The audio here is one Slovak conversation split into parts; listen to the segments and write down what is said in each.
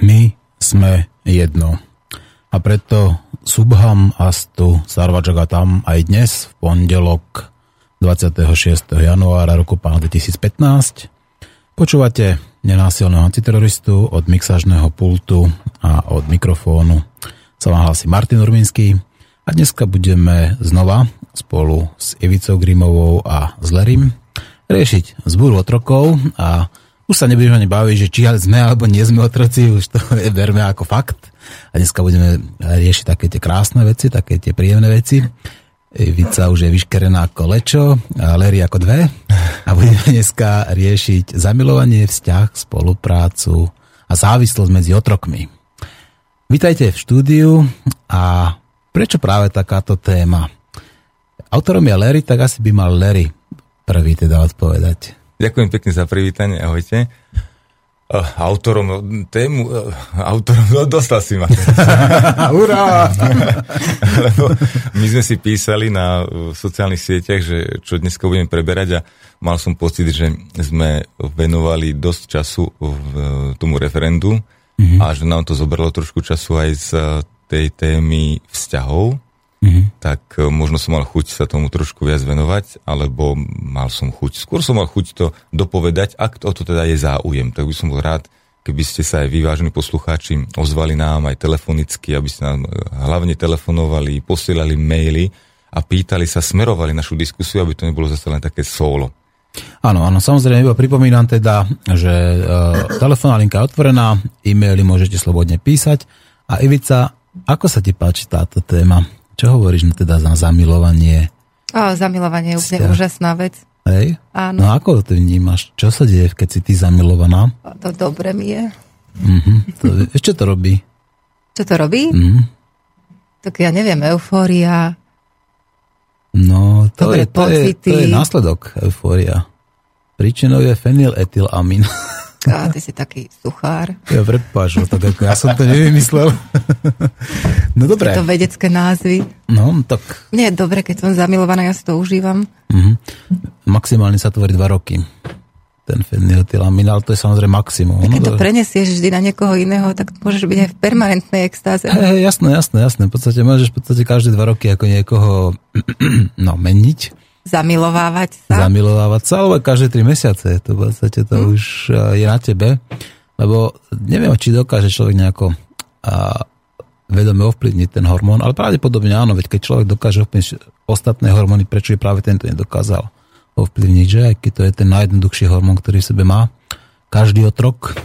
My sme jedno. A preto Subham Astu Sarvajagatam aj dnes v pondelok 26. januára roku pána 2015 počúvate nenásilného antiteroristu od mixážneho pultu a od mikrofónu sa vám hlasí Martin Urminský a dneska budeme znova spolu s Ivicou Grimovou a s Lerim riešiť zbúru otrokov a už sa nebudeme ani baviť, že či sme alebo nie sme otroci, už to berme ako fakt. A dneska budeme riešiť také tie krásne veci, také tie príjemné veci. Ivica už je vyškerená ako lečo, a Larry ako dve. A budeme dneska riešiť zamilovanie, vzťah, spoluprácu a závislosť medzi otrokmi. Vítajte v štúdiu a Prečo práve takáto téma? Autorom je Larry, tak asi by mal Larry prvý teda odpovedať. Ďakujem pekne za privítanie, ahojte. Uh, autorom no, tému, uh, autorom, no dostal si ma. Hurá! Lebo my sme si písali na uh, sociálnych sieťach, že čo dneska budeme preberať a mal som pocit, že sme venovali dosť času v tomu referendu mm-hmm. a že nám to zobralo trošku času aj z tej témy vzťahov, mm-hmm. tak e, možno som mal chuť sa tomu trošku viac venovať, alebo mal som chuť, skôr som mal chuť to dopovedať, ak to, to teda je záujem, tak by som bol rád, keby ste sa aj vy, vážení poslucháči, ozvali nám aj telefonicky, aby ste nám e, hlavne telefonovali, posielali maily a pýtali sa, smerovali našu diskusiu, aby to nebolo zase len také solo. Áno, áno, samozrejme, iba pripomínam teda, že e, telefónna linka je otvorená, e-maily môžete slobodne písať a Ivica ako sa ti páči táto téma? Čo hovoríš na teda za zamilovanie? O, zamilovanie je úplne úžasná vec. Hej? Áno. No ako to vnímaš? Čo sa deje, keď si ty zamilovaná? To dobre mi je. Mm-hmm. To, čo to robí? Čo to robí? Mm-hmm. Tak ja neviem, eufória. No, to, je, to, je, to je následok eufória. Príčinou je fenyletylamín. A ty si taký suchár. Ja prepáč, no tak ja som to nevymyslel. no dobre. To vedecké názvy. No, tak... Nie je dobre, keď som zamilovaná, ja si to užívam. Mm-hmm. Maximálne sa tvorí dva roky. Ten fenyletylamín, ale to je samozrejme maximum. keď to prenesieš vždy na niekoho iného, tak môžeš byť aj v permanentnej extáze. Hey, jasné, jasné, jasné. V podstate môžeš v podstate každé dva roky ako niekoho no, meniť Zamilovávať sa? Zamilovávať sa, alebo každé tri mesiace. To v podstate to hmm. už je na tebe. Lebo neviem, či dokáže človek nejako a, vedome ovplyvniť ten hormón, ale pravdepodobne áno, veď keď človek dokáže ovplyvniť ostatné hormóny, prečo je práve tento nedokázal ovplyvniť, že aj keď to je ten najjednoduchší hormón, ktorý v sebe má každý otrok.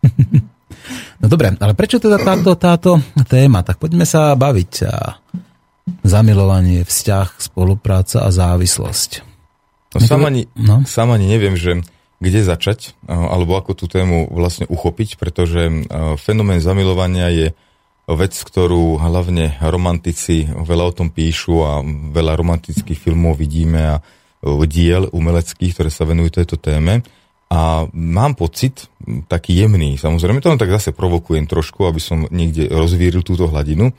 no dobre, ale prečo teda táto, táto téma? Tak poďme sa baviť. A zamilovanie, vzťah, spolupráca a závislosť. No, sám, ani, no? sám ani neviem, že kde začať, alebo ako tú tému vlastne uchopiť, pretože fenomén zamilovania je vec, ktorú hlavne romantici veľa o tom píšu a veľa romantických filmov vidíme a diel umeleckých, ktoré sa venujú tejto téme. A mám pocit, taký jemný, samozrejme to len tak zase provokujem trošku, aby som niekde rozvíril túto hladinu,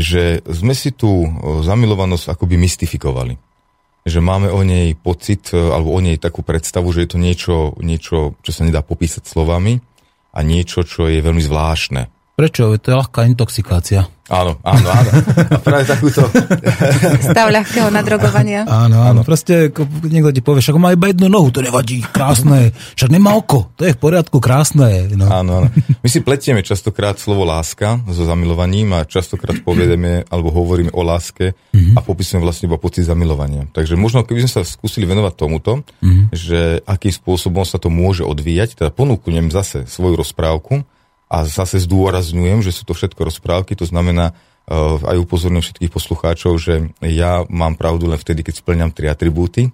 že sme si tú zamilovanosť akoby mystifikovali. Že máme o nej pocit, e, alebo o nej takú predstavu, že je to niečo, niečo, čo sa nedá popísať slovami a niečo, čo je veľmi zvláštne. Prečo? To je ľahká intoxikácia. Áno, áno, áno. A práve takúto... Stav ľahkého nadrogovania. Áno, áno. Proste niekto ti povie, však má iba jednu nohu, to nevadí, krásne. Však nemá oko, to je v poriadku, krásne. No. Áno, áno. My si pletieme častokrát slovo láska so zamilovaním a častokrát poviedeme alebo hovoríme o láske mm-hmm. a popisujeme vlastne iba pocit zamilovania. Takže možno keby sme sa skúsili venovať tomuto, mm-hmm. že akým spôsobom sa to môže odvíjať, teda ponúknem zase svoju rozprávku, a zase zdôrazňujem, že sú to všetko rozprávky, to znamená, uh, aj upozorňujem všetkých poslucháčov, že ja mám pravdu len vtedy, keď splňam tri atribúty.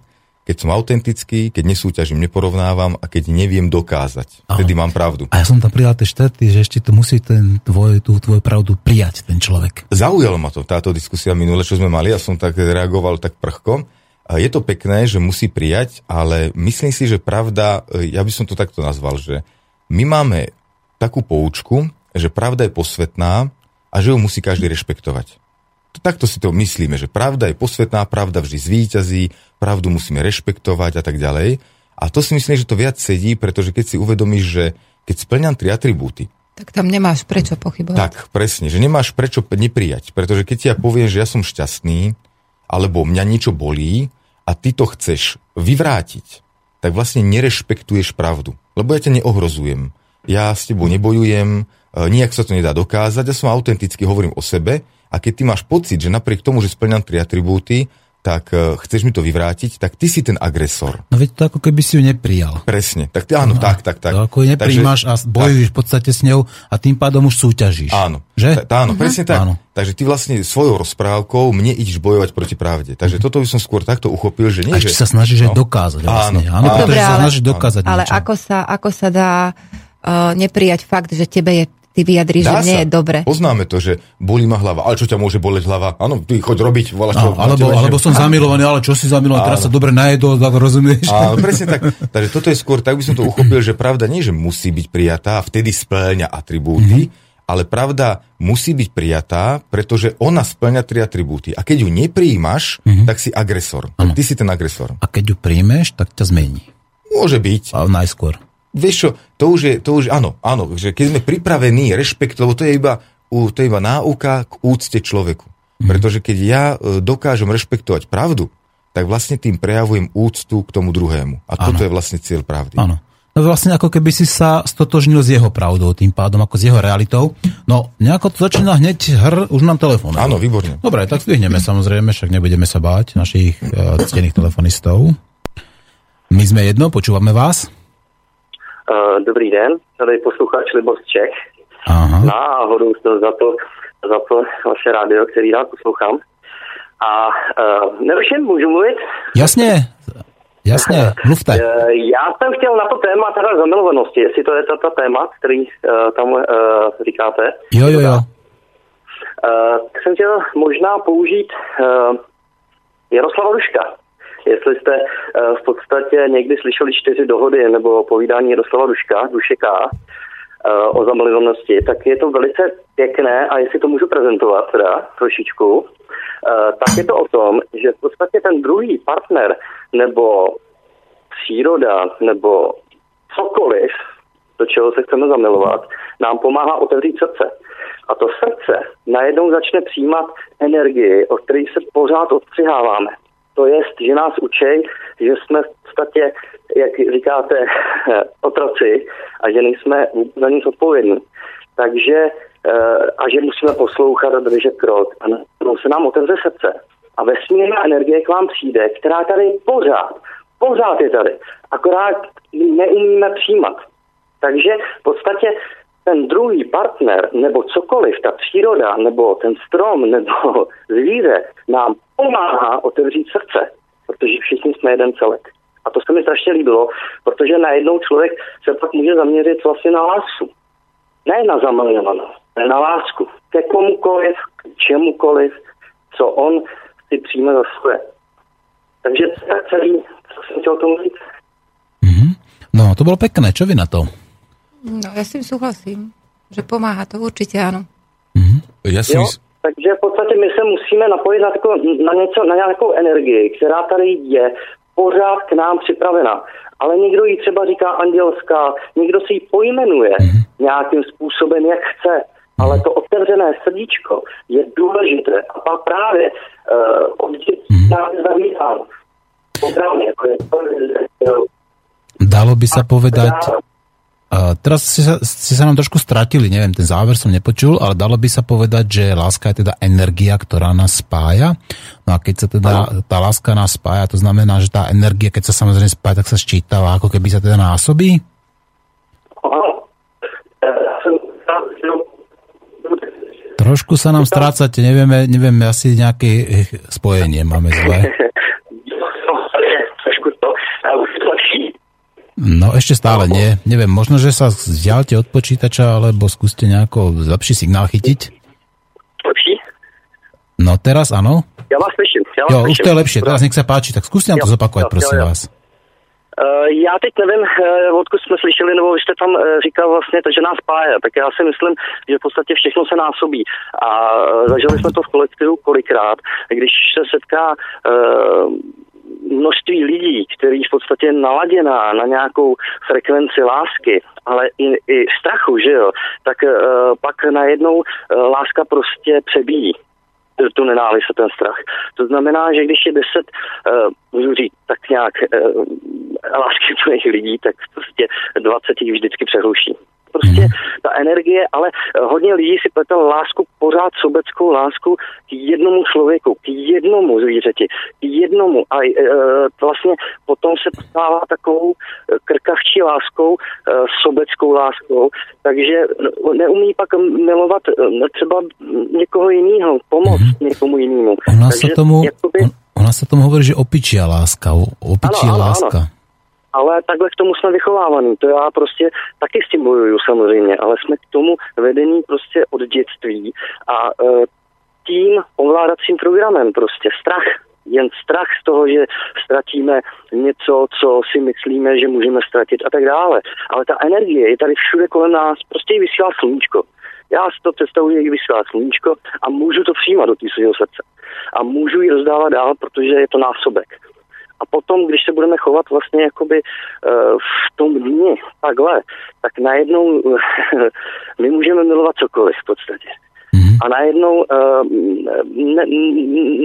keď som autentický, keď nesúťažím, neporovnávam a keď neviem dokázať. Vtedy mám pravdu. A ja som tam prijal tie štáty, že ešte to musí ten tvoj, tú tvoju pravdu prijať, ten človek. Zaujalo ma to, táto diskusia minule, čo sme mali, ja som tak reagoval tak prchko. Je to pekné, že musí prijať, ale myslím si, že pravda, ja by som to takto nazval, že my máme takú poučku, že pravda je posvetná a že ju musí každý rešpektovať takto si to myslíme, že pravda je posvetná, pravda vždy zvíťazí, pravdu musíme rešpektovať a tak ďalej. A to si myslím, že to viac sedí, pretože keď si uvedomíš, že keď splňam tri atribúty, tak tam nemáš prečo pochybovať. Tak, presne, že nemáš prečo neprijať. Pretože keď ti ja poviem, že ja som šťastný, alebo mňa niečo bolí a ty to chceš vyvrátiť, tak vlastne nerešpektuješ pravdu. Lebo ja ťa neohrozujem. Ja s tebou nebojujem, e, nijak sa to nedá dokázať, ja som autenticky, hovorím o sebe a keď ty máš pocit, že napriek tomu, že splňam tri atribúty, tak uh, chceš mi to vyvrátiť, tak ty si ten agresor. No veď to ako keby si ju neprijal. Presne, tak ty áno, no, tak, tak, tak. To ako ju nepríjmaš Takže, a bojuješ tak. v podstate s ňou a tým pádom už súťažíš. Áno. Že? Tá, áno, uh-huh. presne tak. Áno. Takže ty vlastne svojou rozprávkou mne ideš bojovať proti pravde. Takže uh-huh. toto by som skôr takto uchopil, že nie, a že... sa snažíš no. aj dokázať vlastne. Áno, áno, áno pretože sa snažíš dokázať Ale niečo. ako sa, ako sa dá uh, neprijať fakt, že tebe je ty vyjadríš, že nie je dobre. Poznáme to, že bolí ma hlava. Ale čo ťa môže boleť hlava? Áno, ty choď robiť. Vola, čo, alebo, alebo som zamilovaný, ale čo si zamilovaný, teraz sa dobre najedol, tak rozumieš? Áno, presne tak. Takže toto je skôr, tak by som to uchopil, že pravda nie, že musí byť prijatá a vtedy splňa atribúty, mm-hmm. ale pravda musí byť prijatá, pretože ona splňa tri atribúty. A keď ju nepríjimaš, mm-hmm. tak si agresor. Ano. Ty si ten agresor. A keď ju príjmeš, tak ťa zmení. Môže byť. Ale najskôr. Vieš čo, to už je, to už, áno, áno, že keď sme pripravení, rešpekt, lebo to je iba, to je iba náuka k úcte človeku. Mm. Pretože keď ja e, dokážem rešpektovať pravdu, tak vlastne tým prejavujem úctu k tomu druhému. A ano. toto je vlastne cieľ pravdy. Áno. No vlastne ako keby si sa stotožnil s jeho pravdou, tým pádom ako s jeho realitou. No, nejako to začína hneď hr, už nám telefón. Áno, výborne. Dobre, tak zdvihneme samozrejme, však nebudeme sa báť našich uh, ctených telefonistov. My sme jedno, počúvame vás. Uh, dobrý den, tady posluchač Libor z Čech. Aha. Náhodou to za to, za to vaše rádio, který rád poslouchám. A uh, neruším, můžu mluvit? Jasně, jasně, mluvte. Uh, já jsem chtěl na to téma teda zamilovanosti, jestli to je ta téma, který uh, tam uh, říkáte. Jo, jo, jo. Uh, jsem chtěl možná použít uh, Jaroslava Ruška. Jestli jste eh, v podstatě někdy slyšeli čtyři dohody nebo povídání Jaroslava Duška, Dušeka eh, o zamilovannosti, tak je to velice pěkné a jestli to můžu prezentovat teda trošičku, eh, tak je to o tom, že v podstatě ten druhý partner nebo příroda nebo cokoliv, do čeho se chceme zamilovat, nám pomáhá otevřít srdce. A to srdce najednou začne přijímat energii, od které se pořád odstřiháváme. To je, že nás učí, že jsme v podstatě, jak říkáte, otroci a že nejsme za nic odpovědní. Takže eh, a že musíme poslouchat a držet krok. A se nám otevře srdce. A vesmírná energie k vám přijde, která tady pořád, pořád je tady. Akorát neumíme přijímat. Takže v podstatě ten druhý partner, nebo cokoliv, ta příroda, nebo ten strom, nebo zvíře, nám pomáhá otevřít srdce, protože všichni jsme jeden celek. A to se mi strašně líbilo, protože najednou člověk se pak může zaměřit vlastně na lásku. Ne na zamilňovanost, ale na lásku. Ke komukoliv, k čemukoliv, co on si přijme za svoje. Takže to je celý, co jsem chtěl tomu říct. Mm-hmm. No, to bylo pekné. Čo vy na to? No, ja s tým súhlasím, že pomáha to určite áno. Mm-hmm. Ja si jo, takže v podstatě my se musíme napojit na, tako, na, něco, na nějakou energii, která tady je pořád k nám připravena. Ale někdo ji třeba říká andělská, někdo si ji pojmenuje mm-hmm. nějakým způsobem, jak chce. Ale mhm. to otevřené srdíčko je důležité. A pak právě uh, od dětí mm-hmm. Dalo by sa povedať, teraz ste sa, ste sa nám trošku stratili, neviem, ten záver som nepočul, ale dalo by sa povedať, že láska je teda energia, ktorá nás spája. No a keď sa teda tá láska nás spája, to znamená, že tá energia, keď sa samozrejme spája, tak sa ščítava, ako keby sa teda násobí? Trošku sa nám strácate, nevieme, nevieme asi nejaké spojenie máme zlé. Trošku to No ešte stále no, nie. Neviem, možno, že sa vzdialte od počítača, alebo skúste nejako lepší signál chytiť. Lepší? No teraz áno. Ja vás slyším. Ja vás jo, slyším. už to je lepšie. Teraz nech sa páči. Tak skúste nám to zopakovať, jo, prosím jo, jo. vás. Uh, já teď nevím, uh, odkud jsme slyšeli, nebo vy jste tam uh, říkal vlastně, že nás páje, tak já si myslím, že v podstatě všechno se násobí. A zažili jsme to v kolektivu kolikrát, když se setká množství lidí, který v podstatě naladěná na nějakou frekvenci lásky, ale i, i strachu, že jo, tak uh, pak najednou uh, láska prostě přebíjí tu nenávist a ten strach. To znamená, že když je deset, uh, můžu říct, tak nějak lásky plných lidí, tak prostě 20 jich vždycky přehluší. Prostě mhm. ta energie, ale eh, hodně lidí si plete lásku, pořád sobeckou lásku k jednomu člověku, k jednomu zvířeti, k jednomu. A e, vlastně potom se stává takovou krkavčí láskou, e, sobeckou láskou, takže neumí pak milovat třeba někoho jiného, pomoct mm-hmm. někomu jinému. Nás, takže, tomu, jakoby... se tomu hovorí, že opičia láska, opičia ano, ano, láska. Ano ale takhle k tomu jsme vychovávaní. To já prostě taky s tím bojuju samozřejmě, ale jsme k tomu vedení prostě od dětství a e, tím ovládacím programem prostě strach. Jen strach z toho, že ztratíme něco, co si myslíme, že můžeme ztratit a tak dále. Ale ta energie je tady všude kolem nás, prostě ji vysílá sluníčko. Já si to představuji, jak vysílá sluníčko a můžu to přijímat do svého srdce. A můžu ji rozdávat dál, protože je to násobek. A potom, když se budeme chovat vlastně jakoby uh, v tom dní takhle, tak najednou uh, my můžeme milovat cokoliv v podstatě. Mm-hmm. A najednou uh, ne,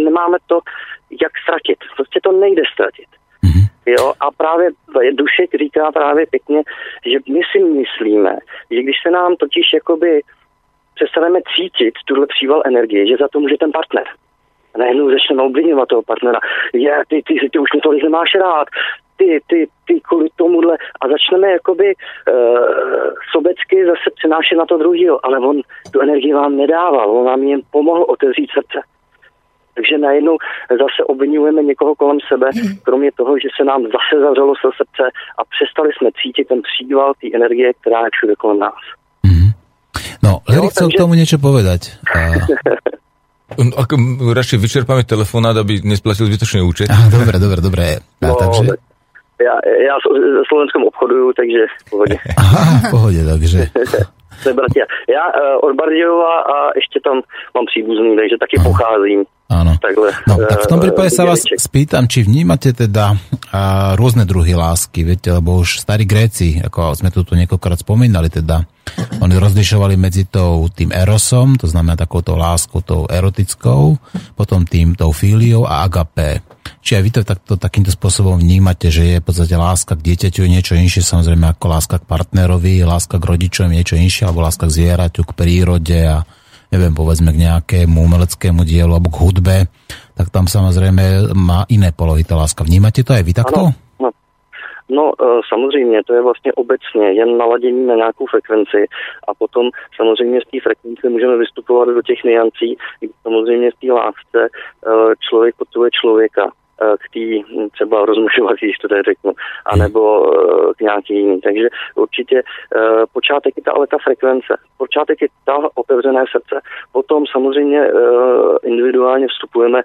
nemáme to, jak ztratit. Prostě to nejde ztratit. Mm-hmm. Jo, a právě Dušek říká právě pěkně, že my si myslíme, že když se nám totiž jakoby přestaneme cítit tuhle příval energie, že za to může ten partner a najednou začneme obvinovat toho partnera. Je, ty, ty, ty už mě tolik nemáš rád, ty, ty, ty kvůli tomuhle a začneme jakoby uh, sobecky zase přenášet na to druhého, ale on tu energii vám nedával, on vám jen pomohl otevřít srdce. Takže najednou zase obvinujeme někoho kolem sebe, kromě toho, že se nám zase zavřelo se srdce a přestali jsme cítit ten příval té energie, která je všude kolem nás. Mm-hmm. No, Larry chcel takže... k tomu niečo povedať. A... Ako radšej vyčerpáme telefonát, aby nesplatil zbytočný účet. Aha, dobre, dobre, dobre. A, no, takže... Ja, ja so Slovenskom obchodujú, takže v pohode. Aha, v pohode, takže. Jsme bratia. Já uh, od Bardejova a ještě tam mám příbuzný, takže taky Aha. pocházím. Áno. Takhle, no, tak v tom prípade sa vás spýtam, či vnímate teda a, rôzne druhy lásky, viete, lebo už starí Gréci, ako sme tu, tu niekoľkokrát spomínali, teda oni rozlišovali medzi tou, tým erosom, to znamená takouto láskou, tou erotickou, potom tým, tou fíliou a agapé. Či aj vy to takto, takýmto spôsobom vnímate, že je v podstate láska k dieťaťu niečo inšie, samozrejme ako láska k partnerovi, láska k rodičom niečo inšie, alebo láska k zvieraťu, k prírode a neviem, povedzme k nejakému umeleckému dielu alebo k hudbe, tak tam samozrejme má iné polohy tá láska. Vnímate to aj vy takto? Ano, no. E, samozřejmě, to je vlastně obecně jen naladění na nějakou frekvenci a potom samozřejmě z té frekvence můžeme vystupovat do těch niancí, samozřejmě v té lásce e, člověk potřebuje člověka Eh, k té třeba rozmnožovací, když to tady řeknu, anebo k nějaký jiný. Takže určitě počátek je ta, ale ta frekvence. Počátek je ta otevřené srdce. Potom samozřejmě individuálně vstupujeme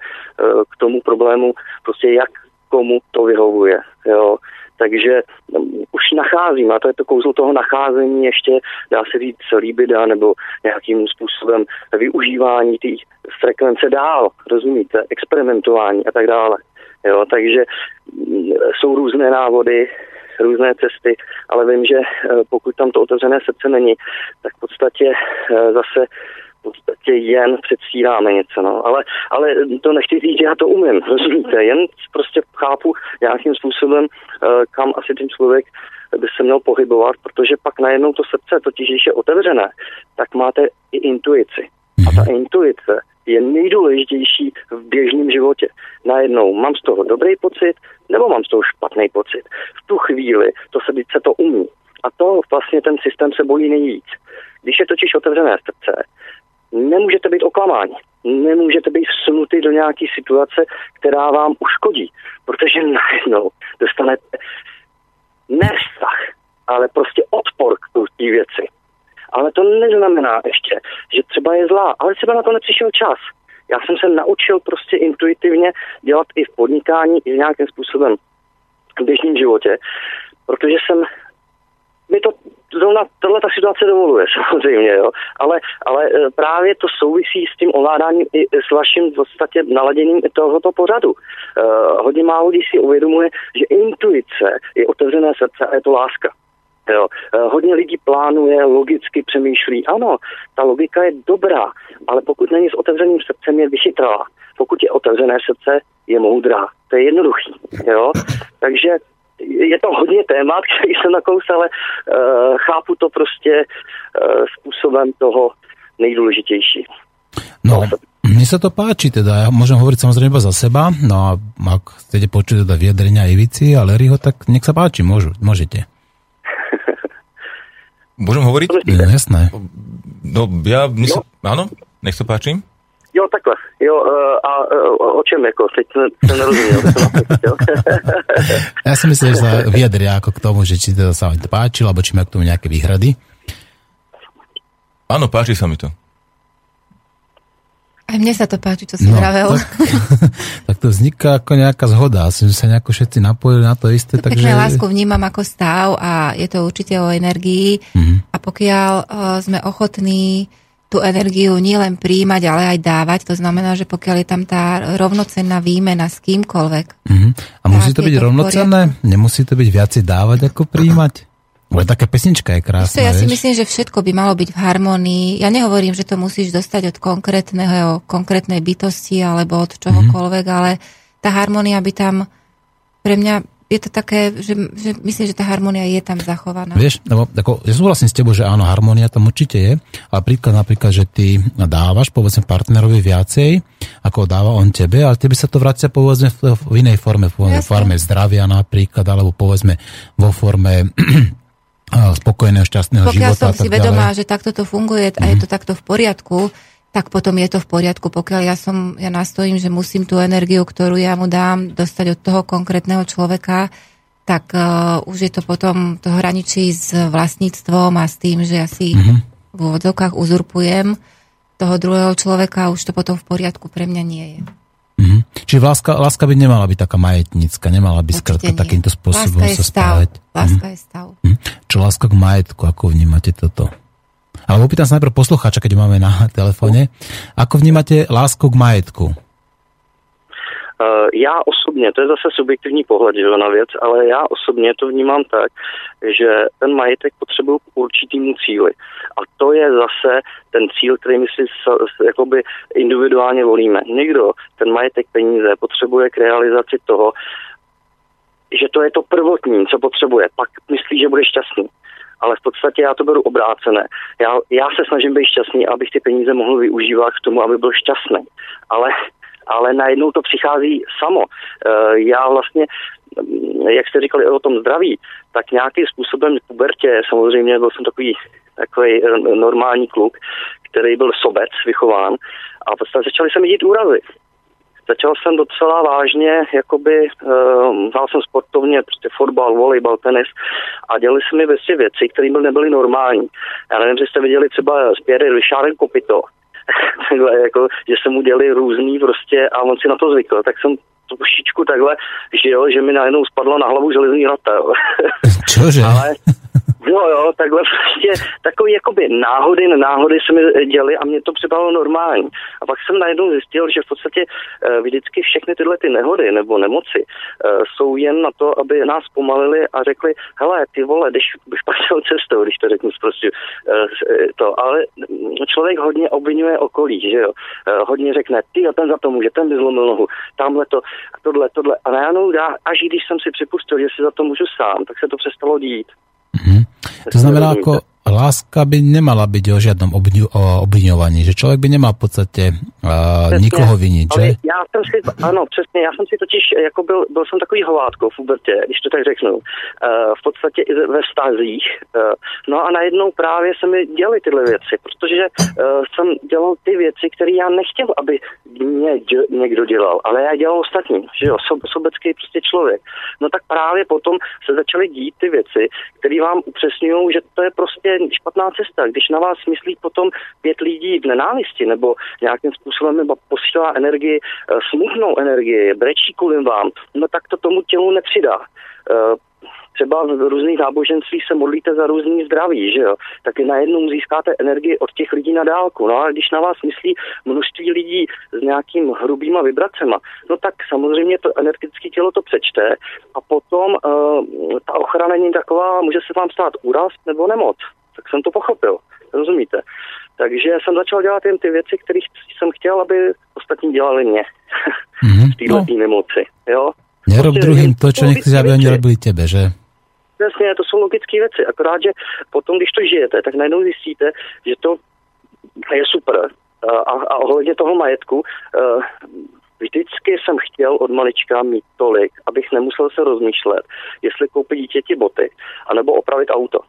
k tomu problému, prostě jak komu to vyhovuje. Jo. Takže hm, už nacházím, a to je to kouzlo toho nacházení, ještě dá se říct líbida nebo nějakým způsobem využívání té frekvence dál, rozumíte, experimentování a tak dále. Jo, takže mm, jsou různé návody, různé cesty, ale vím, že eh, pokud tam to otevřené srdce není, tak v podstatě eh, zase podstatě jen předstíráme něco, no. Ale, ale to nechci říct, já to umím, rozumíte, jen prostě chápu nějakým způsobem, eh, kam asi ten člověk by se měl pohybovat, protože pak najednou to srdce, totiž když je otevřené, tak máte i intuici. A ta intuice je nejdůležitější v běžném životě. Najednou mám z toho dobrý pocit, nebo mám z toho špatný pocit. V tu chvíli to se, se to umí. A to vlastně ten systém se bojí nejvíc. Když je totiž otevřené srdce, nemůžete být oklamáni. Nemůžete být vsunutý do nějaké situace, která vám uškodí. Protože najednou dostanete ne vztah, ale prostě odpor k té věci. Ale to neznamená ještě, že třeba je zlá, ale třeba na to nepřišel čas. Já jsem se naučil prostě intuitivně dělat i v podnikání, i nějakým způsobem v běžném životě, protože jsem mi to zrovna tohle ta situace dovoluje samozřejmě, jo. Ale, ale e, právě to souvisí s tím ovládáním i s vaším v podstatě naladěním tohoto pořadu. Uh, hodně málo lidí si uvědomuje, že intuice je otevřené srdce a je to láska. Jo. Uh, hodně lidí plánuje, logicky přemýšlí. Ano, ta logika je dobrá, ale pokud není s otevřeným srdcem, je vychytralá. Pokud je otevřené srdce, je moudrá. To je jednoduchý. Jo. Takže je to hodně témat, který jsem nakous, ale uh, chápu to prostě uh, způsobem toho nejdůležitější. No, mne sa to páči, teda ja môžem hovoriť samozrejme iba za seba, no a ak chcete počuť teda vyjadrenia Ivici a Larryho, tak nech sa páči, môžu, môžete. Môžem hovoriť? No, jasné. No, ja, mne no. sa, áno, nech sa páči. Jo, takhle. Jo, eh, a o čem jako? Teď jsem nerozuměl. ja si myslím, že sa vyjadria ako k tomu, že či teda sa vám to páčilo, alebo či má k tomu nejaké výhrady. Áno, páči sa mi to. Aj mne sa to páči, čo si no, vravel. Tak, tak to vzniká ako nejaká zhoda. Asi, že sa nejako všetci napojili na to isté. Takže... Pekne lásku vnímam ako stav a je to určite o energii. Mm-hmm. A pokiaľ uh, sme ochotní tú energiu nielen príjmať, ale aj dávať. To znamená, že pokiaľ je tam tá rovnocenná výmena s kýmkoľvek. Uh-huh. A musí to byť rovnocenné? Nemusí to byť viacej dávať ako príjmať? Ale taká pesnička je krásna, ja vieš? si myslím, že všetko by malo byť v harmonii. Ja nehovorím, že to musíš dostať od konkrétneho, konkrétnej bytosti alebo od čohokoľvek, mm-hmm. ale tá harmonia by tam pre mňa je to také, že, že myslím, že tá harmonia je tam zachovaná. Vieš, lebo ako, ja súhlasím s tebou, že áno, harmonia tam určite je, ale príklad napríklad, že ty dávaš, povedzme, partnerovi viacej, ako dáva on tebe, ale tebe sa to vracia, povedzme, v, v inej forme, povedzme, v forme zdravia napríklad, alebo povedzme vo forme spokojného, šťastného Pokiaľ života. Pokiaľ som si vedomá, že takto to funguje mm-hmm. a je mhm. to takto v poriadku, tak potom je to v poriadku. Pokiaľ ja som, ja nastojím, že musím tú energiu, ktorú ja mu dám, dostať od toho konkrétneho človeka, tak uh, už je to potom, to hraničí s vlastníctvom a s tým, že ja si mm-hmm. v úvodzovkách uzurpujem toho druhého človeka, už to potom v poriadku pre mňa nie je. Mm-hmm. Čiže láska, láska by nemala byť taká majetnícka, nemala by skrátka takýmto spôsobom láska sa spávať. Láska mm-hmm. je stav. Mm-hmm. Čo láska k majetku, ako vnímate toto? Ale opýtam sa najprv poslucháča, keď máme na telefóne. Ako vnímate lásku k majetku? Uh, já osobně, to je zase subjektivní pohled že, na věc, ale já osobně to vnímám tak, že ten majetek potřebuje k určitýmu cíli. A to je zase ten cíl, který my si jakoby individuálně volíme. Někdo ten majetek peníze potřebuje k realizaci toho, že to je to prvotní, co potřebuje. Pak myslí, že bude šťastný ale v podstatě já to beru obrácené. Já, já se snažím být šťastný, abych ty peníze mohl využívat k tomu, aby byl šťastný. Ale, ale najednou to přichází samo. E, já vlastně, jak jste říkali o tom zdraví, tak nějakým způsobem v pubertě, samozřejmě byl jsem takový, takový e, normální kluk, který byl sobec vychován a v podstatě začaly se mi dít úrazy začal jsem docela vážně, jakoby, uh, hrál jsem sportovně, prostě fotbal, volejbal, tenis a dělali se mi vlastně věci, které by nebyly normální. Já nevím, jestli jste viděli třeba s Pierre Richardem Kopito, takhle, jako, že se mu děli různý prostě a on si na to zvykl, tak jsem trošičku takhle žil, že mi najednou spadlo na hlavu železný rata. Čože? Ale Jo, jo, takhle prostě takový jakoby náhody, náhody se mi děly a mě to připadalo normální. A pak jsem najednou zjistil, že v podstatě uh, vždycky všechny tyhle ty nehody nebo nemoci uh, jsou jen na to, aby nás pomalili a řekli, hele, ty vole, jdeš špatnou cestou, když to řeknu prostě to. Ale člověk hodně obvinuje okolí, že jo. Hodně řekne, ty a ten za to může, ten by zlomil nohu, tamhle to, tohle, tohle. A najednou já, až když jsem si připustil, že si za to můžu sám, tak se to přestalo dít. Mm-hmm. To znamená, ako, láska by nemala byť o žiadnom obňu, o obviňovaní, že človek by nemal v podstate uh, nikoho viniť, že? Já jsem si, ano, přesně, já jsem si totiž, jako byl, byl jsem takový hovátko v Ubertě, když to tak řeknu, uh, v podstatě i ve vztazích. Uh, no a najednou právě se mi děly tyhle věci, protože uh, jsem dělal ty věci, které já nechtěl, aby mě někdo dělal, ale já dělal ostatní, že jo, so, sobecký prostě člověk. No tak právě potom se začaly dít ty věci, které vám upřesňují, že to je prostě špatná cesta. Když na vás myslí potom pět lidí v nenávisti nebo nějakým způsobem posílá energii, eh, smutnou energii, brečí kvůli vám, no tak to tomu tělu nepřidá eh, třeba v různých náboženstvích se modlíte za různý zdraví, že jo, tak najednou získáte energii od těch lidí na dálku. No a když na vás myslí množství lidí s nějakým hrubýma vibracema, no tak samozřejmě to energetické tělo to přečte a potom uh, ta ochrana není taková, může se vám stát úraz nebo nemoc. Tak jsem to pochopil, rozumíte? Takže jsem začal dělat jen ty věci, které jsem chtěl, aby ostatní dělali mě mm-hmm. v této no. nemoci, jo. Nerob druhým to, čo nechceš, aby oni robili tebe, že? Jasně, to jsou logické věci, akorát, že potom, když to žijete, tak najednou zjistíte, že to je super. A, a ohledně toho majetku, eh, vždycky jsem chtěl od malička mít tolik, abych nemusel se rozmýšlet, jestli koupit dítěti boty, anebo opravit auto.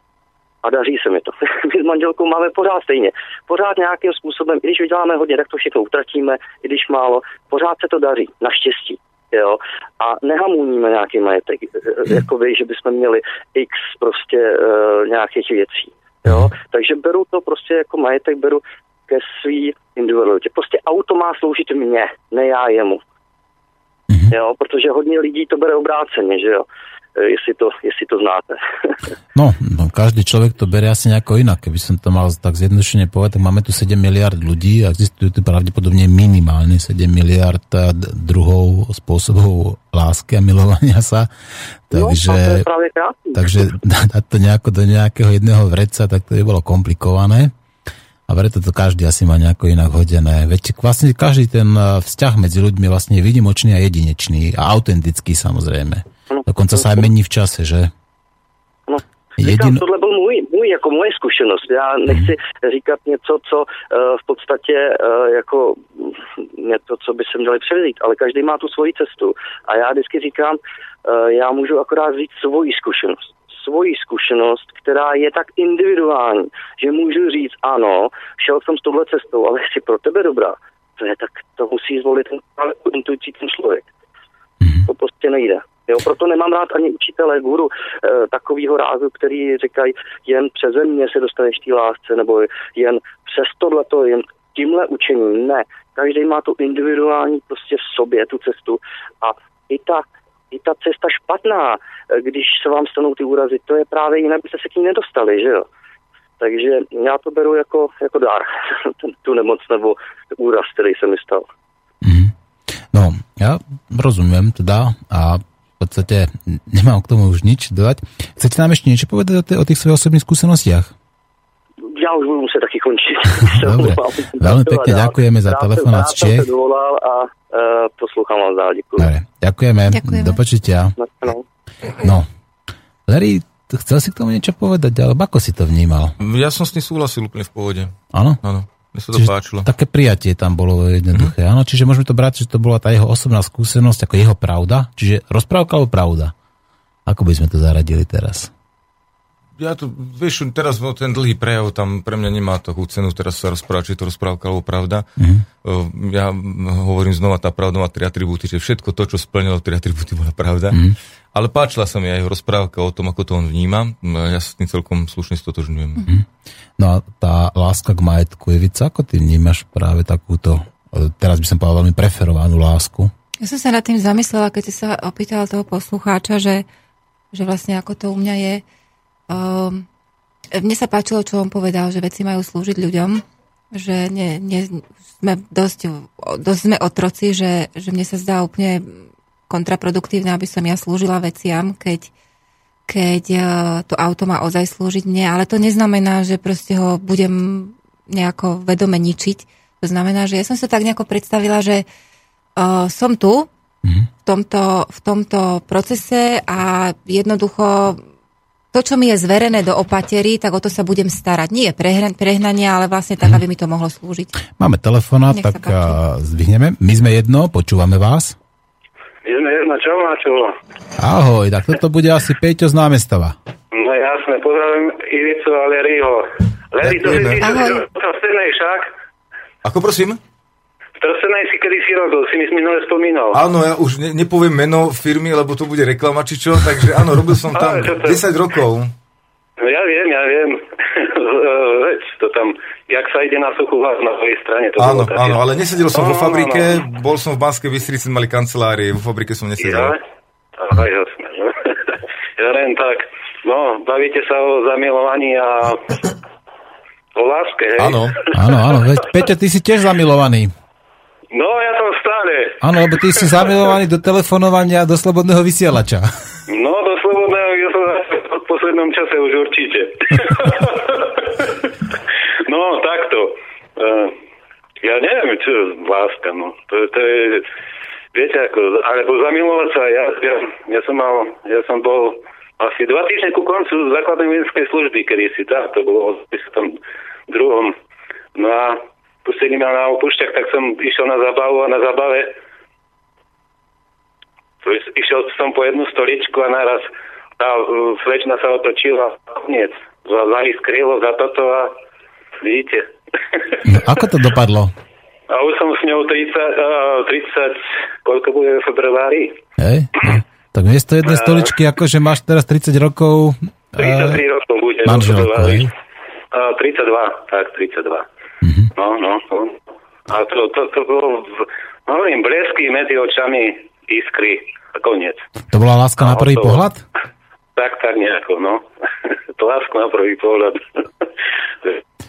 A daří se mi to. My s manželkou máme pořád stejně. Pořád nějakým způsobem, i když vyděláme hodně, tak to všechno utratíme, i když málo. Pořád se to daří, naštěstí jo, a nehamujíme nějaký majetek, hmm. jako vy, že bychom měli x prostě uh, nějakých věcí, jo, takže beru to prostě jako majetek, beru ke svý individualitě. Prostě auto má sloužit mně, ne já jemu. Mm-hmm. Jo, protože hodně lidí to bere obráceně, že jo. E, jestli to, jestli to znáte. no, no, každý človek to berie asi nejako inak. Keby som to mal tak zjednodušene povedať, tak máme tu 7 miliard ľudí a existujú tu pravdepodobne minimálne 7 miliard druhov spôsobov lásky a milovania sa. Takže, no, takže dať to nejako do nejakého jedného vreca, tak to by bolo komplikované. A preto to každý asi má nejako inak hodené. Veď vlastne každý ten vzťah medzi ľuďmi je vlastne výnimočný a jedinečný a autentický samozrejme. Dokonca sa aj mení v čase, že? No, Jedin... tohle byl můj, můj, jako moje zkušenost. Já nechci mm. říkat něco, co uh, v podstatě uh, jako něco, co by se měli převzít, ale každý má tu svoji cestu. A já vždycky říkám, uh, já můžu akorát říct svoji zkušenost. Svoji zkušenost, která je tak individuální, že můžu říct, ano, šel jsem s touhle cestou, ale chci pro tebe dobrá. To je tak, to musí zvolit ten intuicí ten člověk. Mm. To prostě nejde. Jo, proto nemám rád ani učitele, guru e, takového rázu, který říkají, jen přeze mě se dostaneš té lásce, nebo jen přes tohleto, jen tímhle učením. Ne, každý má tu individuální prostě v sobě tu cestu a i ta, i ta cesta špatná, eh, když se vám stanou ty úrazy, to je právě jinak, byste se k ní nedostali, že jo. Takže já to beru jako, jako dár, tu nemoc nebo úraz, který se mi stal. Mm. No, ja rozumiem teda a podstate nemám k tomu už nič dodať. Chcete nám ešte niečo povedať o, t- o tých svojich osobných skúsenostiach? Ja už budem muset taky končiť. Dobre, veľmi pekne ďakujeme za telefonát z Čech. a uh, poslúcham vás dál, ďakujem. Dobre, ďakujeme, ďakujeme. do počutia. No. no, Larry, chcel si k tomu niečo povedať, alebo ako si to vnímal? Ja som s tým súhlasil úplne v pôvode. Áno? Áno. Mne sa to čiže páčilo. Také prijatie tam bolo jednoduché. Mm-hmm. Áno, čiže môžeme to brať, že to bola tá jeho osobná skúsenosť, ako jeho pravda. Čiže rozprávka alebo pravda? Ako by sme to zaradili teraz? Ja to, vieš, teraz ten dlhý prejav tam pre mňa nemá takú cenu teraz sa rozprávať, či je to rozprávka alebo pravda. Mm-hmm. Ja hovorím znova, tá pravda má tri atribúty, že všetko to, čo splnilo tri atribúty, bola pravda. Mm-hmm. Ale páčila sa mi aj rozprávka o tom, ako to on vníma. Ja sa s tým celkom slušne stotožňujem. Mm-hmm. No a tá láska k majetku, Evica, ako ty vnímaš práve takúto, e, teraz by som povedal veľmi preferovanú lásku? Ja som sa nad tým zamyslela, keď si sa opýtal toho poslucháča, že, že vlastne ako to u mňa je. Um, mne sa páčilo, čo on povedal, že veci majú slúžiť ľuďom, že nie, nie, sme dosť, dosť sme otroci, že, že mne sa zdá úplne kontraproduktívne, aby som ja slúžila veciam, keď, keď e, to auto má ozaj slúžiť mne, ale to neznamená, že proste ho budem nejako vedome ničiť. To znamená, že ja som sa tak nejako predstavila, že uh, som tu mm-hmm. v, tomto, v tomto procese a jednoducho to, čo mi je zverené do opatery, tak o to sa budem starať. Nie prehran- prehnanie, ale vlastne tak, aby mi to mohlo slúžiť. Máme telefonát, tak zdvihneme. My sme jedno, počúvame vás. Sme jedno, čo má čo? Ahoj, tak toto bude asi Peťo z námestova. No jasné, pozdravím Ivicu a Leryho. Lery, to si ty, však? Ako prosím? Trsenej si kedy si robil, si mi minule spomínal. Áno, ja už ne, nepoviem meno firmy, lebo to bude reklama či čo, takže áno, robil som tam Ale, 10 rokov. No ja viem, ja viem. Veď to tam, jak sa ide na suchú vás na svojej strane. To áno, áno, ale nesedel som no, vo fabrike, no, no. bol som v Banskej Bystrici, mali kancelárie, vo fabrike som nesedel. Ja? Aha, jasné. ja len tak, no, bavíte sa o zamilovaní a o láske, hej? Áno, áno, áno. Veď, Peťa, ty si tiež zamilovaný. No, ja som stále. Áno, lebo ty si zamilovaný do telefonovania do slobodného vysielača. No, do slobodného som v poslednom čase už určite. no, takto. Uh, ja neviem, čo je láska, no. To, to je, viete, ako, alebo zamilovať sa, ja, ja, ja som mal, ja som bol asi dva týždne ku koncu základnej vojenskej služby, kedy si tak, to bolo v tom druhom. No a pustili ma na opúšťach, tak som išiel na zabavu a na zabave išiel som po jednu stoličku a naraz tá uh, slečna sa otočila koniec. Za, za skrylo za toto a vidíte. No, ako to dopadlo? A už som s ňou 30, uh, 30 koľko bude v februári. Hej, tak miesto jednej uh, stoličky, akože máš teraz 30 rokov... 33 uh, rokov bude. Manželko, hej? Uh, 32, tak 32. Mm-hmm. No, no, no. A to, to, to bolo, hovorím, blesky medzi očami, iskry a koniec. To bola láska na prvý to, pohľad? Tak, tak nejako, no. to láska na prvý pohľad.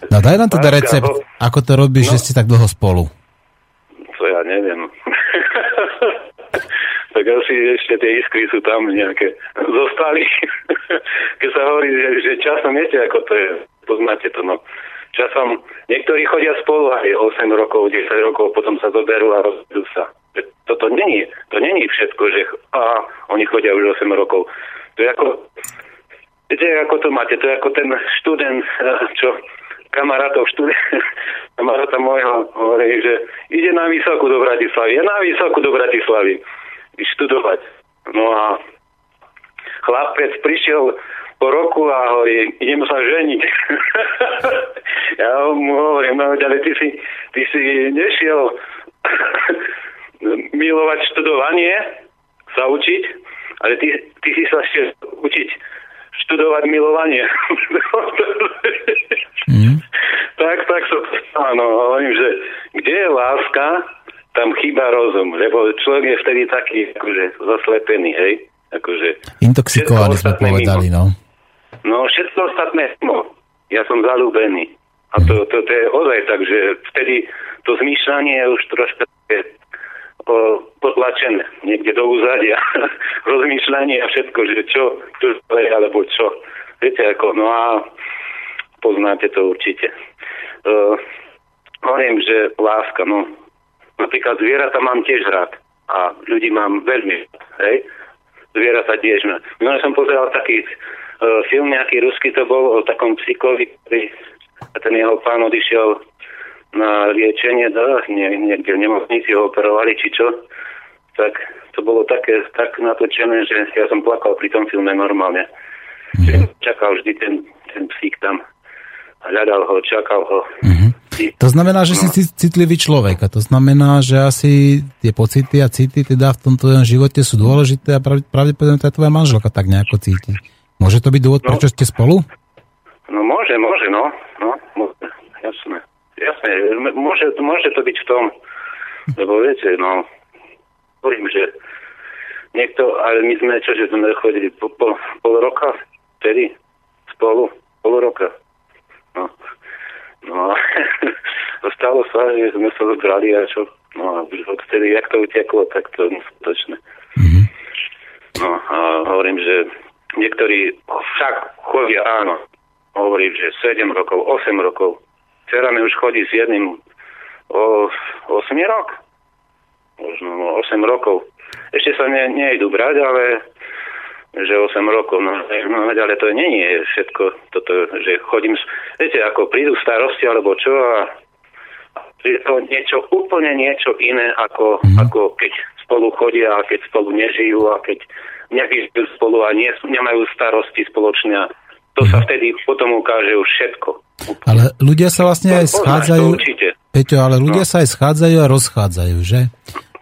No daj nám teda recept, ho... ako to robíš, no. že ste tak dlho spolu. To ja neviem. tak asi ešte tie iskry sú tam nejaké zostali. Keď sa hovorí, že, že časom viete, ako to je, poznáte to, no časom niektorí chodia spolu aj 8 rokov, 10 rokov, potom sa zoberú a rozvedú sa. Toto není, to není všetko, že a oni chodia už 8 rokov. To je ako, viete, ako to máte, to je ako ten študent, eh, čo kamarátov študent, kamaráta môjho hovorí, že ide na vysokú do Bratislavy, je na vysokú do Bratislavy študovať. No a chlapec prišiel po roku a hovorí, idem sa ženiť. ja mu hovorím, no ale ty si, ty si nešiel milovať študovanie, sa učiť, ale ty, ty si sa ešte učiť študovať milovanie. mm. tak, tak som áno, hovorím, že kde je láska, tam chýba rozum, lebo človek je vtedy taký akože zaslepený, hej. Akože, Intoxikovaný sme povedali, no. No všetko ostatné, no, ja som zalúbený. A to, to, to je ozaj tak, že vtedy to zmýšľanie je už troška o, potlačené niekde do úzadia. Rozmýšľanie a všetko, že čo, čo alebo čo. Viete ako, no a poznáte to určite. Uh, hovorím, že láska, no napríklad zvieratá mám tiež rád a ľudí mám veľmi hej. Zvieratá tiež. Minulé som pozeral taký E, film nejaký ruský to bol o takom psíkovi, ktorý a ten jeho pán odišiel na liečenie, da, nie, niekde v nemocnici ho operovali, či čo, tak to bolo také tak natočené, že ja som plakal pri tom filme normálne. Mm-hmm. Čakal vždy ten, ten psík tam. Hľadal ho, čakal ho. Mm-hmm. To znamená, že no. si citlivý človek a to znamená, že asi tie pocity a city teda v tomto živote sú dôležité a pravdepodobne tá tvoja manželka tak nejako cíti. Môže to byť dôvod, no, prečo ste spolu? No môže, môže, no. no môže, jasné. Jasné, môže, môže to byť v tom, lebo viete, no, hovorím, že niekto, ale my sme, čo, že sme chodili po, po, pol roka, vtedy, spolu, pol roka. No, no stalo sa, že sme sa zobrali a čo, no a už odtedy, jak to uteklo, tak to neskutočné. Mm-hmm. No a hovorím, že Niektorí však chodia, áno, hovorí, že 7 rokov, 8 rokov. Dcera mi už chodí s jedným o 8 rok, možno 8 rokov. Ešte sa ne, nejdu brať, ale že 8 rokov, no, no ale to nie je všetko toto, že chodím, viete, ako prídu starosti alebo čo a je to niečo úplne niečo iné, ako, mm-hmm. ako keď spolu chodia a keď spolu nežijú a keď nevyžijú spolu a nie, nemajú starosti spoločne. To sa vtedy potom ukáže už všetko. Ale ľudia sa vlastne aj schádzajú... Peťo, ale ľudia no. sa aj schádzajú a rozchádzajú, že?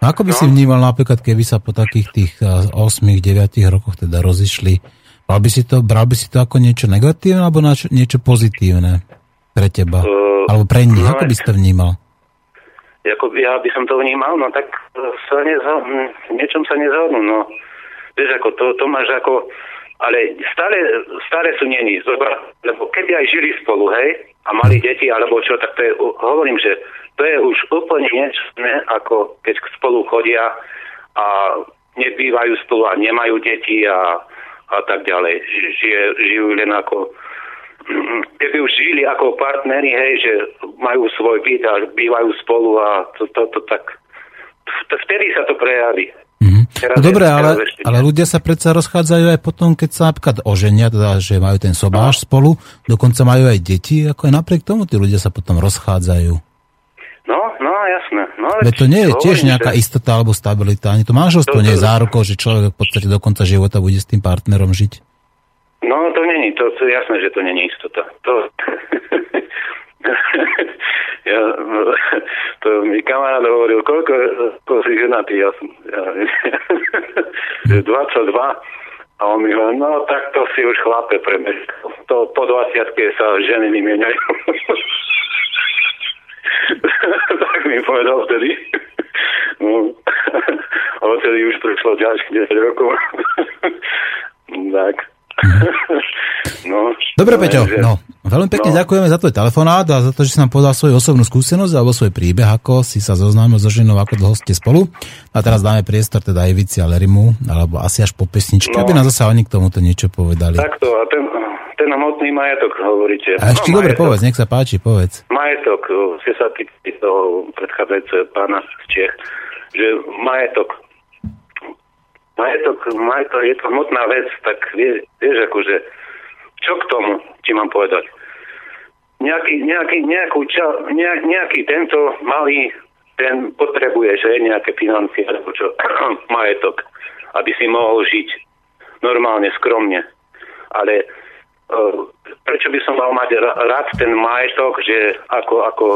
No ako by no. si vnímal napríklad, keby sa po takých tých 8-9 rokoch teda rozišli, bral by si to, bral by si to ako niečo negatívne alebo niečo pozitívne pre teba? Uh, alebo pre nich? No, ako by si to vnímal? Ako ja by som to vnímal, no tak sa nezho- niečom sa nezhodnú, no. Vieš, ako to, to máš ako, ale stále, stále sú není, lebo keby aj žili spolu, hej, a mali deti, alebo čo, tak to je, hovorím, že to je už úplne niečo, ne, ako keď spolu chodia a nebývajú spolu a nemajú deti a, a tak ďalej. Žije, žijú len ako keby už žili ako partneri, hej, že majú svoj byt a bývajú spolu a to, to, to tak vtedy sa to prejaví. Mm-hmm. No dobre, ale, ale ľudia sa predsa rozchádzajú aj potom, keď sa napríklad oženia, teda, že majú ten sobáš no. spolu, dokonca majú aj deti, ako aj napriek tomu tí ľudia sa potom rozchádzajú. No, no, jasné. No, veď to nie je tiež nejaká že... istota alebo stabilita. Ani to manželstvo to, to, nie je zárukou, že človek v podstate do konca života bude s tým partnerom žiť. No, to není, to, to jasné, že to není istota. To, ja, to mi kamarát hovoril, koľko, koľko si ženatý, ja som, ja, 22, a on mi hovoril, no tak to si už chlape pre mňa. To po 20 sa ženy vymieňajú. tak mi povedal vtedy. No, a vtedy už prišlo ďalších 10 rokov. tak. no, Dobre, Peťo, no, veľmi pekne no. ďakujeme za tvoj telefonát a za to, že si nám podal svoju osobnú skúsenosť alebo svoj príbeh, ako si sa zoznámil so ženou, ako dlho ste spolu. A teraz dáme priestor teda Ivici a Lerimu, alebo asi až po pesničke, no. aby nám zase oni k tomuto niečo povedali. Takto, a ten, ten hmotný majetok hovoríte. A ešte no, dobre povedz, nech sa páči, povedz. Majetok, ste sa týkali toho predchádzajúceho pána z Čech, že majetok, majetok, majetok je to hmotná vec, tak vie, vieš, akože, čo k tomu ti mám povedať? Nejaký, nejaký, nejakú ča, nejak, nejaký tento malý, ten potrebuje, že nejaké financie, alebo čo, majetok, aby si mohol žiť normálne, skromne. Ale Eh, prečo by som mal mať rád ten majetok, že ako, ako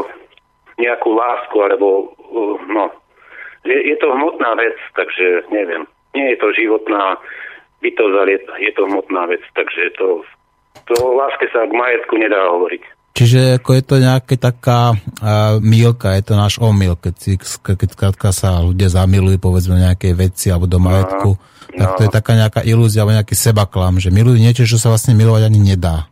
nejakú lásku, alebo eh, no, je, je to hmotná vec, takže neviem. Nie je to životná bytosť, ale je to hmotná vec, takže to, to láske sa k majetku nedá hovoriť. Čiže ako je to nejaká taká uh, mílka, je to náš omyl, keď, si, keď, keď sa ľudia zamilujú povedzme nejakej veci alebo do majetku. Aha tak no. to je taká nejaká ilúzia alebo nejaký sebaklam, že milujú niečo, čo sa vlastne milovať ani nedá.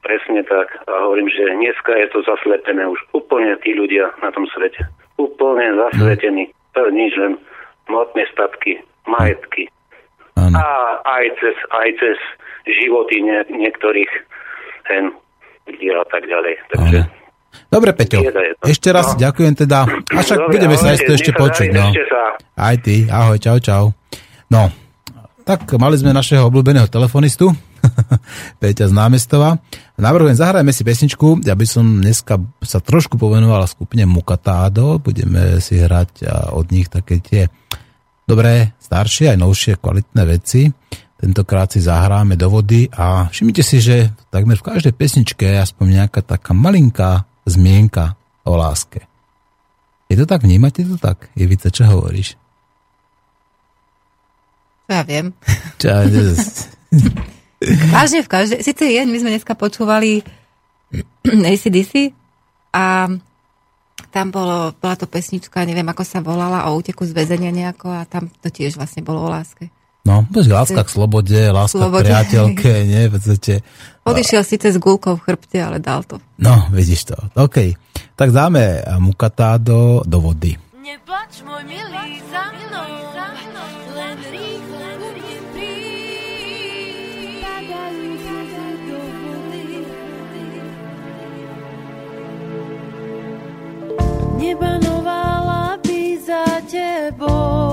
Presne tak. A hovorím, že dneska je to zaslepené už úplne tí ľudia na tom svete. Úplne zasletení. Hmm. Nič len hmotné statky, majetky. Ano. A aj cez, aj cez životy nie, niektorých hen a tak ďalej. Takže. Dobre, Peťo, ešte raz no. ďakujem teda. A však Dobre, budeme sa ešte, ešte počuť. No. Aj ty, ahoj, čau, čau. No, tak mali sme našeho obľúbeného telefonistu, Peťa z námestova. Navrhujem, zahrajme si pesničku, ja by som dneska sa trošku povenoval skupine Mukatádo, budeme si hrať od nich také tie dobré, staršie aj novšie kvalitné veci. Tentokrát si zahráme do vody a všimnite si, že takmer v každej pesničke je aspoň nejaká taká malinká zmienka o láske. Je to tak? Vnímate to tak? Jevice, čo hovoríš? Ja viem. Vážne v každej, síce je, my sme dneska počúvali ACDC a tam bolo, bola to pesnička, neviem ako sa volala, o úteku z väzenia nejako a tam to tiež vlastne bolo o láske. No, láska k slobode, láska slobode. k priateľke, nie, v podstate. Odišiel síce s gulkou v chrbte, ale dal to. No, vidíš to. OK. Tak dáme mukatá do, do vody. Neplač, môj milý, za mnou, za mnou, len rýchlo Nebanovala by za tebou,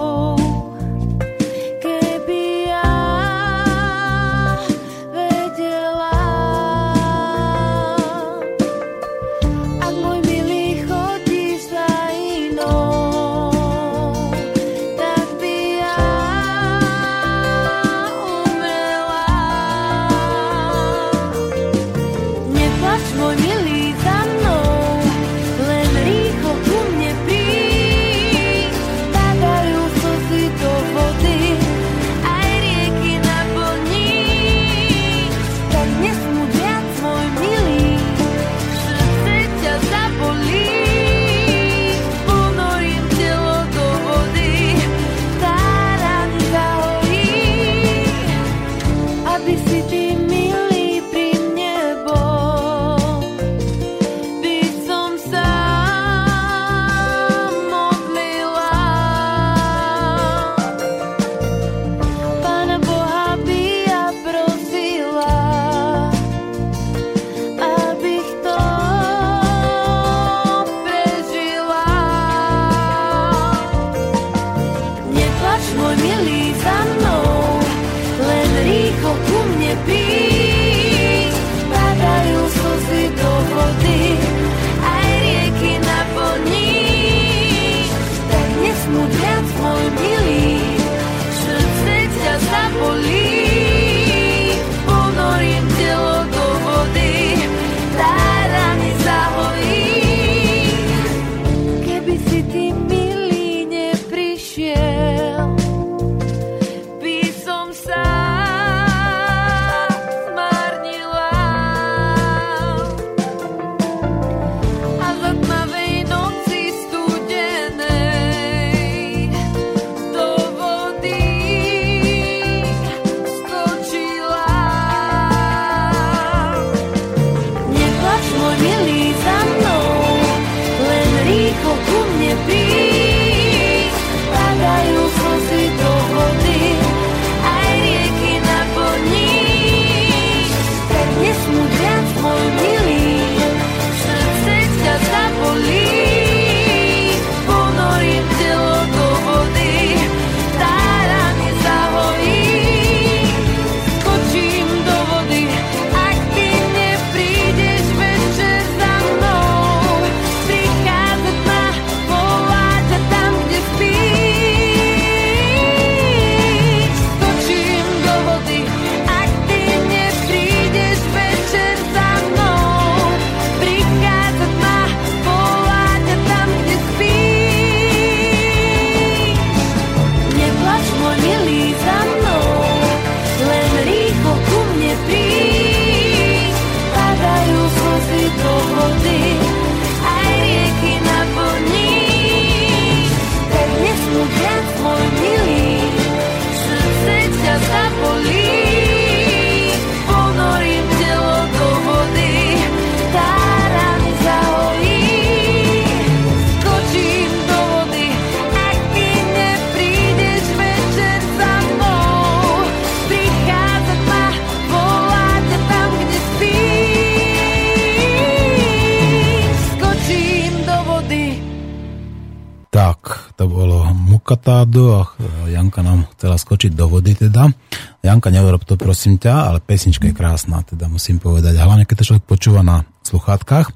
katádu a Janka nám chcela skočiť do vody teda. Janka, neurob to prosím ťa, ale pesnička je krásna, teda musím povedať. Hlavne, keď to človek počúva na sluchátkach.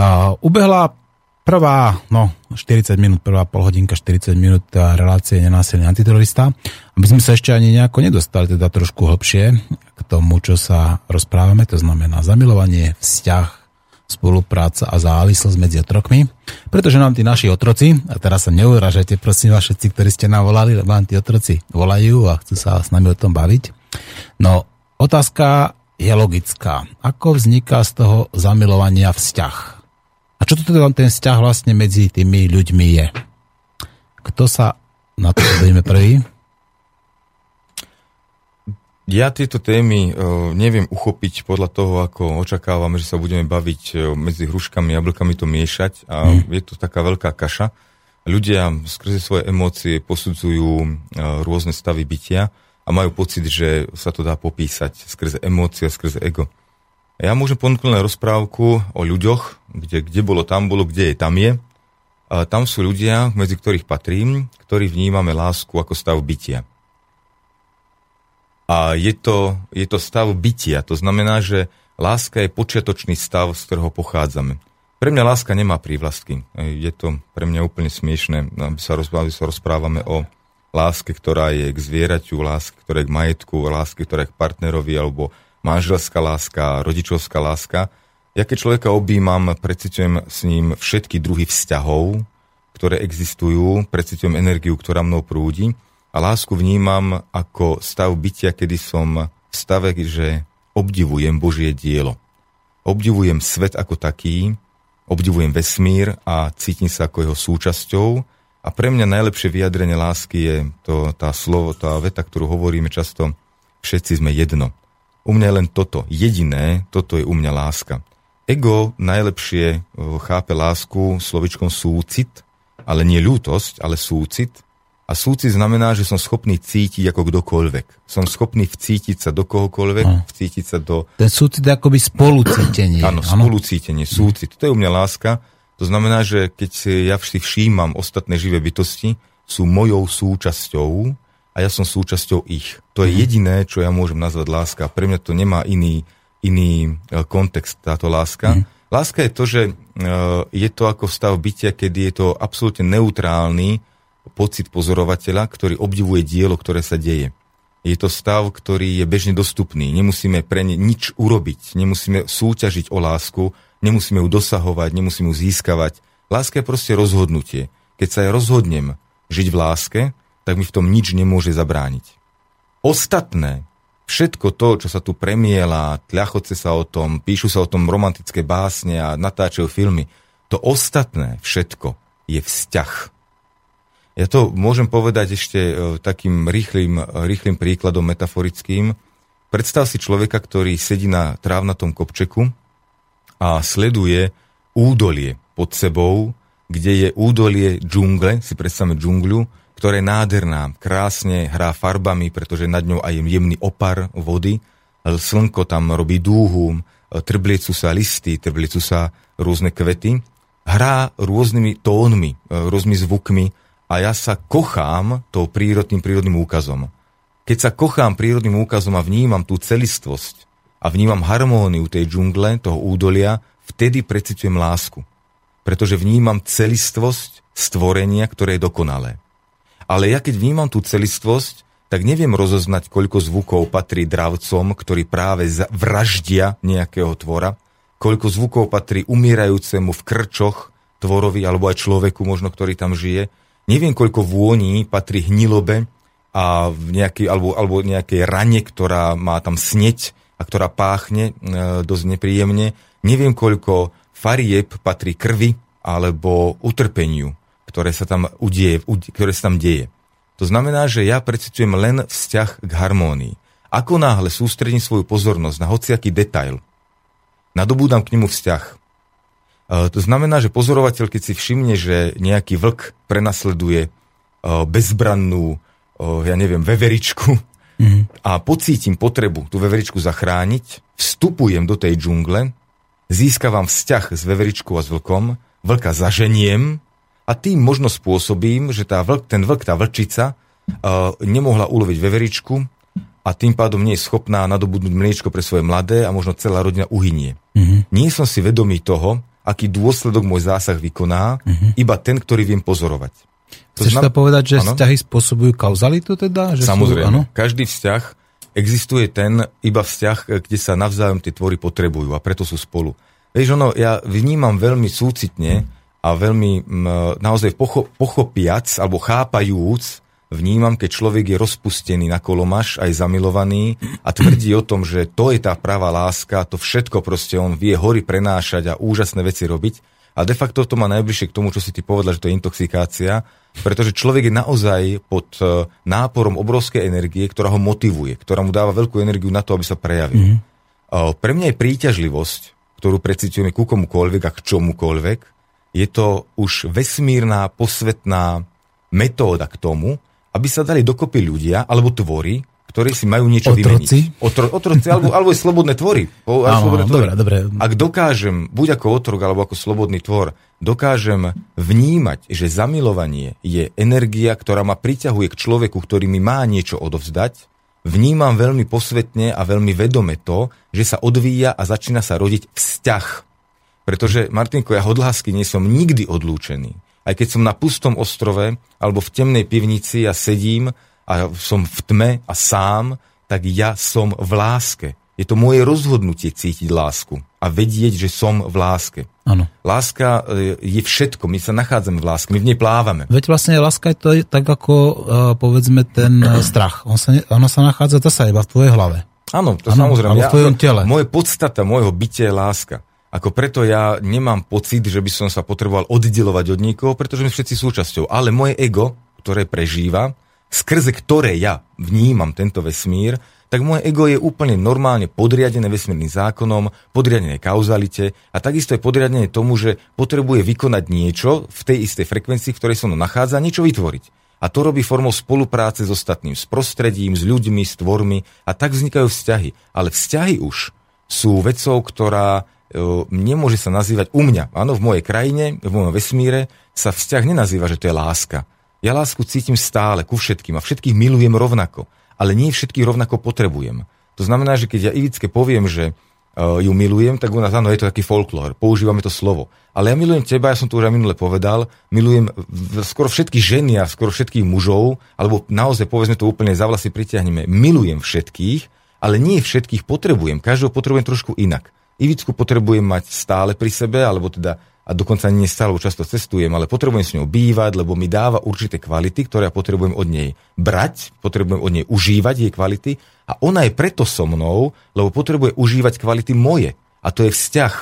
A ubehla prvá, no 40 minút, prvá polhodinka, 40 minút relácie nenásilný antiterorista. Aby sme sa ešte ani nejako nedostali teda trošku hlbšie k tomu, čo sa rozprávame, to znamená zamilovanie, vzťah, spolupráca a závislosť medzi otrokmi, pretože nám tí naši otroci, a teraz sa neuražajte, prosím vás všetci, ktorí ste nám volali, lebo vám tí otroci volajú a chcú sa s nami o tom baviť. No, otázka je logická. Ako vzniká z toho zamilovania vzťah? A čo to teda ten vzťah vlastne medzi tými ľuďmi je? Kto sa na to budeme prvý? Ja tieto témy uh, neviem uchopiť podľa toho, ako očakávame, že sa budeme baviť uh, medzi hruškami a jablkami to miešať a mm. je to taká veľká kaša. Ľudia skrze svoje emócie posudzujú uh, rôzne stavy bytia a majú pocit, že sa to dá popísať skrze emócie a skrze ego. Ja môžem ponúknuť len rozprávku o ľuďoch, kde, kde bolo, tam bolo, kde je, tam je. A tam sú ľudia, medzi ktorých patrím, ktorí vnímame lásku ako stav bytia. A je to, je to stav bytia. To znamená, že láska je počiatočný stav, z ktorého pochádzame. Pre mňa láska nemá prívlastky. Je to pre mňa úplne smiešné, aby sa, rozprávame, sa rozprávame o láske, ktorá je k zvieraťu, láske, ktorá je k majetku, láske, ktorá je k partnerovi, alebo manželská láska, rodičovská láska. Ja keď človeka objímam, precitujem s ním všetky druhy vzťahov, ktoré existujú, precitujem energiu, ktorá mnou prúdi a lásku vnímam ako stav bytia, kedy som v stave, že obdivujem Božie dielo. Obdivujem svet ako taký, obdivujem vesmír a cítim sa ako jeho súčasťou a pre mňa najlepšie vyjadrenie lásky je to, tá slovo, tá veta, ktorú hovoríme často, všetci sme jedno. U mňa je len toto, jediné, toto je u mňa láska. Ego najlepšie eh, chápe lásku slovičkom súcit, ale nie ľútosť, ale súcit, a súcit znamená, že som schopný cítiť ako kdokoľvek. Som schopný vcítiť sa do kohokoľvek, no. vcítiť sa do... Ten súcit je akoby spolucítenie. Áno, spolucítenie, súcit. To je u mňa láska. To znamená, že keď ja si všímam ostatné živé bytosti, sú mojou súčasťou a ja som súčasťou ich. To je mhm. jediné, čo ja môžem nazvať láska. Pre mňa to nemá iný, iný e, kontext, táto láska. Mm. Láska je to, že e, je to ako stav bytia, kedy je to absolútne neutrálny, pocit pozorovateľa, ktorý obdivuje dielo, ktoré sa deje. Je to stav, ktorý je bežne dostupný. Nemusíme pre ne nič urobiť, nemusíme súťažiť o lásku, nemusíme ju dosahovať, nemusíme ju získavať. Láska je proste rozhodnutie. Keď sa ja rozhodnem žiť v láske, tak mi v tom nič nemôže zabrániť. Ostatné, všetko to, čo sa tu premiela, tľachoce sa o tom, píšu sa o tom romantické básne a natáčajú filmy, to ostatné všetko je vzťah ja to môžem povedať ešte e, takým rýchlým, rýchlým príkladom metaforickým. Predstav si človeka, ktorý sedí na trávnatom kopčeku a sleduje údolie pod sebou, kde je údolie džungle, si predstavme džungľu, ktorá je nádherná, krásne hrá farbami, pretože nad ňou aj jemný opar vody, slnko tam robí dúhu, trbliecú sa listy, trbliecú sa rôzne kvety, hrá rôznymi tónmi, rôznymi zvukmi a ja sa kochám tou prírodným prírodným úkazom. Keď sa kochám prírodným úkazom a vnímam tú celistvosť a vnímam harmóniu tej džungle, toho údolia, vtedy precitujem lásku. Pretože vnímam celistvosť stvorenia, ktoré je dokonalé. Ale ja keď vnímam tú celistvosť, tak neviem rozoznať, koľko zvukov patrí dravcom, ktorí práve vraždia nejakého tvora, koľko zvukov patrí umierajúcemu v krčoch tvorovi alebo aj človeku možno, ktorý tam žije. Neviem, koľko vôní patrí hnilobe, a v nejakej, alebo, alebo nejakej rane, ktorá má tam sneť a ktorá páchne e, dosť nepríjemne. Neviem, koľko farieb patrí krvi alebo utrpeniu, ktoré sa tam, udieje, ktoré sa tam deje. To znamená, že ja precitujem len vzťah k harmónii. Ako náhle sústredím svoju pozornosť na hociaký detail, nadobúdam k nemu vzťah. E, to znamená, že pozorovateľ, keď si všimne, že nejaký vlk prenasleduje e, bezbrannú ja neviem, veveričku mm. a pocítim potrebu tú veveričku zachrániť, vstupujem do tej džungle, získavam vzťah s veveričkou a s vlkom, vlka zaženiem a tým možno spôsobím, že tá vlk, ten vlk, tá vlčica nemohla uloviť veveričku a tým pádom nie je schopná nadobudnúť mliečko pre svoje mladé a možno celá rodina uhynie. Mm-hmm. Nie som si vedomý toho, aký dôsledok môj zásah vykoná, mm-hmm. iba ten, ktorý viem pozorovať. Chceš znam... to povedať, že ano? vzťahy spôsobujú kauzalitu teda? Že Samozrejme. Sú, Každý vzťah, existuje ten iba vzťah, kde sa navzájom tie tvory potrebujú a preto sú spolu. Vieš, ono, ja vnímam veľmi súcitne a veľmi m, naozaj pocho- pochopiac alebo chápajúc, vnímam, keď človek je rozpustený na kolomaš, aj zamilovaný a tvrdí o tom, že to je tá pravá láska, to všetko proste on vie hory prenášať a úžasné veci robiť. A de facto to má najbližšie k tomu, čo si ty povedal, že to je intoxikácia, pretože človek je naozaj pod e, náporom obrovskej energie, ktorá ho motivuje, ktorá mu dáva veľkú energiu na to, aby sa prejavil. Mm-hmm. Pre mňa je príťažlivosť, ktorú precitujeme ku komukoľvek a k čomukoľvek, je to už vesmírna, posvetná metóda k tomu, aby sa dali dokopy ľudia alebo tvory, ktorí si majú niečo otroci? vymeniť. Otro, otroci, alebo, alebo slobodné tvory. Po, Áno, slobodné tvory. Dobre, dobre. Ak dokážem, buď ako otrok, alebo ako slobodný tvor, dokážem vnímať, že zamilovanie je energia, ktorá ma priťahuje k človeku, ktorý mi má niečo odovzdať, vnímam veľmi posvetne a veľmi vedome to, že sa odvíja a začína sa rodiť vzťah. Pretože, Martinko, ja od lásky nie som nikdy odlúčený. Aj keď som na pustom ostrove alebo v temnej pivnici a sedím a som v tme a sám, tak ja som v láske. Je to moje rozhodnutie cítiť lásku a vedieť, že som v láske. Ano. Láska e, je všetko, my sa nachádzame v láske, my v nej plávame. Veď vlastne láska je to tak ako, uh, povedzme, ten uh, strach. On sa, ona sa nachádza zase iba v tvojej hlave. Áno, to ano, samozrejme. v tvojom tele. Moje podstata môjho bytia je láska. Ako preto ja nemám pocit, že by som sa potreboval oddelovať od niekoho, pretože my všetci súčasťou. Ale moje ego, ktoré prežíva, skrze ktoré ja vnímam tento vesmír, tak moje ego je úplne normálne podriadené vesmírnym zákonom, podriadené kauzalite a takisto je podriadené tomu, že potrebuje vykonať niečo v tej istej frekvencii, v ktorej sa ono nachádza, niečo vytvoriť. A to robí formou spolupráce s ostatným, s prostredím, s ľuďmi, s tvormi a tak vznikajú vzťahy. Ale vzťahy už sú vecou, ktorá nemôže sa nazývať u mňa. Áno, v mojej krajine, v mojom vesmíre sa vzťah nenazýva, že to je láska ja lásku cítim stále ku všetkým a všetkých milujem rovnako, ale nie všetkých rovnako potrebujem. To znamená, že keď ja Ivicke poviem, že uh, ju milujem, tak u nás áno, je to taký folklór, používame to slovo. Ale ja milujem teba, ja som to už aj minule povedal, milujem skoro všetky ženy a skoro všetkých mužov, alebo naozaj povedzme to úplne za vlasy pritiahneme, milujem všetkých, ale nie všetkých potrebujem, každého potrebujem trošku inak. Ivicku potrebujem mať stále pri sebe, alebo teda a dokonca ani nestále často cestujem, ale potrebujem s ňou bývať, lebo mi dáva určité kvality, ktoré ja potrebujem od nej brať, potrebujem od nej užívať jej kvality a ona je preto so mnou, lebo potrebuje užívať kvality moje. A to je vzťah.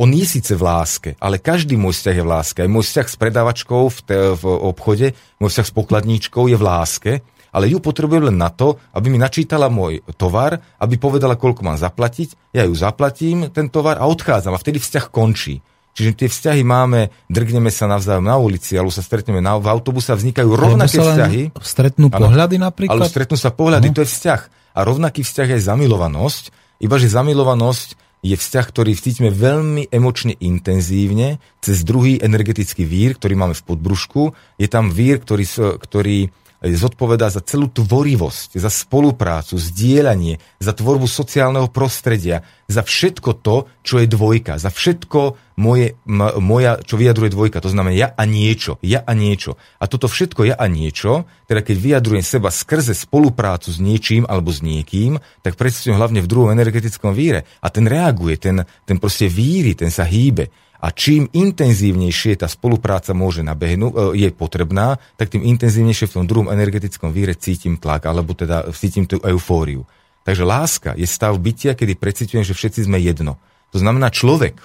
On je síce v láske, ale každý môj vzťah je v láske. Aj môj vzťah s predávačkou v, te, v obchode, môj vzťah s pokladníčkou je v láske ale ju potrebujem len na to, aby mi načítala môj tovar, aby povedala, koľko mám zaplatiť, ja ju zaplatím, ten tovar a odchádzam a vtedy vzťah končí. Čiže tie vzťahy máme, drgneme sa navzájom na ulici, alebo sa stretneme na, v autobuse a vznikajú rovnaké vzťahy. Stretnú pohľady napríklad? Ale stretnú sa pohľady, no. to je vzťah. A rovnaký vzťah je zamilovanosť, iba že zamilovanosť je vzťah, ktorý cítime veľmi emočne intenzívne cez druhý energetický vír, ktorý máme v podbrušku. Je tam vír, ktorý, ktorý zodpovedá za celú tvorivosť, za spoluprácu, zdieľanie, za tvorbu sociálneho prostredia, za všetko to, čo je dvojka, za všetko moje, moja, čo vyjadruje dvojka, to znamená ja a niečo, ja a niečo. A toto všetko ja a niečo, teda keď vyjadrujem seba skrze spoluprácu s niečím alebo s niekým, tak predstavujem hlavne v druhom energetickom víre. A ten reaguje, ten, ten proste víri, ten sa hýbe. A čím intenzívnejšie tá spolupráca môže nabehnúť, e, je potrebná, tak tým intenzívnejšie v tom druhom energetickom víre cítim tlak, alebo teda cítim tú eufóriu. Takže láska je stav bytia, kedy precitujem, že všetci sme jedno. To znamená človek,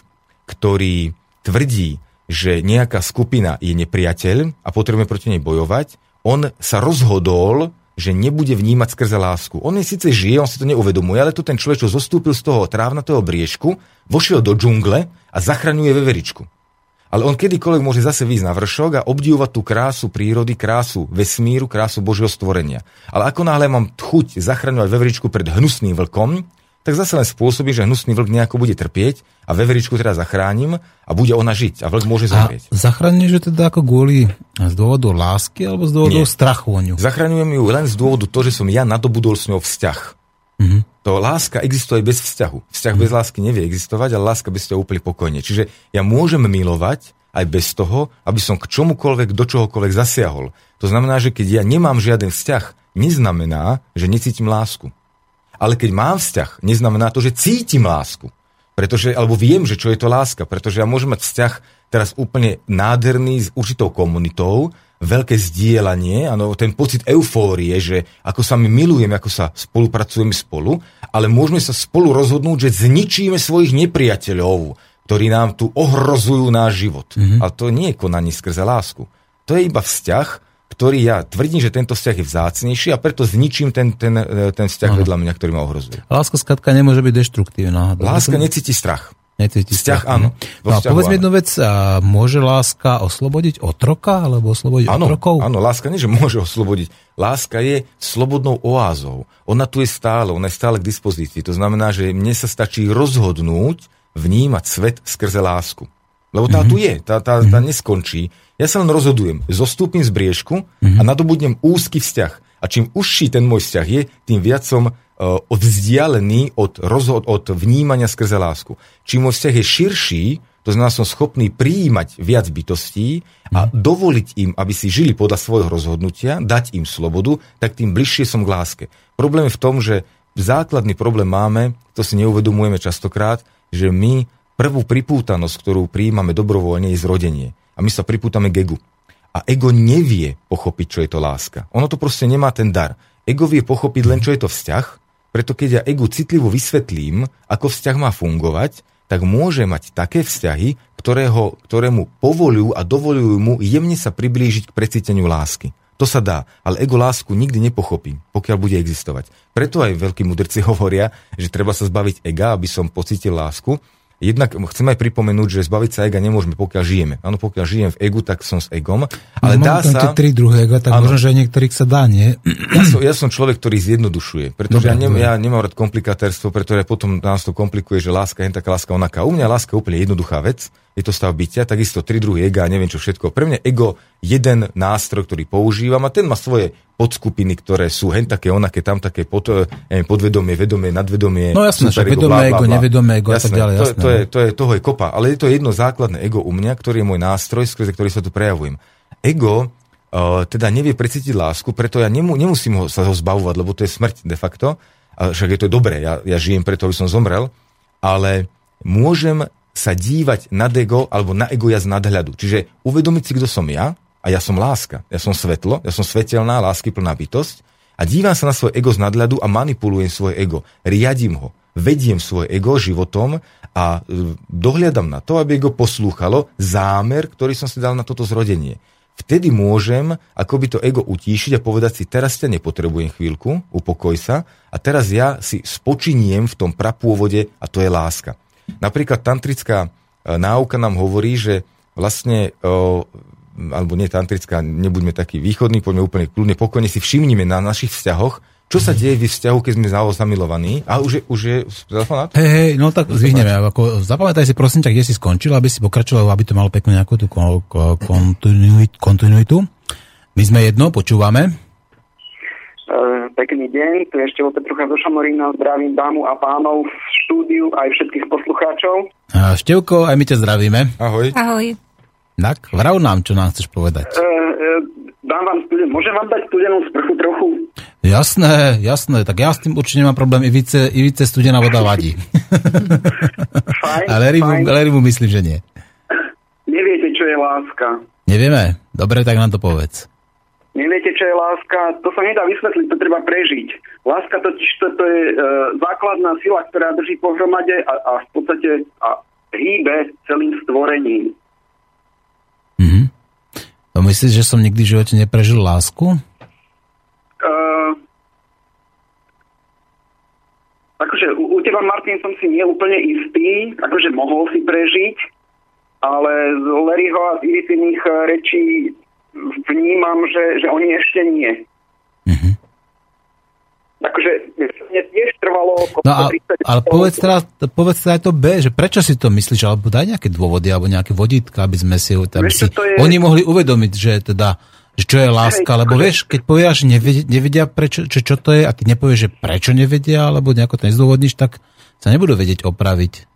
ktorý tvrdí, že nejaká skupina je nepriateľ a potrebujeme proti nej bojovať, on sa rozhodol, že nebude vnímať skrze lásku. On je síce žije, on si to neuvedomuje, ale to ten človek, čo zostúpil z toho trávnatého briežku, vošiel do džungle a zachraňuje veveričku. Ale on kedykoľvek môže zase výjsť na vršok a obdivovať tú krásu prírody, krásu vesmíru, krásu Božieho stvorenia. Ale ako náhle mám chuť zachraňovať veveričku pred hnusným vlkom, tak zase len spôsobí, že hnusný vlk nejako bude trpieť a veveričku teda zachránim a bude ona žiť a vlk môže zomrieť. A zachráňuješ ju teda ako kvôli z dôvodu lásky alebo z dôvodu Nie. strachu o ňu? Zachraňujem ju len z dôvodu to, že som ja nadobudol s ňou vzťah. Mm-hmm. To láska existuje aj bez vzťahu. Vzťah mm-hmm. bez lásky nevie existovať, ale láska bez toho úplne pokojne. Čiže ja môžem milovať aj bez toho, aby som k čomukoľvek, do čohokoľvek zasiahol. To znamená, že keď ja nemám žiaden vzťah, neznamená, že necítim lásku. Ale keď mám vzťah, neznamená to, že cítim lásku. Pretože, alebo viem, že čo je to láska. Pretože ja môžem mať vzťah teraz úplne nádherný s určitou komunitou, veľké zdieľanie, ano, ten pocit eufórie, že ako sa my milujeme, ako sa spolupracujeme spolu, ale môžeme sa spolu rozhodnúť, že zničíme svojich nepriateľov, ktorí nám tu ohrozujú náš život. Mm-hmm. Ale to nie je konanie skrze lásku. To je iba vzťah, ktorý ja tvrdím, že tento vzťah je vzácnejší a preto zničím ten, ten, e, ten vzťah Aha. vedľa mňa, ktorý ma ohrozuje. Láska skratka nemôže byť deštruktívna. Láska necíti strach. Necíti vzťah, strach. áno. No a povedz mi jednu vec, a môže láska oslobodiť otroka, alebo oslobodiť áno, otrokov? Áno, láska nie, že môže oslobodiť. Láska je slobodnou oázou. Ona tu je stále, ona je stále k dispozícii. To znamená, že mne sa stačí rozhodnúť vnímať svet skrze lásku. Lebo tá mm-hmm. tu je, tá, tá, tá mhm. neskončí. Ja sa len rozhodujem, zostúpim z briežku mm-hmm. a nadobudnem úzky vzťah. A čím užší ten môj vzťah je, tým viac som uh, odvzdialený od, rozhod, od vnímania skrze lásku. Čím môj vzťah je širší, to znamená, som schopný prijímať viac bytostí a mm. dovoliť im, aby si žili podľa svojho rozhodnutia, dať im slobodu, tak tým bližšie som k láske. Problém je v tom, že základný problém máme, to si neuvedomujeme častokrát, že my prvú pripútanosť, ktorú prijímame dobrovoľne, je zrodenie a my sa pripútame k egu. A ego nevie pochopiť, čo je to láska. Ono to proste nemá ten dar. Ego vie pochopiť len, čo je to vzťah, preto keď ja egu citlivo vysvetlím, ako vzťah má fungovať, tak môže mať také vzťahy, ktorého, ktoré povolujú a dovolujú mu jemne sa priblížiť k precíteniu lásky. To sa dá, ale ego lásku nikdy nepochopí, pokiaľ bude existovať. Preto aj veľkí mudrci hovoria, že treba sa zbaviť ega, aby som pocítil lásku, Jednak chcem aj pripomenúť, že zbaviť sa ega nemôžeme, pokiaľ žijeme. Áno, pokiaľ žijem v egu, tak som s egom. Ale no, dá sa... tri druhé ega, tak áno, možno, že aj niektorých sa dá, nie? Ja som, ja som človek, ktorý zjednodušuje, pretože Dobre, ja, nem, ja nemám rád komplikatérstvo, pretože potom nás to komplikuje, že láska je taká láska onaká. U mňa láska je úplne jednoduchá vec je to stav bytia, takisto tri druhy ega, neviem čo všetko. Pre mňa ego jeden nástroj, ktorý používam a ten má svoje podskupiny, ktoré sú hen také, onaké, tam také pod, neviem, podvedomie, vedomie, nadvedomie. No jasné, že vedomé ego, nevedomé ego jasné, a tak ďalej. Jasné, to, to, je, no. to je, toho je kopa, ale je to jedno základné ego u mňa, ktorý je môj nástroj, skrze ktorý sa tu prejavujem. Ego uh, teda nevie precítiť lásku, preto ja nemu, nemusím ho, sa ho zbavovať, lebo to je smrť de facto. A však je to dobré, ja, ja žijem preto, aby som zomrel, ale môžem sa dívať na ego alebo na ego ja z nadhľadu. Čiže uvedomiť si, kto som ja, a ja som láska, ja som svetlo, ja som svetelná, plná bytosť a dívam sa na svoje ego z nadhľadu a manipulujem svoje ego, riadím ho, vediem svoje ego životom a e, dohliadam na to, aby ego poslúchalo zámer, ktorý som si dal na toto zrodenie. vtedy môžem akoby to ego utíšiť a povedať si, teraz ťa nepotrebujem chvíľku, upokoj sa a teraz ja si spočiniem v tom prapôvode a to je láska. Napríklad tantrická e, náuka nám hovorí, že vlastne, alebo nie tantrická, nebuďme takí východní, poďme úplne kľudne, pokojne si všimnime na našich vzťahoch, čo sa deje v vzťahu, keď sme naozaj zamilovaní? A už je, už je telefonát? Hej, hej, no tak zvihneme. Ako, zapamätaj si prosím ťa, kde si skončil, aby si pokračoval, aby to malo peknú nejakú tú kontinuitu. My sme jedno, počúvame. Uh, pekný deň, tu ešte Petrucha zo Šamorína, zdravím dámu a pánov v štúdiu, aj všetkých poslucháčov. A Števko, aj my ťa zdravíme. Ahoj. Ahoj. Tak, vrav nám, čo nám chceš povedať. Uh, uh, dám vám studen, môžem vám dať studenú sprchu trochu? Jasné, jasné, tak ja s tým určite nemám problém, Ivice, Ivice studená voda vadí. fajn, Ale Lerimu myslím, že nie. Neviete, čo je láska. Nevieme? Dobre, tak nám to povedz. Neviete, čo je láska? To sa nedá vysvetliť, to treba prežiť. Láska totiž to, to je e, základná sila, ktorá drží pohromade a, a v podstate a hýbe celým stvorením. Mhm. To myslíš, že som nikdy v živote neprežil lásku? Uh, akože u, u teba, Martin, som si neúplne istý, akože mohol si prežiť, ale z Larryho a z Irifiných eh, rečí vnímam, že, že oni ešte nie. Akože mne tiež trvalo... No a, ale povedz teraz, povedz teraz aj to B, že prečo si to myslíš, alebo daj nejaké dôvody, alebo nejaké vodítka, aby sme si, aby si je... oni mohli uvedomiť, že teda že čo je láska, Hej, lebo akože... vieš, keď povieš, že nevedia, nevedia prečo, čo, čo to je a ty nepovieš, že prečo nevedia, alebo nejako to nezdôvodníš, tak sa nebudú vedieť opraviť.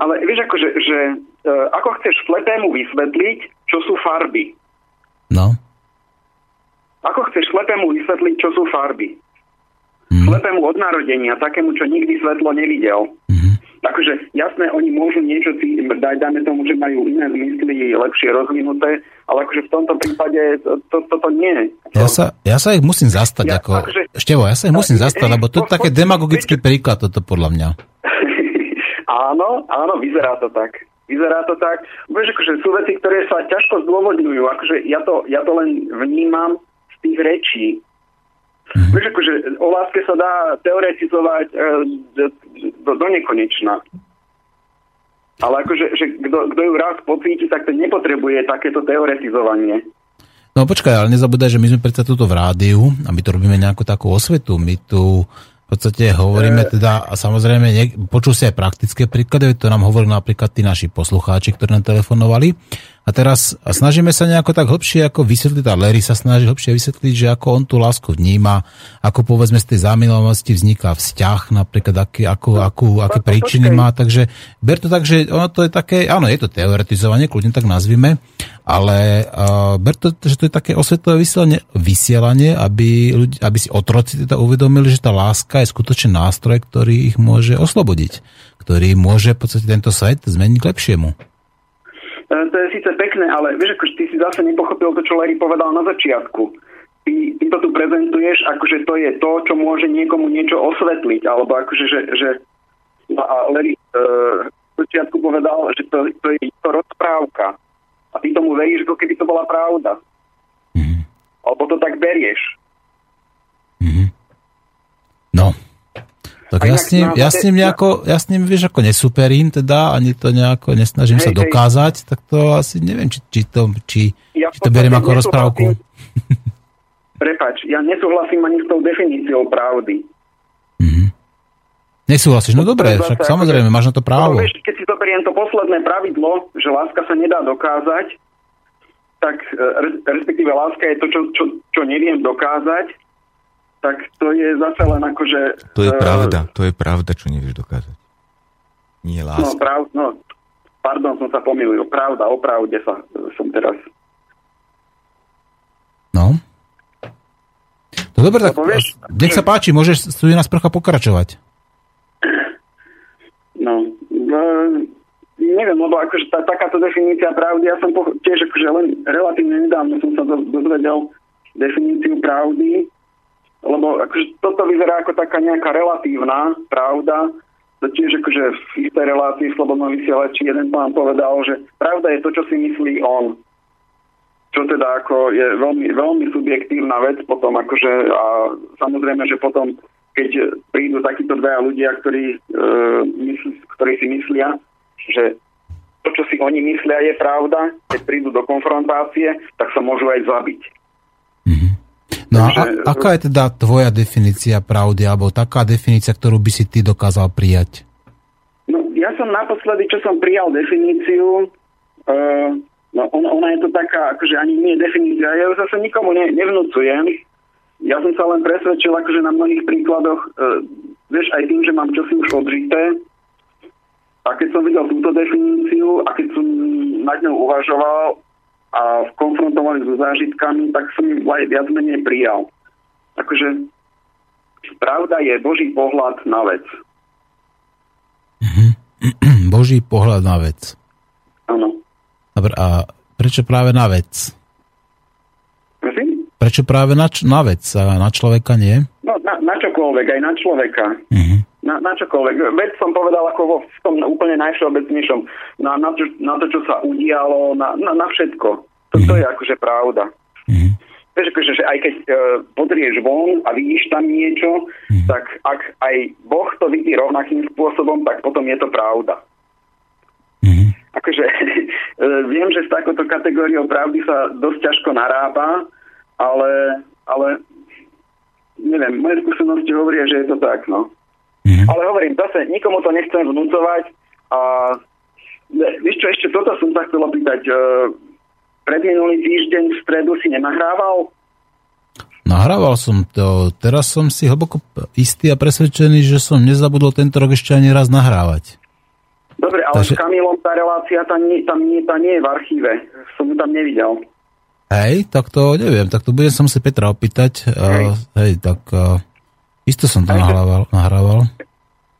Ale vieš, akože, že, e, ako chceš slepému vysvetliť, čo sú farby? No. Ako chceš slepému vysvetliť, čo sú farby? Mm. Slepému od narodenia, takému, čo nikdy svetlo nevidel. Mm. Takže jasné, oni môžu niečo si dať, dáme tomu, že majú iné zmysly lepšie rozvinuté, ale akože v tomto prípade to, to, toto nie. Ja sa, ja sa ich musím zastať, ja, ako... Takže, Števo, ja sa ich musím zastať, lebo to je také demagogický príklad, toto podľa mňa. áno, áno, vyzerá to tak. Vyzerá to tak. Vieš, akože sú veci, ktoré sa ťažko zdôvodňujú. Akože ja to, ja to len vnímam z tých rečí, Mm-hmm. Vieš, akože o láske sa dá teoretizovať e, do, do nekonečna. Ale akože, že kto, ju raz pocíti, tak to nepotrebuje takéto teoretizovanie. No počkaj, ale nezabúdaj, že my sme predsa tuto v rádiu a my tu robíme nejakú takú osvetu. My tu v podstate hovoríme e- teda, a samozrejme, nie, počul si aj praktické príklady, to nám hovorili napríklad tí naši poslucháči, ktorí nám telefonovali. A teraz snažíme sa nejako tak hlbšie ako vysvetliť, a Larry sa snaží hlbšie vysvetliť, že ako on tú lásku vníma, ako povedzme z tej zamilovanosti vzniká vzťah, napríklad aký, ako, akú, aké príčiny má, takže ber to tak, že ono to je také, áno, je to teoretizovanie, kľudne tak nazvime, ale uh, ber to, že to je také osvetové vysielanie, vysielanie aby, ľudí, aby si otroci teda uvedomili, že tá láska je skutočne nástroj, ktorý ich môže oslobodiť, ktorý môže v podstate tento svet zmeniť k lepšiemu. Síce pekné, ale vieš, ako ty si zase nepochopil to, čo Larry povedal na začiatku. Ty, ty to tu prezentuješ, akože to je to, čo môže niekomu niečo osvetliť, alebo akože, že, že a Larry uh, začiatku povedal, že to, to je to rozprávka. A ty tomu veríš, ako keby to bola pravda. Mm-hmm. Alebo to tak berieš. Mm-hmm. No, tak ja s, ním, ja s ním nejako, ja s ním, vieš, ako nesuperím teda, ani to nejako nesnažím hej, sa dokázať, hej. tak to asi neviem, či, či to, či, ja či to beriem ako rozprávku. Prepač, ja nesúhlasím ani s tou definíciou pravdy. Mm-hmm. Nesúhlasíš? No dobre, však samozrejme, máš na to právo. No, vieš, keď si zoberiem to posledné pravidlo, že láska sa nedá dokázať, tak e, respektíve láska je to, čo, čo, čo neviem dokázať, tak to je zase len akože... To je uh, pravda, to je pravda, čo nevieš dokázať. Nie láska. No, prav, no, pardon, som sa pomýlil. Pravda, o pravde sa, som teraz... No. No dobre, tak no, povieš, nech sa páči, môžeš studená sprcha pokračovať. No, no neviem, lebo akože tá, takáto definícia pravdy, ja som po, tiež akože len relatívne nedávno som sa dozvedel definíciu pravdy lebo akože toto vyzerá ako taká nejaká relatívna pravda, tiež akože v istej relácii v Slobodnom vysielači jeden pán povedal, že pravda je to, čo si myslí on. Čo teda ako je veľmi, veľmi subjektívna vec potom akože a samozrejme, že potom keď prídu takíto dvaja ľudia, ktorí, e, mysl, ktorí si myslia, že to, čo si oni myslia, je pravda, keď prídu do konfrontácie, tak sa môžu aj zabiť. No Takže, a aká je teda tvoja definícia pravdy, alebo taká definícia, ktorú by si ty dokázal prijať? No, ja som naposledy, čo som prijal definíciu, uh, no ona, ona je to taká, akože ani nie je definícia, ja ju zase nikomu ne, nevnúcujem, ja som sa len presvedčil akože na mnohých príkladoch, uh, vieš, aj tým, že mám čosi už odžité, a keď som videl túto definíciu a keď som nad ňou uvažoval a konfrontovali so zážitkami, tak som ju aj viac menej prijal. Akože pravda je Boží pohľad na vec. Mhm. Boží pohľad na vec. Áno. Dobre, a prečo práve na vec? Prosím? Prečo práve na, na vec a na človeka nie? No, na, na čokoľvek, aj na človeka. Uh-huh na, na čokoľvek. Veď som povedal ako vo v tom úplne najvšeobecnejšom. Na, na, to, na to, čo sa udialo, na, na, na všetko. Toto mm-hmm. je akože pravda. Mm-hmm. Vieš, akože, že aj keď uh, podrieš von a vidíš tam niečo, mm-hmm. tak ak aj Boh to vidí rovnakým spôsobom, tak potom je to pravda. Mm-hmm. Akože uh, viem, že s takouto kategóriou pravdy sa dosť ťažko narába, ale, ale neviem, moje skúsenosti hovoria, že je to tak, no. Mm-hmm. Ale hovorím, zase nikomu to nechcem vnúcovať a vieš čo, ešte toto som sa chcel opýtať. E, predminulý týždeň v stredu si nenahrával? Nahrával som to. Teraz som si hlboko istý a presvedčený, že som nezabudol tento rok ešte ani raz nahrávať. Dobre, ale Takže... s Kamilom tá relácia tam nie, tam, nie, tam nie je v archíve. Som ju tam nevidel. Hej, tak to neviem. Tak to budem sa musieť Petra opýtať. Hej, uh, hej tak uh, Isto som to nahrával, nahrával.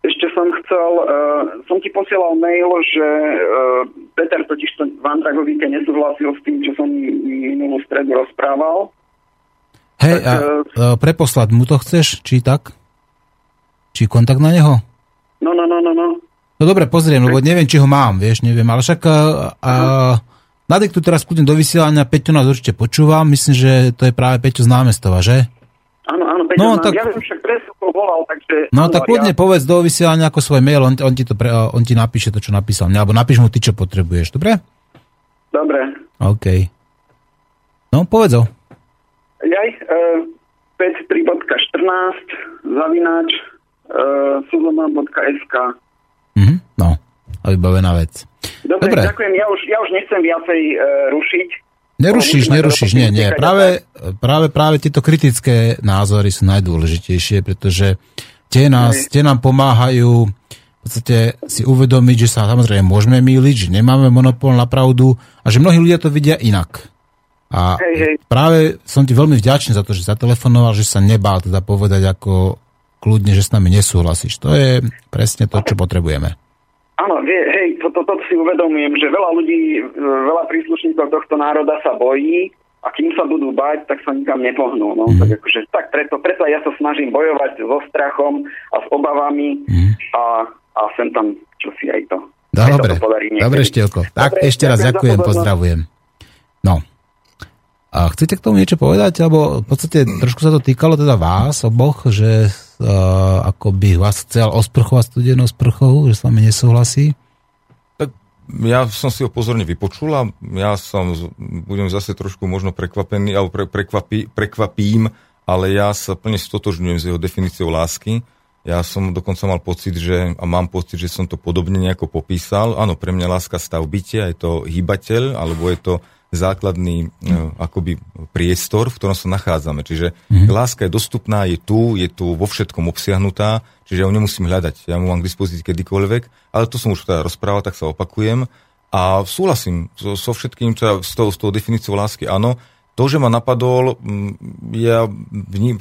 Ešte som chcel, uh, som ti posielal mail, že uh, Peter totiž to v Andragovíke nesúhlasil s tým, čo som minulú stredu rozprával. Hej, tak, a uh, preposlať mu to chceš, či tak? Či kontakt na neho? No, no, no, no, no. No dobre, pozriem, lebo neviem, či ho mám, vieš, neviem, ale však a, a, nadiktu teraz kľudne do vysielania, Peťo nás určite počúvam, myslím, že to je práve Peťo z námestova, že? Áno, áno, Peťo, no, tak... ja viem, však volal, takže... No tak kľudne ja... povedz do vysielania ako svoj mail, on, on, ti to pre, on ti napíše to, čo napísal mňa, alebo napíš mu ty, čo potrebuješ, dobre? Dobre. OK. No, povedz ho. Jaj, uh, 5.3.14 zavináč uh, suzoma.sk Mhm, no, a vybavená vec. Dobre, Dobre, ďakujem, ja už, ja už nechcem viacej uh, rušiť. Nerušíš, nerušíš, nie, nie. Práve, práve, práve tieto kritické názory sú najdôležitejšie, pretože tie, nás, tie nám pomáhajú v podstate si uvedomiť, že sa samozrejme môžeme míliť, že nemáme monopol na pravdu a že mnohí ľudia to vidia inak. A hej, hej. práve som ti veľmi vďačný za to, že zatelefonoval, že sa nebál teda povedať ako kľudne, že s nami nesúhlasíš. To je presne to, čo potrebujeme. Áno, hej, toto to, to si uvedomujem, že veľa ľudí, veľa príslušníkov tohto národa sa bojí a kým sa budú bať, tak sa nikam nepohnú. No. Mm. Tak, akože, tak preto, preto ja sa snažím bojovať so strachom a s obavami mm. a, a sem tam čo si aj to. Dobre, dobre Štielko. Tak dobre, ešte raz ďakujem, pozdravujem. No. A chcete k tomu niečo povedať? Alebo v podstate trošku sa to týkalo teda vás oboch, že uh, ako by vás chcel osprchovať studenou sprchou, že s vami nesúhlasí? Ja som si ho pozorne vypočul a ja som, budem zase trošku možno prekvapený, alebo pre, prekvapí, prekvapím, ale ja sa plne stotožňujem s jeho definíciou lásky. Ja som dokonca mal pocit, že, a mám pocit, že som to podobne nejako popísal. Áno, pre mňa láska stav bytia, je to hýbateľ, alebo je to základný uh, akoby priestor, v ktorom sa nachádzame. Čiže mm-hmm. láska je dostupná, je tu, je tu vo všetkom obsiahnutá, čiže ja ju nemusím hľadať. Ja mu mám k dispozícii kedykoľvek, ale to som už teda rozprával, tak sa opakujem. A súhlasím so, so všetkým, teda s tou, s tou definíciou lásky, áno. To, že ma napadol, ja vní,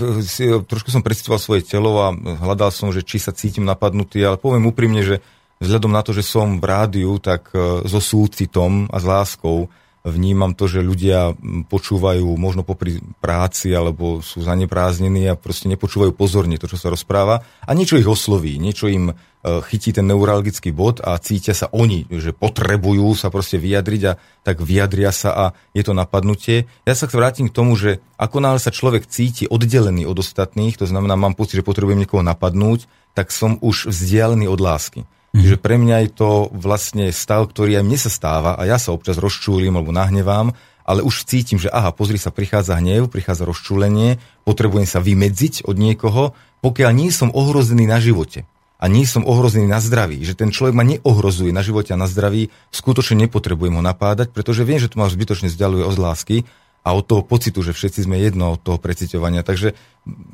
trošku som predstavoval svoje telo a hľadal som, že či sa cítim napadnutý, ale poviem úprimne, že vzhľadom na to, že som v rádiu, tak e, so súcitom a s láskou vnímam to, že ľudia počúvajú možno popri práci alebo sú zanepráznení a proste nepočúvajú pozorne to, čo sa rozpráva a niečo ich osloví, niečo im e, chytí ten neuralgický bod a cítia sa oni, že potrebujú sa proste vyjadriť a tak vyjadria sa a je to napadnutie. Ja sa vrátim k tomu, že ako náhle sa človek cíti oddelený od ostatných, to znamená, mám pocit, že potrebujem niekoho napadnúť, tak som už vzdialený od lásky. Mm. Čiže pre mňa je to vlastne stav, ktorý aj mne sa stáva a ja sa občas rozčúlim alebo nahnevám, ale už cítim, že aha, pozri sa, prichádza hnev, prichádza rozčúlenie, potrebujem sa vymedziť od niekoho, pokiaľ nie som ohrozený na živote a nie som ohrozený na zdraví, že ten človek ma neohrozuje na živote a na zdraví, skutočne nepotrebujem ho napádať, pretože viem, že to ma zbytočne vzdialuje od lásky a od toho pocitu, že všetci sme jedno od toho preciťovania. Takže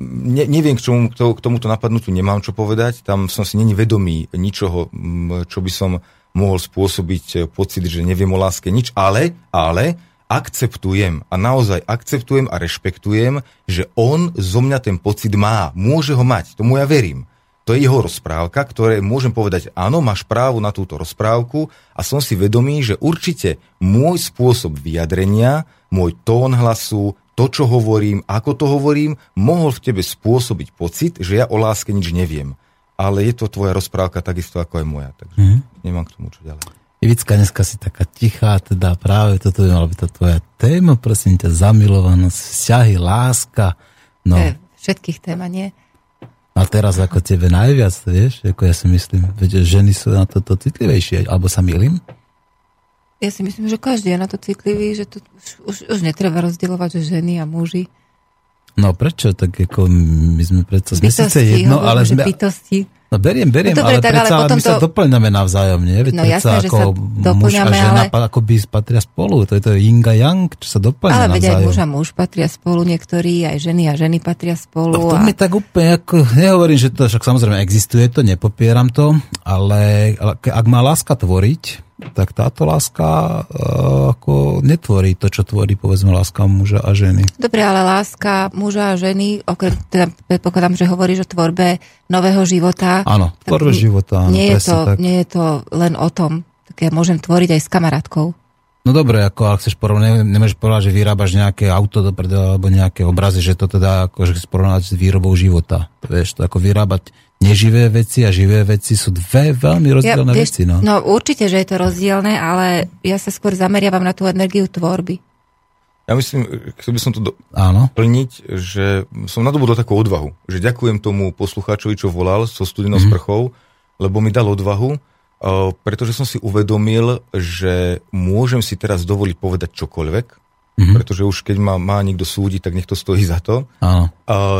ne, neviem, k, čomu, k tomuto napadnutiu nemám čo povedať. Tam som si není vedomý ničoho, čo by som mohol spôsobiť e, pocit, že neviem o láske nič, ale, ale akceptujem a naozaj akceptujem a rešpektujem, že on zo mňa ten pocit má. Môže ho mať, tomu ja verím. To je jeho rozprávka, ktoré môžem povedať, áno, máš právo na túto rozprávku a som si vedomý, že určite môj spôsob vyjadrenia, môj tón hlasu, to, čo hovorím, ako to hovorím, mohol v tebe spôsobiť pocit, že ja o láske nič neviem. Ale je to tvoja rozprávka takisto ako aj moja, takže mm. nemám k tomu čo ďalej. Ivicka, dneska si taká tichá, teda práve toto je mala byť tá tvoja téma, prosím ťa, zamilovanosť, vzťahy, láska. No. všetkých téma, nie? A teraz ako tebe najviac, vieš, ako ja si myslím, že ženy sú na toto citlivejšie, alebo sa milím? Ja si myslím, že každý je na to citlivý, že to už, už, už netreba rozdielovať, že ženy a muži. No prečo? Tak ako my sme predsa... Sme síce jedno, ale sme... Bytosti. No beriem, beriem, no, dobre, ale tak, predsa ale my to... sa doplňame navzájom, nie? Veď no jasné, že sa doplňame, muž a žena ale... ako by patria spolu. To je to yin a yang, čo sa doplňa Ale veď aj muž a muž patria spolu, niektorí aj ženy a ženy patria spolu. No, to a... mi tak úplne, ako, nehovorím, že to však samozrejme existuje, to nepopieram to, ale, ale ak má láska tvoriť, tak táto láska uh, ako netvorí to, čo tvorí povedzme láska muža a ženy. Dobre, ale láska muža a ženy, okrem, teda predpokladám, že hovoríš o tvorbe nového života. Áno, tvorbe života. Áno, nie, je to, tak. nie je to len o tom. Tak ja môžem tvoriť aj s kamarátkou. No dobre, ako ak chceš porovnať, nemôžeš povedať, že vyrábaš nejaké auto dopredu alebo nejaké obrazy, že to teda ako, že porovnať s výrobou života. To vieš, to ako vyrábať neživé veci a živé veci sú dve veľmi rozdielne ja, veci. No. no určite, že je to rozdielne, ale ja sa skôr zameriavam na tú energiu tvorby. Ja myslím, chcel by som to do- Áno. plniť, že som nadobudol takú odvahu, že ďakujem tomu poslucháčovi, čo volal so studenou mm. sprchou, lebo mi dal odvahu, pretože som si uvedomil, že môžem si teraz dovoliť povedať čokoľvek, mm-hmm. pretože už keď ma má niekto súdiť, tak nech to stojí za to. Áno.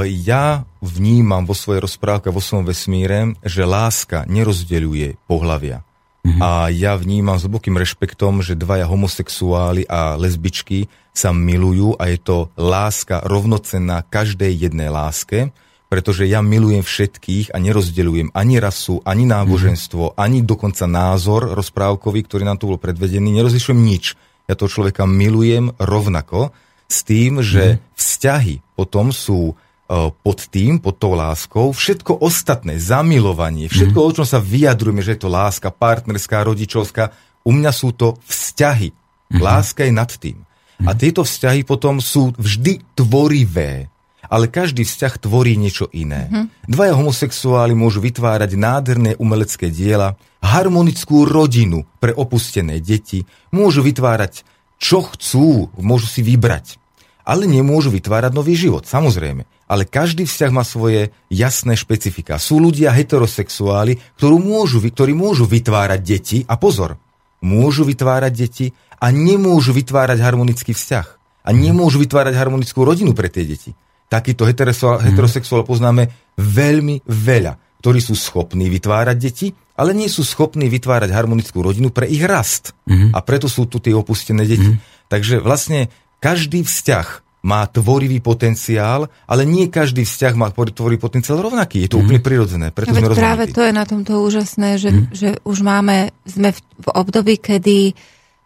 Ja vnímam vo svojej rozprávke, vo svojom vesmíre, že láska nerozdeľuje pohlavia. Mm-hmm. A ja vnímam s hlbokým rešpektom, že dvaja homosexuáli a lesbičky sa milujú a je to láska rovnocenná každej jednej láske pretože ja milujem všetkých a nerozdeľujem ani rasu, ani náboženstvo, mm-hmm. ani dokonca názor rozprávkový, ktorý nám tu bol predvedený. Nerozlišujem nič. Ja toho človeka milujem rovnako s tým, že mm-hmm. vzťahy potom sú uh, pod tým, pod tou láskou, všetko ostatné, zamilovanie, všetko, mm-hmm. o čom sa vyjadrujeme, že je to láska, partnerská, rodičovská, u mňa sú to vzťahy. Mm-hmm. Láska je nad tým. Mm-hmm. A mhm. tieto vzťahy potom sú vždy tvorivé ale každý vzťah tvorí niečo iné. Mm-hmm. Dvaja homosexuáli môžu vytvárať nádherné umelecké diela, harmonickú rodinu pre opustené deti, môžu vytvárať čo chcú, môžu si vybrať. Ale nemôžu vytvárať nový život, samozrejme. Ale každý vzťah má svoje jasné špecifika. Sú ľudia heterosexuáli, ktorí môžu, ktorí môžu vytvárať deti, a pozor, môžu vytvárať deti a nemôžu vytvárať harmonický vzťah. A nemôžu vytvárať harmonickú rodinu pre tie deti takýto heterosexuál, mm. heterosexuál poznáme veľmi veľa, ktorí sú schopní vytvárať deti, ale nie sú schopní vytvárať harmonickú rodinu pre ich rast. Mm. A preto sú tu tie opustené deti. Mm. Takže vlastne každý vzťah má tvorivý potenciál, ale nie každý vzťah má tvorivý potenciál rovnaký. Je to mm. úplne prirodzené. Preto ja, sme práve to je na tomto úžasné, že, mm. že už máme, sme v, v období, kedy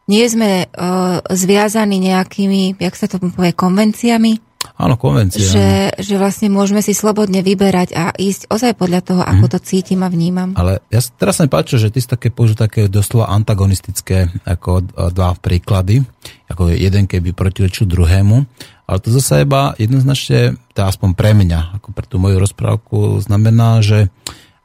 nie sme uh, zviazaní nejakými, jak sa to povie, konvenciami, Áno, konvencia. Že, že vlastne môžeme si slobodne vyberať a ísť ozaj podľa toho, ako mm. to cítim a vnímam. Ale ja teraz sa mi páči, že ty si také použil také doslova antagonistické ako dva príklady, ako jeden keby protirečil druhému, ale to zase iba jednoznačne, to aspoň pre mňa, ako pre tú moju rozprávku, znamená, že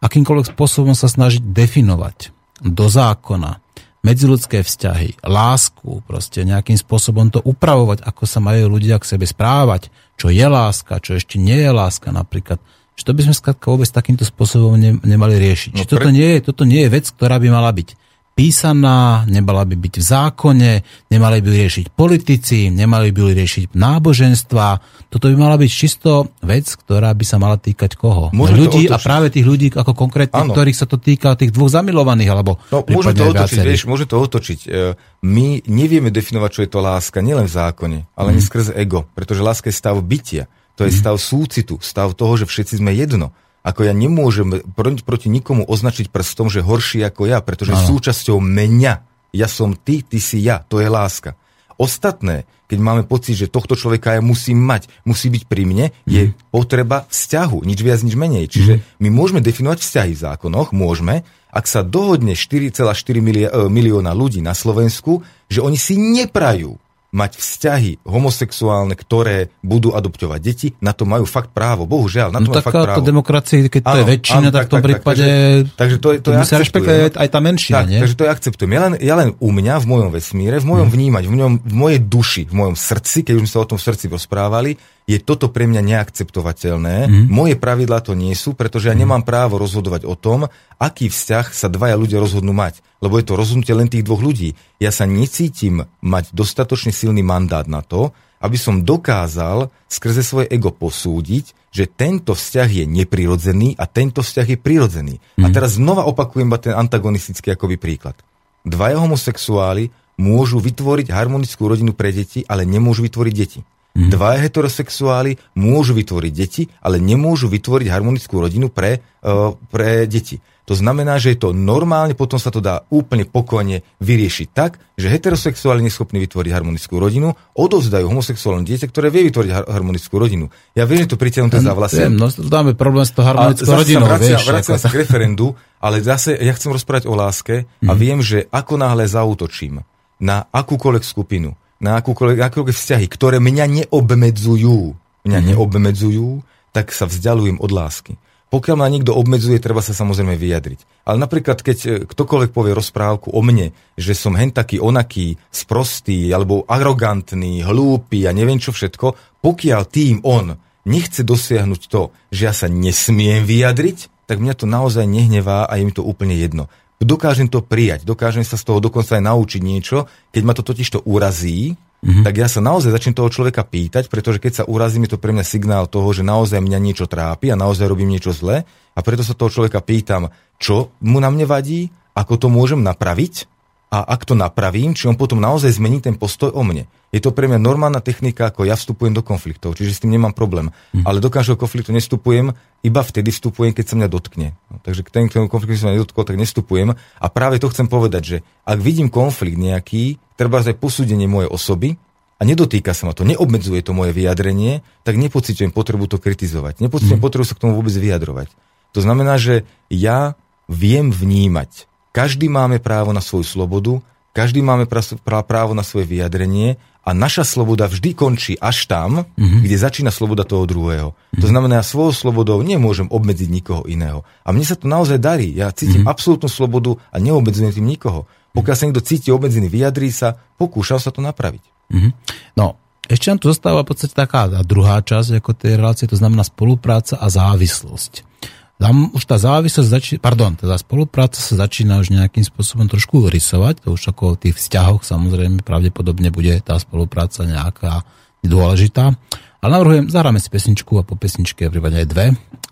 akýmkoľvek spôsobom sa snažiť definovať do zákona medziludské vzťahy, lásku, proste nejakým spôsobom to upravovať, ako sa majú ľudia k sebe správať, čo je láska, čo ešte nie je láska napríklad. To by sme skladka vôbec takýmto spôsobom ne, nemali riešiť. No, pre... toto, nie je, toto nie je vec, ktorá by mala byť písaná, nemala by byť v zákone, nemali by riešiť politici, nemali by riešiť náboženstva. Toto by mala byť čisto vec, ktorá by sa mala týkať koho? Môže ľudí a práve tých ľudí ako konkrétne, ktorých sa to týka, tých dvoch zamilovaných, alebo no, môže to otočiť, vieš, môže to otočiť. E, my nevieme definovať, čo je to láska, nielen v zákone, ale mm. ani skrze ego, pretože láska je stav bytia. To je mm. stav súcitu, stav toho, že všetci sme jedno. Ako ja nemôžem proti nikomu označiť prstom, že horší ako ja, pretože ano. súčasťou mňa. Ja som ty, ty si ja. To je láska. Ostatné, keď máme pocit, že tohto človeka ja musím mať, musí byť pri mne, je mm. potreba vzťahu, nič viac, nič menej. Čiže mm. my môžeme definovať vzťahy v zákonoch, môžeme, ak sa dohodne 4,4 e, milióna ľudí na Slovensku, že oni si neprajú mať vzťahy homosexuálne, ktoré budú adoptovať deti, na to majú fakt právo. Bohužiaľ, na to no, majú fakt právo. demokracie, keď to áno, je väčšina, áno, tak v tom tak, prípade takže, takže to, to, to ja rešpektuje aj tá menšia, tak, nie? Takže to ja akceptujem. Ja len, ja len u mňa, v mojom vesmíre, v mojom hmm. vnímať, v, mojom, v mojej duši, v mojom srdci, keď už sme sa o tom srdci rozprávali, je toto pre mňa neakceptovateľné. Mm. Moje pravidlá to nie sú, pretože ja mm. nemám právo rozhodovať o tom, aký vzťah sa dvaja ľudia rozhodnú mať. Lebo je to rozhodnutie len tých dvoch ľudí. Ja sa necítim mať dostatočne silný mandát na to, aby som dokázal skrze svoje ego posúdiť, že tento vzťah je neprirodzený a tento vzťah je prirodzený. Mm. A mhm. teraz znova opakujem ten antagonistický akoby príklad. Dvaja homosexuáli môžu vytvoriť harmonickú rodinu pre deti, ale nemôžu vytvoriť deti. Mm. Dvaja heterosexuáli môžu vytvoriť deti, ale nemôžu vytvoriť harmonickú rodinu pre, uh, pre deti. To znamená, že je to normálne, potom sa to dá úplne pokojne vyriešiť tak, že heterosexuáli neschopní vytvoriť harmonickú rodinu, odovzdajú homosexuálne dieťa, ktoré vie vytvoriť harmonickú rodinu. Ja viem, že to pritiahnuté za vlasy. No, dáme problém s to harmonickou rodinou. Vracia, vieš, vracia sa k referendu, ale zase ja chcem rozprávať o láske a mm. viem, že ako náhle zautočím na akúkoľvek skupinu, na akúkoľvek, akúkoľvek vzťahy, ktoré mňa neobmedzujú, mňa mm-hmm. neobmedzujú, tak sa vzdialujem od lásky. Pokiaľ ma niekto obmedzuje, treba sa samozrejme vyjadriť. Ale napríklad, keď e, ktokoľvek povie rozprávku o mne, že som hen taký onaký, sprostý, alebo arogantný, hlúpy a neviem čo všetko, pokiaľ tým on nechce dosiahnuť to, že ja sa nesmiem vyjadriť, tak mňa to naozaj nehnevá a je mi to úplne jedno dokážem to prijať, dokážem sa z toho dokonca aj naučiť niečo, keď ma to totiž to urazí, mm-hmm. tak ja sa naozaj začnem toho človeka pýtať, pretože keď sa urazí, je to pre mňa signál toho, že naozaj mňa niečo trápi a naozaj robím niečo zle a preto sa toho človeka pýtam, čo mu na mne vadí, ako to môžem napraviť a ak to napravím, či on potom naozaj zmení ten postoj o mne. Je to pre mňa normálna technika, ako ja vstupujem do konfliktov, čiže s tým nemám problém. Mm. Ale do každého konfliktu nestupujem, iba vtedy vstupujem, keď sa mňa dotkne. No, takže k tomu konfliktu sa nedotkol, tak nestupujem. A práve to chcem povedať, že ak vidím konflikt nejaký, treba aj posúdenie mojej osoby, a nedotýka sa ma to, neobmedzuje to moje vyjadrenie, tak nepocitujem potrebu to kritizovať. Nepocitujem mm. potrebu sa k tomu vôbec vyjadrovať. To znamená, že ja viem vnímať každý máme právo na svoju slobodu, každý máme právo na svoje vyjadrenie a naša sloboda vždy končí až tam, mm-hmm. kde začína sloboda toho druhého. Mm-hmm. To znamená, ja svojou slobodou nemôžem obmedziť nikoho iného. A mne sa to naozaj darí. Ja cítim mm-hmm. absolútnu slobodu a neobmedzujem tým nikoho. Pokiaľ sa niekto cíti obmedzený, vyjadrí sa, pokúšam sa to napraviť. Mm-hmm. No, ešte nám tu zostáva v podstate taká druhá časť ako tej relácie, to znamená spolupráca a závislosť tam už tá závislosť začína, pardon, teda spolupráca sa začína už nejakým spôsobom trošku rysovať, to už ako v tých vzťahoch samozrejme pravdepodobne bude tá spolupráca nejaká dôležitá. Ale navrhujem, zahráme si pesničku a po pesničke prípadne aj dve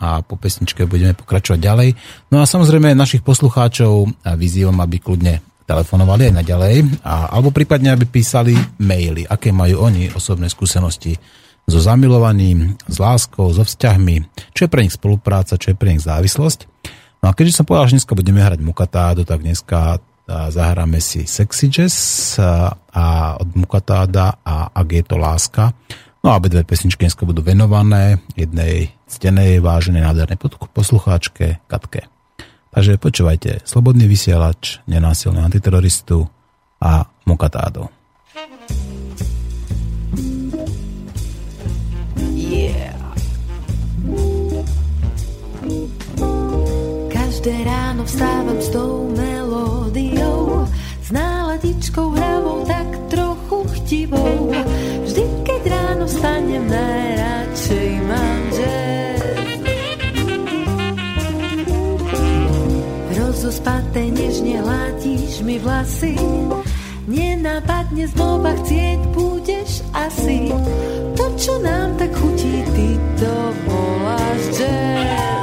a po pesničke budeme pokračovať ďalej. No a samozrejme našich poslucháčov vyzývam, aby kľudne telefonovali aj naďalej, a, alebo prípadne, aby písali maily, aké majú oni osobné skúsenosti so zamilovaním, s láskou, so vzťahmi, čo je pre nich spolupráca, čo je pre nich závislosť. No a keďže som povedal, že dneska budeme hrať Mukatádo, tak dneska zahráme si Sexy Jazz a od Mukatáda a Ak je to láska. No a obe dve pesničky dneska budú venované jednej ctenej, váženej, nádhernej poslucháčke Katke. Takže počúvajte Slobodný vysielač, nenásilný antiteroristu a Mukatádo. Každé ráno vstávam s tou melódiou, s náladičkou hravou tak trochu chtivou. Vždy, keď ráno vstanem, najradšej mám jazz. Rozospaté nežne hlátíš mi vlasy, nenápadne znova chcieť budeš asi. To, čo nám tak chutí, ty to voláš jazz.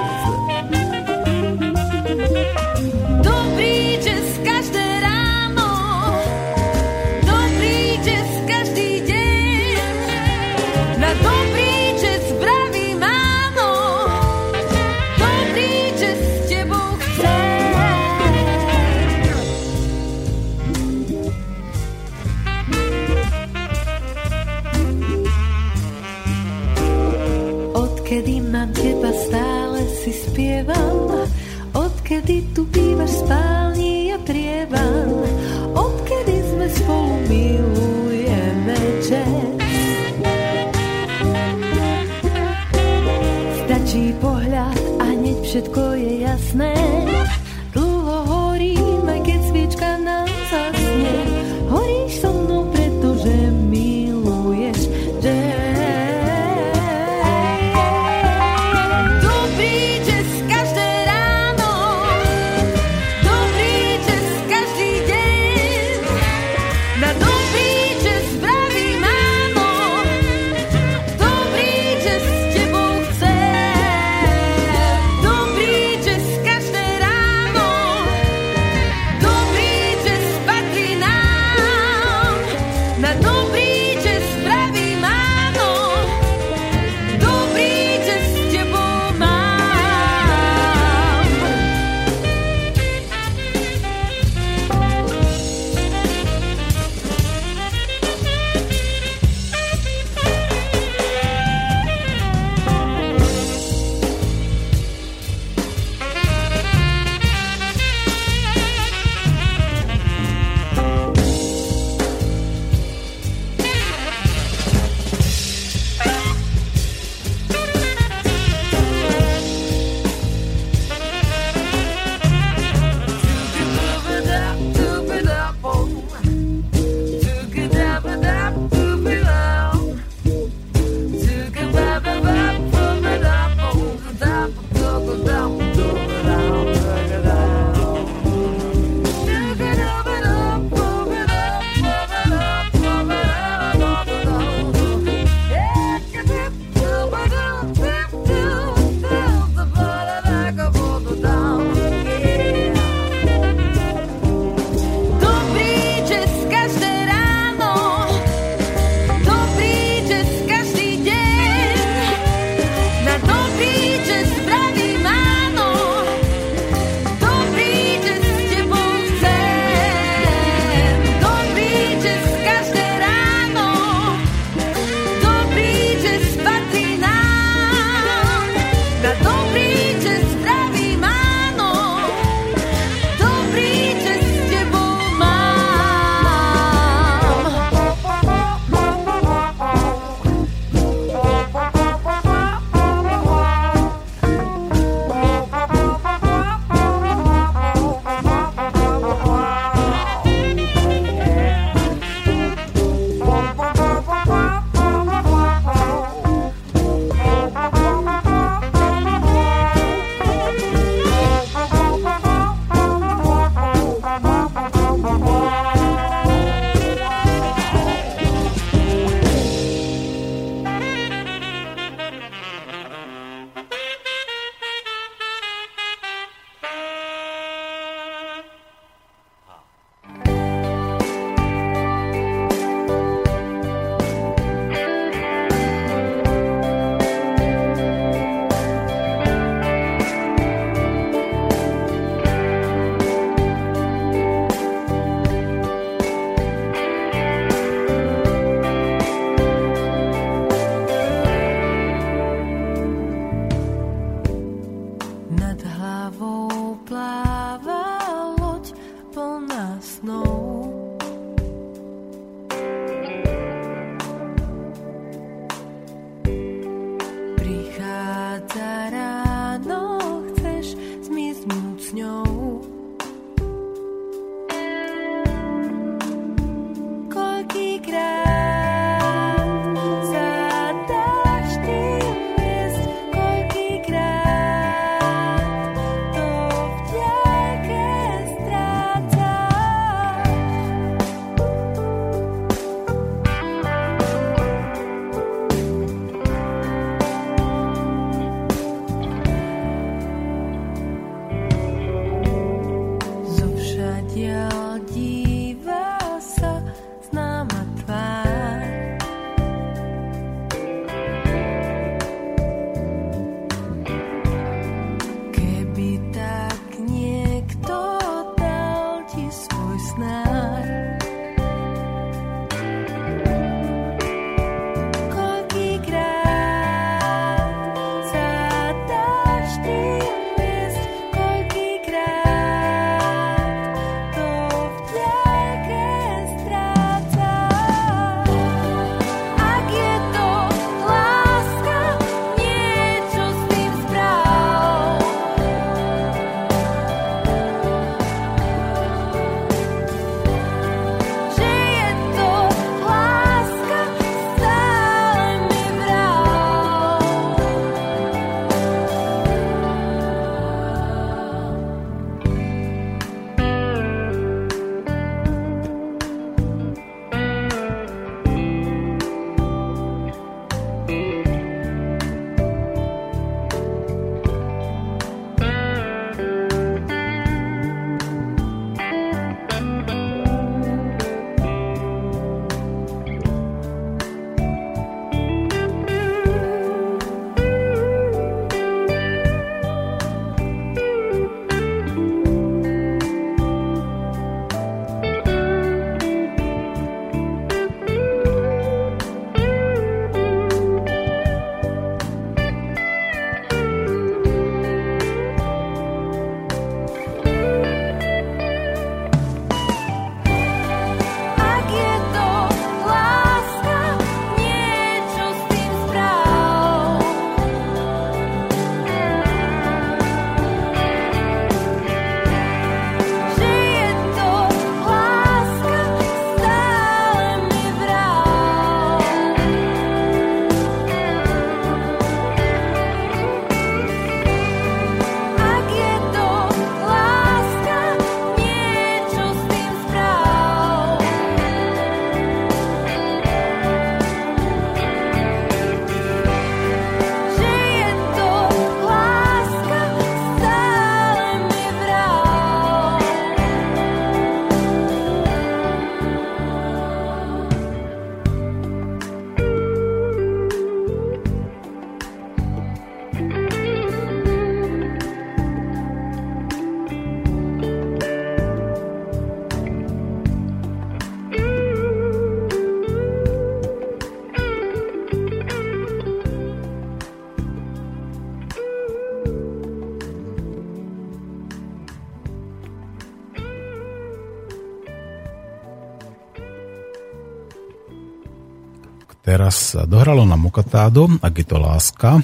Dohralo na Mokatádo, ak je to láska.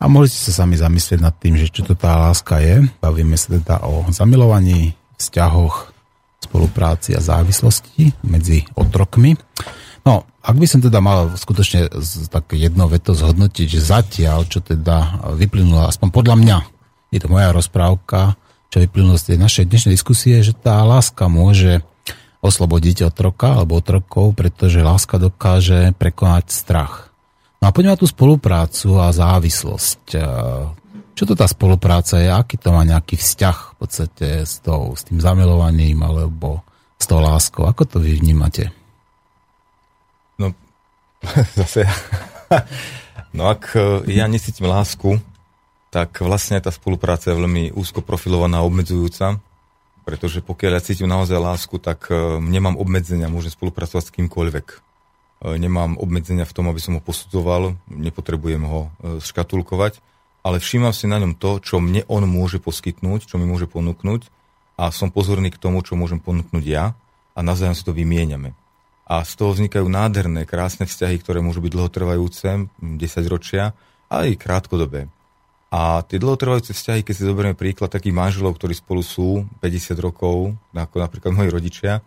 A môžete sa sami zamyslieť nad tým, že čo to tá láska je. Bavíme sa teda o zamilovaní, vzťahoch, spolupráci a závislosti medzi otrokmi. No, ak by som teda mal skutočne tak jedno veto zhodnotiť, že zatiaľ, čo teda vyplynulo, aspoň podľa mňa, je to moja rozprávka, čo vyplynulo z tej našej dnešnej diskusie, že tá láska môže oslobodiť otroka alebo otrokov, pretože láska dokáže prekonať strach. No a poďme na tú spoluprácu a závislosť. E, čo to tá spolupráca je? Aký to má nejaký vzťah v podstate s, tou, s tým zamilovaním alebo s tou láskou? Ako to vy vnímate? No, zase... no ak e, ja necítim lásku, tak vlastne tá spolupráca je veľmi úzko profilovaná a obmedzujúca pretože pokiaľ ja cítim naozaj lásku, tak uh, nemám obmedzenia, môžem spolupracovať s kýmkoľvek. Uh, nemám obmedzenia v tom, aby som ho posudzoval, nepotrebujem ho uh, škatulkovať, ale všímam si na ňom to, čo mne on môže poskytnúť, čo mi môže ponúknuť a som pozorný k tomu, čo môžem ponúknuť ja a navzájom si to vymieňame. A z toho vznikajú nádherné, krásne vzťahy, ktoré môžu byť dlhotrvajúce, 10 ročia, ale aj krátkodobé. A tie dlhotrvajúce vzťahy, keď si zoberieme príklad takých manželov, ktorí spolu sú 50 rokov, ako napríklad moji rodičia,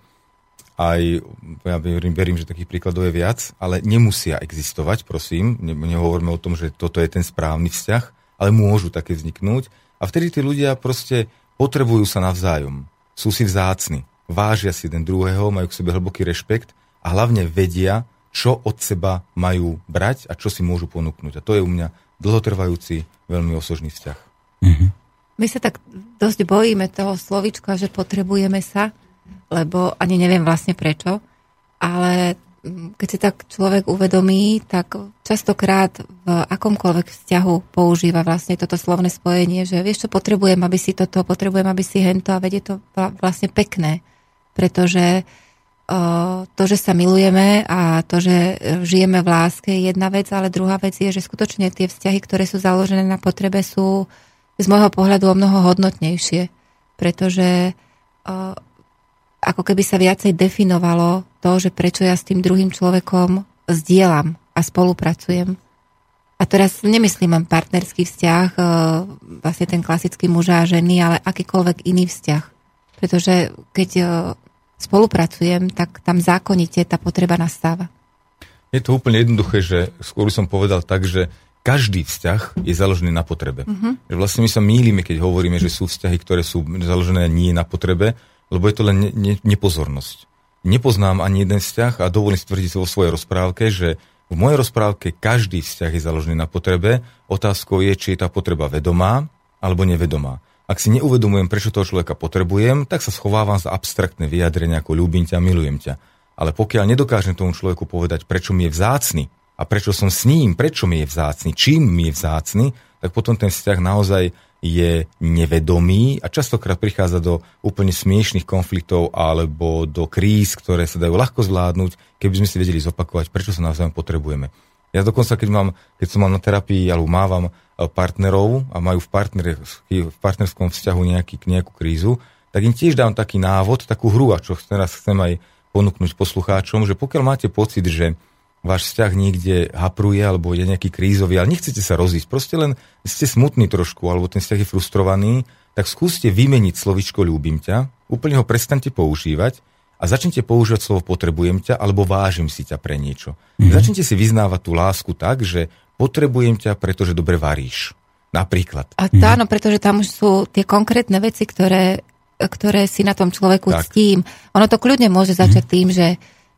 aj ja verím, verím, že takých príkladov je viac, ale nemusia existovať, prosím. Ne, nehovoríme o tom, že toto je ten správny vzťah, ale môžu také vzniknúť. A vtedy tí ľudia proste potrebujú sa navzájom. Sú si vzácni. Vážia si jeden druhého, majú k sebe hlboký rešpekt a hlavne vedia, čo od seba majú brať a čo si môžu ponúknuť. A to je u mňa dlhotrvajúci, veľmi osožný vzťah. Mm-hmm. My sa tak dosť bojíme toho slovička, že potrebujeme sa, lebo ani neviem vlastne prečo, ale keď si tak človek uvedomí, tak častokrát v akomkoľvek vzťahu používa vlastne toto slovné spojenie, že vieš čo, potrebujem, aby si toto, potrebujem, aby si hento a vedie to vlastne pekné, pretože uh, to, že sa milujeme a to, že žijeme v láske je jedna vec, ale druhá vec je, že skutočne tie vzťahy, ktoré sú založené na potrebe, sú z môjho pohľadu o mnoho hodnotnejšie, pretože ako keby sa viacej definovalo to, že prečo ja s tým druhým človekom zdieľam a spolupracujem. A teraz nemyslím len partnerský vzťah, vlastne ten klasický muža a ženy, ale akýkoľvek iný vzťah. Pretože keď spolupracujem, tak tam zákonite tá potreba nastáva. Je to úplne jednoduché, že skôr som povedal tak, že každý vzťah je založený na potrebe. Že vlastne my sa mýlime, keď hovoríme, že sú vzťahy, ktoré sú založené nie na potrebe, lebo je to len ne- ne- nepozornosť. Nepoznám ani jeden vzťah a dovolím stvrdiť vo svojej rozprávke, že v mojej rozprávke každý vzťah je založený na potrebe. Otázkou je, či je tá potreba vedomá alebo nevedomá. Ak si neuvedomujem, prečo toho človeka potrebujem, tak sa schovávam za abstraktné vyjadrenia ako ľúbim ťa, milujem ťa. Ale pokiaľ nedokážem tomu človeku povedať, prečo mi je vzácny a prečo som s ním, prečo mi je vzácny, čím mi je vzácny, tak potom ten vzťah naozaj je nevedomý a častokrát prichádza do úplne smiešných konfliktov alebo do kríz, ktoré sa dajú ľahko zvládnuť, keby sme si vedeli zopakovať, prečo sa navzájom potrebujeme. Ja dokonca, keď, mám, keď som mal na terapii alebo mávam e, partnerov a majú v, partner, v partnerskom vzťahu nejaký, nejakú krízu, tak im tiež dám taký návod, takú hru, a čo teraz chcem aj ponúknuť poslucháčom, že pokiaľ máte pocit, že váš vzťah niekde hapruje alebo je nejaký krízový, ale nechcete sa rozísť, proste len ste smutní trošku alebo ten vzťah je frustrovaný, tak skúste vymeniť slovičko ľúbim ťa, úplne ho prestante používať a začnite používať slovo potrebujem ťa alebo vážim si ťa pre niečo. Mm-hmm. Začnite si vyznávať tú lásku tak, že potrebujem ťa, pretože dobre varíš. Napríklad. A to áno, pretože tam už sú tie konkrétne veci, ktoré, ktoré si na tom človeku tak. ctím. Ono to kľudne môže začať mm-hmm. tým, že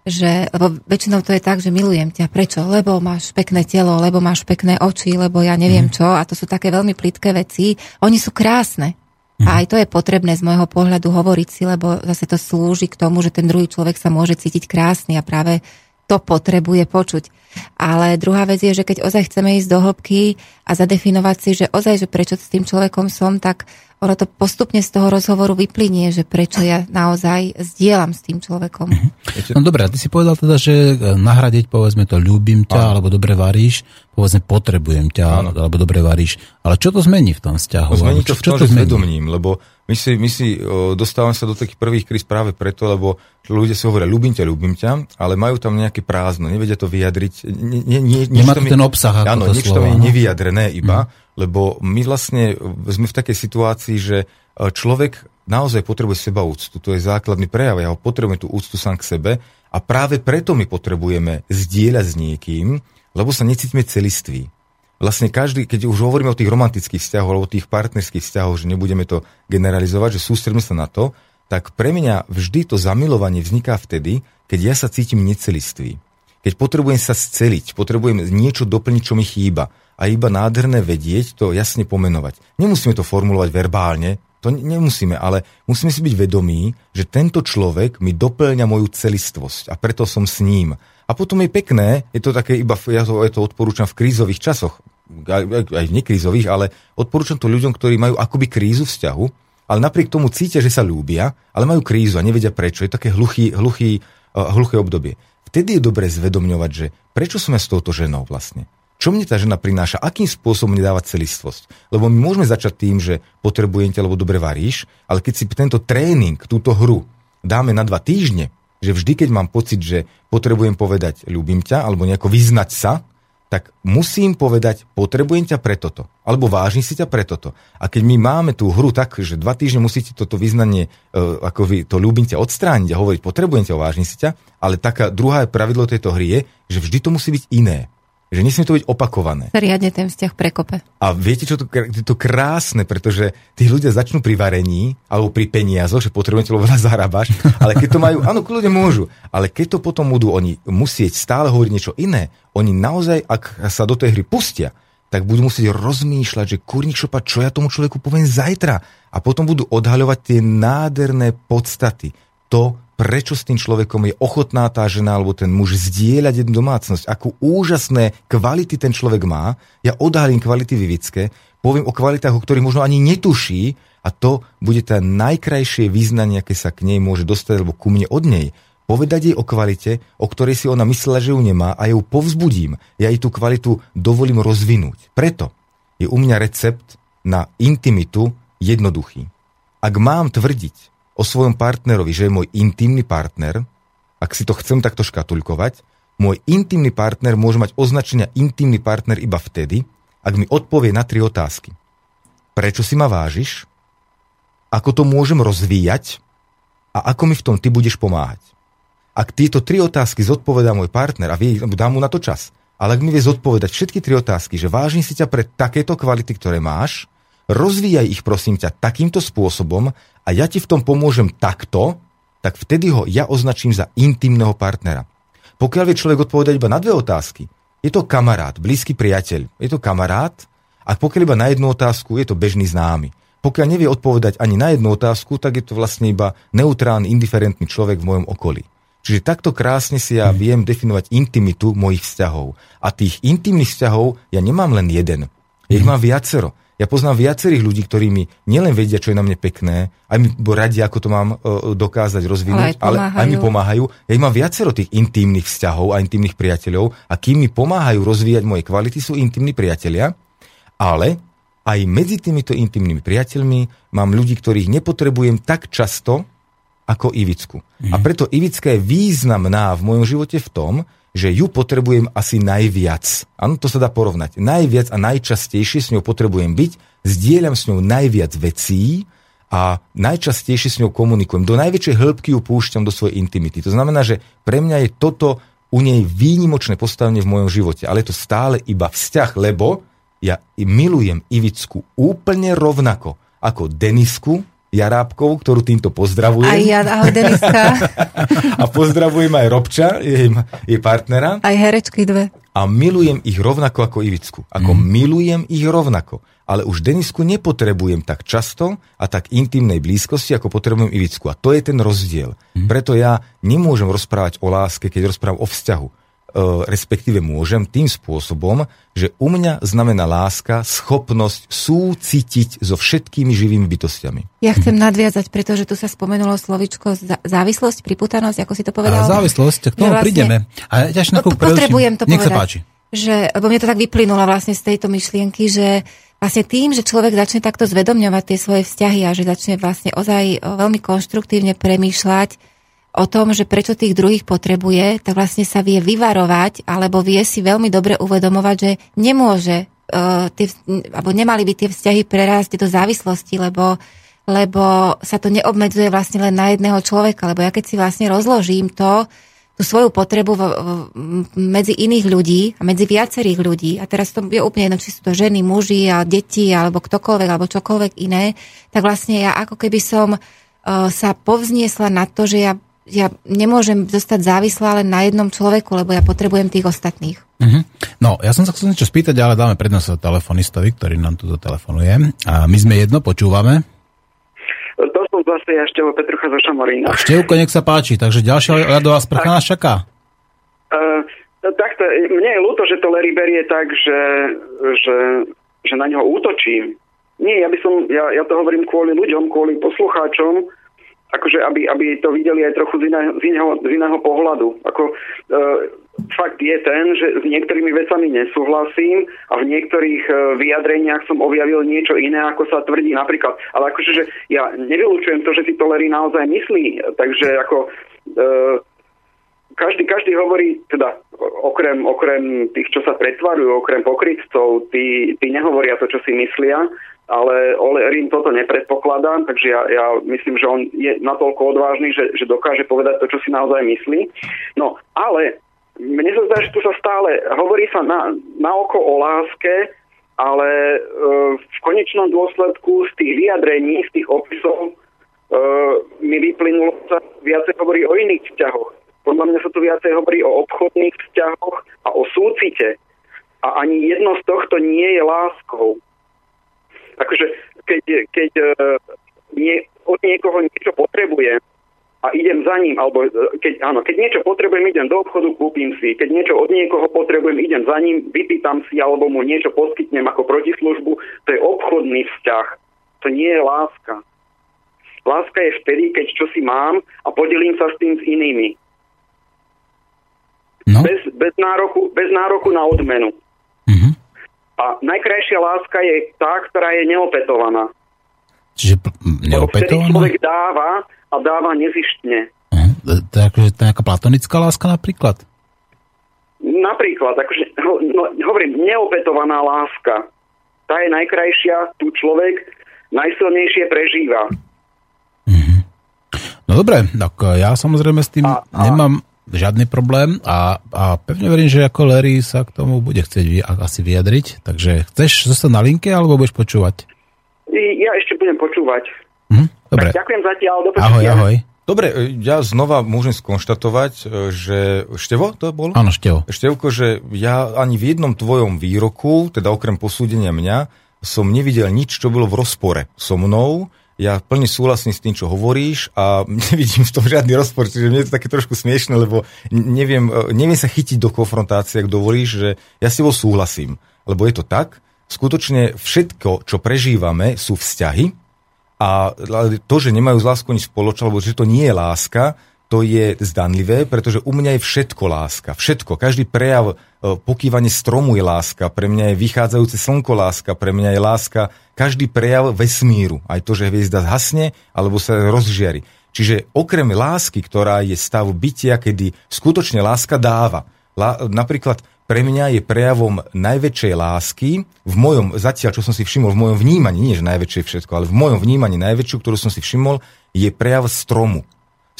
že, lebo väčšinou to je tak, že milujem ťa. Prečo? Lebo máš pekné telo, lebo máš pekné oči, lebo ja neviem mm. čo. A to sú také veľmi plitké veci. Oni sú krásne. A aj to je potrebné z môjho pohľadu hovoriť si, lebo zase to slúži k tomu, že ten druhý človek sa môže cítiť krásny a práve to potrebuje počuť. Ale druhá vec je, že keď ozaj chceme ísť do hĺbky a zadefinovať si, že ozaj, že prečo s tým človekom som, tak ono to postupne z toho rozhovoru vyplynie, že prečo ja naozaj zdieľam s tým človekom. Mm-hmm. No dobré, ty si povedal teda, že e, nahradiť povedzme to ľúbim ťa, Áno. alebo dobre varíš, povedzme potrebujem ťa, Áno. alebo dobre varíš. Ale čo to zmení v tom vzťahu? No, zmení to v tom, čo, čo že zvedomím, lebo my si, my si dostávame sa do takých prvých kríz práve preto, lebo ľudia si hovoria, ľúbim ťa, ľúbim ťa, ale majú tam nejaké prázdno, nevedia to vyjadriť. Nie, nie, nie, Nemá to ten obsah, ako áno, to nič tam je nevyjadrené iba. Mm lebo my vlastne sme v takej situácii, že e, človek naozaj potrebuje seba úctu. To je základný prejav. Ja ho potrebujem tú úctu sám k sebe a práve preto my potrebujeme zdieľať s niekým, lebo sa necítime celiství. Vlastne každý, keď už hovoríme o tých romantických vzťahoch alebo tých partnerských vzťahoch, že nebudeme to generalizovať, že sústredíme sa na to, tak pre mňa vždy to zamilovanie vzniká vtedy, keď ja sa cítim necelistvý. Keď potrebujem sa sceliť, potrebujem niečo doplniť, čo mi chýba a iba nádherné vedieť to jasne pomenovať. Nemusíme to formulovať verbálne, to nemusíme, ale musíme si byť vedomí, že tento človek mi doplňa moju celistvosť a preto som s ním. A potom je pekné, je to také iba, ja to, ja to odporúčam v krízových časoch, aj, aj v nekrízových, ale odporúčam to ľuďom, ktorí majú akoby krízu vzťahu, ale napriek tomu cítia, že sa ľúbia, ale majú krízu a nevedia prečo. Je také hluchý, hluchý, uh, hluché obdobie. Vtedy je dobre zvedomňovať, že prečo ja s touto ženou vlastne čo mne tá žena prináša, akým spôsobom mne dáva celistvosť. Lebo my môžeme začať tým, že potrebujem ťa, lebo dobre varíš, ale keď si tento tréning, túto hru dáme na dva týždne, že vždy, keď mám pocit, že potrebujem povedať ľúbim ťa, alebo nejako vyznať sa, tak musím povedať, potrebujem ťa pre toto, alebo vážim si ťa pre toto. A keď my máme tú hru tak, že dva týždne musíte toto vyznanie, uh, ako vy to ľúbim ťa odstrániť a hovoriť, potrebujem ťa, vážim si ťa, ale taká druhá pravidlo tejto hry je, že vždy to musí byť iné že nesmie to byť opakované. Riadne ten vzťah prekope. A viete, čo to, je to krásne, pretože tí ľudia začnú pri varení alebo pri peniazoch, že potrebujete veľa zarábaš, ale keď to majú, áno, ľudia môžu, ale keď to potom budú oni musieť stále hovoriť niečo iné, oni naozaj, ak sa do tej hry pustia, tak budú musieť rozmýšľať, že kurník šopa, čo ja tomu človeku poviem zajtra. A potom budú odhaľovať tie nádherné podstaty. To, prečo s tým človekom je ochotná tá žena alebo ten muž zdieľať jednu domácnosť, akú úžasné kvality ten človek má. Ja odhalím kvality Vivické, poviem o kvalitách, o ktorých možno ani netuší a to bude tá najkrajšie význanie, aké sa k nej môže dostať, alebo ku mne od nej. Povedať jej o kvalite, o ktorej si ona myslela, že ju nemá a ju povzbudím. Ja jej tú kvalitu dovolím rozvinúť. Preto je u mňa recept na intimitu jednoduchý. Ak mám tvrdiť, o svojom partnerovi, že je môj intimný partner, ak si to chcem takto škatulkovať, môj intimný partner môže mať označenia intimný partner iba vtedy, ak mi odpovie na tri otázky. Prečo si ma vážiš? Ako to môžem rozvíjať? A ako mi v tom ty budeš pomáhať? Ak tieto tri otázky zodpovedá môj partner a vie, dám mu na to čas, ale ak mi vie zodpovedať všetky tri otázky, že vážim si ťa pre takéto kvality, ktoré máš, rozvíjaj ich prosím ťa takýmto spôsobom a ja ti v tom pomôžem takto, tak vtedy ho ja označím za intimného partnera. Pokiaľ vie človek odpovedať iba na dve otázky, je to kamarát, blízky priateľ, je to kamarát a pokiaľ iba na jednu otázku, je to bežný známy. Pokiaľ nevie odpovedať ani na jednu otázku, tak je to vlastne iba neutrálny, indiferentný človek v mojom okolí. Čiže takto krásne si ja viem definovať intimitu mojich vzťahov. A tých intimných vzťahov ja nemám len jeden. Ich mám viacero. Ja poznám viacerých ľudí, ktorí mi nielen vedia, čo je na mne pekné, aj mi radia, ako to mám uh, dokázať rozvinúť, ale aj, ale aj mi pomáhajú. Ja mám viacero tých intimných vzťahov a intimných priateľov a kým mi pomáhajú rozvíjať moje kvality, sú intimní priatelia, ale aj medzi týmito intimnými priateľmi mám ľudí, ktorých nepotrebujem tak často ako Ivicku. Mm. A mhm. preto Ivicka je významná v mojom živote v tom, že ju potrebujem asi najviac. Áno, to sa dá porovnať. Najviac a najčastejšie s ňou potrebujem byť, zdieľam s ňou najviac vecí a najčastejšie s ňou komunikujem. Do najväčšej hĺbky ju púšťam do svojej intimity. To znamená, že pre mňa je toto u nej výnimočné postavenie v mojom živote, ale je to stále iba vzťah, lebo ja milujem Ivicku úplne rovnako ako Denisku, Jarábkovú, ktorú týmto pozdravujem. Aj ja, ahoj Deniska. a pozdravujem aj Robča, jej, jej partnera. Aj herečky dve. A milujem ich rovnako ako Ivicku. Ako mm. milujem ich rovnako. Ale už Denisku nepotrebujem tak často a tak intimnej blízkosti, ako potrebujem Ivicku. A to je ten rozdiel. Mm. Preto ja nemôžem rozprávať o láske, keď rozprávam o vzťahu. Respektíve môžem tým spôsobom, že u mňa znamená láska schopnosť súcitiť so všetkými živými bytostiami. Ja chcem nadviazať, pretože tu sa spomenulo slovičko závislosť, priputanosť, ako si to povedal. A závislosť, k tomu vlastne, prídeme. A ja no, potrebujem to Nech povedať. Sa páči. Že, lebo mne to tak vyplynulo vlastne z tejto myšlienky, že vlastne tým, že človek začne takto zvedomňovať tie svoje vzťahy a že začne vlastne ozaj veľmi konštruktívne premýšľať, o tom, že prečo tých druhých potrebuje, tak vlastne sa vie vyvarovať alebo vie si veľmi dobre uvedomovať, že nemôže uh, tie, alebo nemali by tie vzťahy prerásť do závislosti, lebo, lebo sa to neobmedzuje vlastne len na jedného človeka, lebo ja keď si vlastne rozložím to, tú svoju potrebu v, v, medzi iných ľudí a medzi viacerých ľudí, a teraz to je úplne jedno, či sú to ženy, muži a deti alebo ktokoľvek alebo čokoľvek iné, tak vlastne ja ako keby som uh, sa povzniesla na to, že ja ja nemôžem zostať závislá len na jednom človeku, lebo ja potrebujem tých ostatných. Uh-huh. No, ja som sa chcel niečo spýtať, ale dáme prednosť telefonistovi, ktorý nám tu telefonuje. A my sme jedno, počúvame. To som zase ja Števo Petrucha zo Šamorína. Števko, nech sa páči, takže ďalšia ľadová sprcha nás čaká. Uh, takto, mne je ľúto, že to Larry berie tak, že, že, že na neho útočím. Nie, ja by som, ja, ja to hovorím kvôli ľuďom, kvôli poslucháčom, akože aby, aby to videli aj trochu z iného, z iného, z iného pohľadu. Ako, e, fakt je ten, že s niektorými vecami nesúhlasím a v niektorých e, vyjadreniach som objavil niečo iné, ako sa tvrdí napríklad. Ale akože, že ja nevylučujem to, že si Tolery naozaj myslí, takže ako e, každý, každý hovorí, teda okrem, okrem tých, čo sa pretvarujú, okrem pokrytcov, tí, tí nehovoria to, čo si myslia ale Ole Rin toto nepredpokladá, takže ja, ja myslím, že on je natoľko odvážny, že, že dokáže povedať to, čo si naozaj myslí. No, ale mne sa zdá, že tu sa stále hovorí sa na, na oko o láske, ale e, v konečnom dôsledku z tých vyjadrení, z tých opisov e, mi vyplynulo sa viacej hovorí o iných vzťahoch. Podľa mňa sa tu viacej hovorí o obchodných vzťahoch a o súcite. A ani jedno z tohto nie je láskou. Takže keď, keď e, nie, od niekoho niečo potrebujem a idem za ním, alebo e, keď, áno, keď niečo potrebujem, idem do obchodu, kúpim si. Keď niečo od niekoho potrebujem, idem za ním, vypýtam si, alebo mu niečo poskytnem ako protislužbu. To je obchodný vzťah. To nie je láska. Láska je vtedy, keď čo si mám a podelím sa s tým s inými. No. Bez, bez, nároku, bez nároku na odmenu. Mm-hmm. A najkrajšia láska je tá, ktorá je neopetovaná. Čiže neopetovaná? Človek dáva a dáva nezištne. Uh-huh. To je nejaká platonická láska napríklad? Napríklad, akože, no, hovorím, neopetovaná láska. Tá je najkrajšia, tu človek najsilnejšie prežíva. Uh-huh. No dobre, tak ja samozrejme s tým a, a, nemám žiadny problém a, a pevne verím, že ako Larry sa k tomu bude chcieť vy, asi vyjadriť. Takže chceš zostať na linke alebo budeš počúvať? Ja ešte budem počúvať. Hm? Dobre. Tak ďakujem zatiaľ. Do ahoj, ahoj. Dobre, ja znova môžem skonštatovať, e, že Števo to bol? Áno, Števo. Števko, že ja ani v jednom tvojom výroku, teda okrem posúdenia mňa, som nevidel nič, čo bolo v rozpore so mnou ja plne súhlasím s tým, čo hovoríš a nevidím v tom žiadny rozpor, čiže mne je to také trošku smiešne, lebo neviem, e, neviem sa chytiť do konfrontácie, ak dovolíš, že ja si bol súhlasím, lebo je to tak, skutočne všetko, čo prežívame, sú vzťahy a to, že nemajú z láskou nič spoločné, alebo že to nie je láska, to je zdanlivé, pretože u mňa je všetko láska. Všetko. Každý prejav, e, pokývanie stromu je láska. Pre mňa je vychádzajúce slnko láska. Pre mňa je láska každý prejav vesmíru. Aj to, že hviezda zhasne alebo sa rozžiari. Čiže okrem lásky, ktorá je stav bytia, kedy skutočne láska dáva. Lá, napríklad pre mňa je prejavom najväčšej lásky, v mojom, zatiaľ čo som si všimol, v mojom vnímaní, nie že najväčšie všetko, ale v mojom vnímaní najväčšiu, ktorú som si všimol, je prejav stromu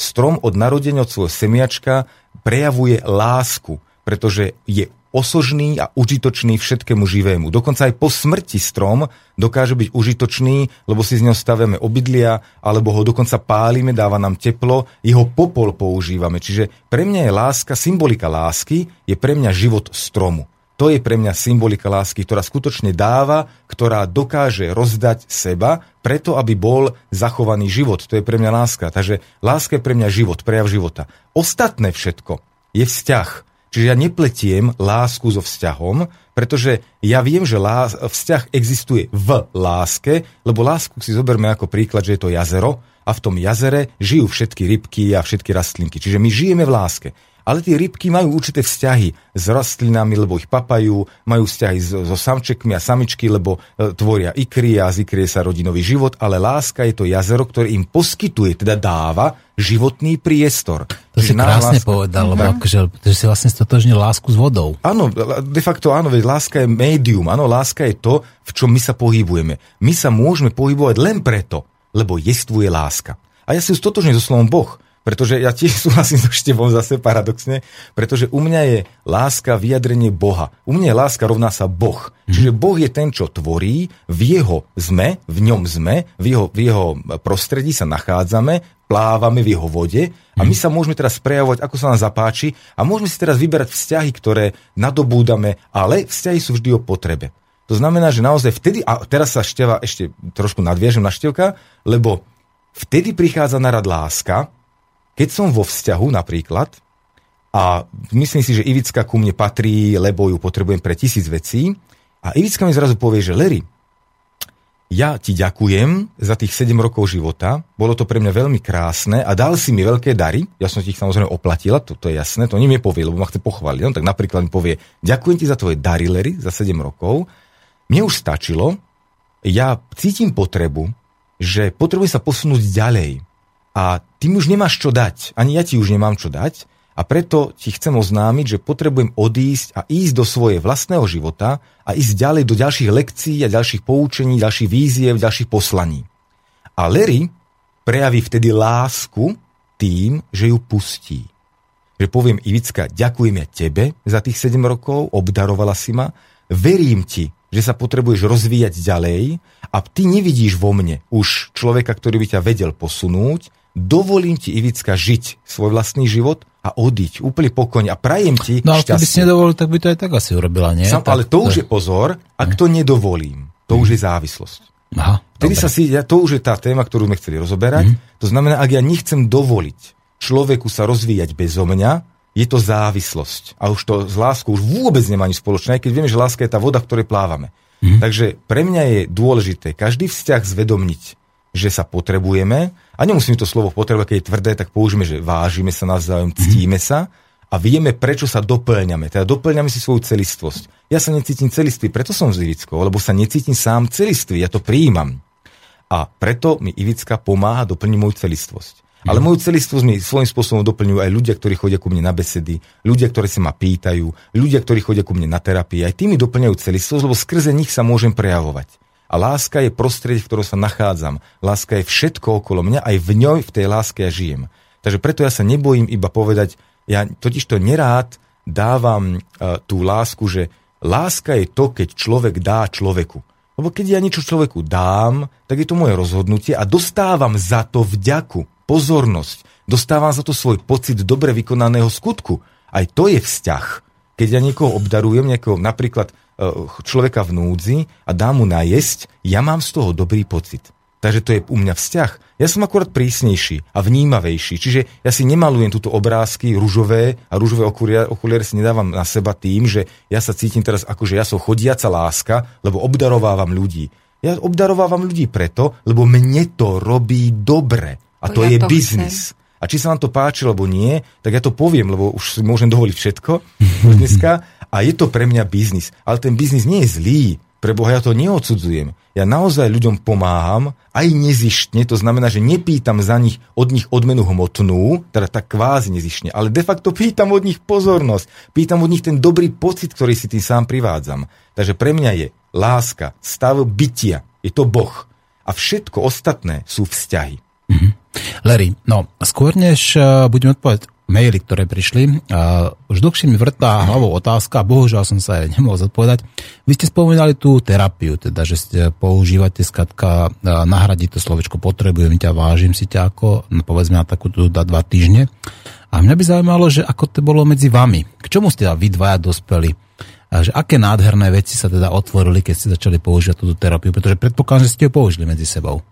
strom od narodenia od svojho semiačka prejavuje lásku, pretože je osožný a užitočný všetkému živému. Dokonca aj po smrti strom dokáže byť užitočný, lebo si z neho stavíme obydlia, alebo ho dokonca pálime, dáva nám teplo, jeho popol používame. Čiže pre mňa je láska, symbolika lásky, je pre mňa život stromu. To je pre mňa symbolika lásky, ktorá skutočne dáva, ktorá dokáže rozdať seba, preto aby bol zachovaný život. To je pre mňa láska. Takže láska je pre mňa život, prejav života. Ostatné všetko je vzťah. Čiže ja nepletiem lásku so vzťahom, pretože ja viem, že lás- vzťah existuje v láske, lebo lásku si zoberme ako príklad, že je to jazero a v tom jazere žijú všetky rybky a všetky rastlinky. Čiže my žijeme v láske ale tie rybky majú určité vzťahy s rastlinami, lebo ich papajú, majú vzťahy so, samčekmi a samičky, lebo e, tvoria ikry a z ikrie sa rodí nový život, ale láska je to jazero, ktoré im poskytuje, teda dáva životný priestor. To si krásne láska... povedal, lebo mhm. akože, že si vlastne stotožnil lásku s vodou. Áno, de facto áno, veď láska je médium, áno, láska je to, v čom my sa pohybujeme. My sa môžeme pohybovať len preto, lebo jestvuje láska. A ja si stotožním so slovom Boh. Pretože ja tiež súhlasím so Števom zase paradoxne, pretože u mňa je láska vyjadrenie Boha. U mňa je láska rovná sa Boh. Mm. Čiže Boh je ten, čo tvorí, v jeho sme, v ňom sme, v jeho, v jeho prostredí sa nachádzame, plávame v jeho vode a my mhm. sa môžeme teraz prejavovať, ako sa nám zapáči a môžeme si teraz vyberať vzťahy, ktoré nadobúdame, ale vzťahy sú vždy o potrebe. To znamená, že naozaj vtedy, a teraz sa Števa ešte trošku nadviežem na Števka, lebo vtedy prichádza na rad láska, keď som vo vzťahu napríklad a myslím si, že Ivicka ku mne patrí, lebo ju potrebujem pre tisíc vecí a Ivicka mi zrazu povie, že Larry, ja ti ďakujem za tých 7 rokov života, bolo to pre mňa veľmi krásne a dal si mi veľké dary, ja som ti ich samozrejme oplatila, to, to je jasné, to nie mi povie, lebo ma chce pochváliť. No, tak napríklad mi povie, ďakujem ti za tvoje dary, Larry, za 7 rokov. Mne už stačilo, ja cítim potrebu, že potrebujem sa posunúť ďalej. A ty už nemáš čo dať, ani ja ti už nemám čo dať. A preto ti chcem oznámiť, že potrebujem odísť a ísť do svojej vlastného života a ísť ďalej do ďalších lekcií a ďalších poučení, ďalších víziev, ďalších poslaní. A Larry prejaví vtedy lásku tým, že ju pustí. Že poviem, Ivicka, ďakujem ja tebe za tých 7 rokov, obdarovala si ma, verím ti, že sa potrebuješ rozvíjať ďalej a ty nevidíš vo mne už človeka, ktorý by ťa vedel posunúť, dovolím ti, Ivicka, žiť svoj vlastný život a odiť úplne pokojne a prajem ti No ale keby si nedovolil, tak by to aj tak asi urobila, nie? Sam, tak, ale to už je pozor, ak to nedovolím. To už je závislosť. Aha, Vtedy sa si, to už je tá téma, ktorú sme chceli rozoberať. Mm. To znamená, ak ja nechcem dovoliť človeku sa rozvíjať bezo mňa, je to závislosť. A už to z láskou už vôbec nemá nič spoločné, keď vieme, že láska je tá voda, v ktorej plávame. Mm. Takže pre mňa je dôležité každý vzťah zvedomniť, že sa potrebujeme, a nemusíme to slovo potrebovať, keď je tvrdé, tak použijeme, že vážime sa navzájom, ctíme sa a vieme, prečo sa doplňame. Teda doplňame si svoju celistvosť. Ja sa necítim celistvý, preto som z Ivickou, lebo sa necítim sám celistvý, ja to prijímam. A preto mi Ivicka pomáha doplniť moju celistvosť. Ale moju celistvosť mi svojím spôsobom doplňujú aj ľudia, ktorí chodia ku mne na besedy, ľudia, ktorí sa ma pýtajú, ľudia, ktorí chodia ku mne na terapii. Aj tí mi doplňajú celistvosť, lebo skrze nich sa môžem prejavovať. A láska je prostredie, v ktorom sa nachádzam. Láska je všetko okolo mňa, aj v ňoj, v tej láske ja žijem. Takže preto ja sa nebojím iba povedať, ja totiž to nerád dávam uh, tú lásku, že láska je to, keď človek dá človeku. Lebo keď ja niečo človeku dám, tak je to moje rozhodnutie a dostávam za to vďaku, pozornosť, dostávam za to svoj pocit dobre vykonaného skutku. Aj to je vzťah. Keď ja niekoho obdarujem, niekoho, napríklad Eh, človeka v núdzi a dám mu najesť, ja mám z toho dobrý pocit. Takže to je u mňa vzťah. Ja som akurát prísnejší a vnímavejší, čiže ja si nemalujem túto obrázky ružové a okuliare, okuliare si nedávam na seba tým, že ja sa cítim teraz ako, že ja som chodiaca láska, lebo obdarovávam ľudí. Ja obdarovávam ľudí preto, lebo mne to robí dobre. A to, to ja je to biznis. A či sa vám to páči, alebo nie, tak ja to poviem, lebo už si môžem dovoliť všetko dneska. A je to pre mňa biznis. Ale ten biznis nie je zlý. Pre Boha ja to neodsudzujem. Ja naozaj ľuďom pomáham, aj nezištne, to znamená, že nepýtam za nich od nich odmenu hmotnú, teda tak kvázi nezištne, ale de facto pýtam od nich pozornosť, pýtam od nich ten dobrý pocit, ktorý si tým sám privádzam. Takže pre mňa je láska, stav bytia, je to Boh. A všetko ostatné sú vzťahy. Mm-hmm. Larry, no skôr než uh, budeme odpovedať maily, ktoré prišli. A už dlhšie mi vrtá hlavou otázka, bohužiaľ som sa aj nemohol zodpovedať. Vy ste spomínali tú terapiu, teda, že ste používate skatka, nahradiť to slovečko potrebujem ťa, vážim si ťa ako, no, povedzme na takú da dva týždne. A mňa by zaujímalo, že ako to bolo medzi vami. K čomu ste vy dvaja dospeli? A že aké nádherné veci sa teda otvorili, keď ste začali používať túto terapiu, pretože predpokladám, že ste ju použili medzi sebou.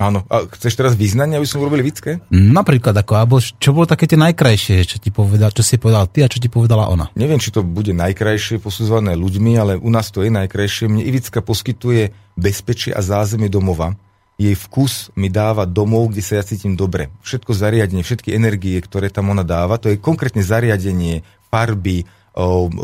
Áno. A chceš teraz vyznanie, aby sme urobili vické? Napríklad ako, alebo čo bolo také tie najkrajšie, čo ti povedal, čo si povedal ty a čo ti povedala ona? Neviem, či to bude najkrajšie posudzované ľuďmi, ale u nás to je najkrajšie. Mne Ivicka poskytuje bezpečie a zázemie domova. Jej vkus mi dáva domov, kde sa ja cítim dobre. Všetko zariadenie, všetky energie, ktoré tam ona dáva, to je konkrétne zariadenie, farby,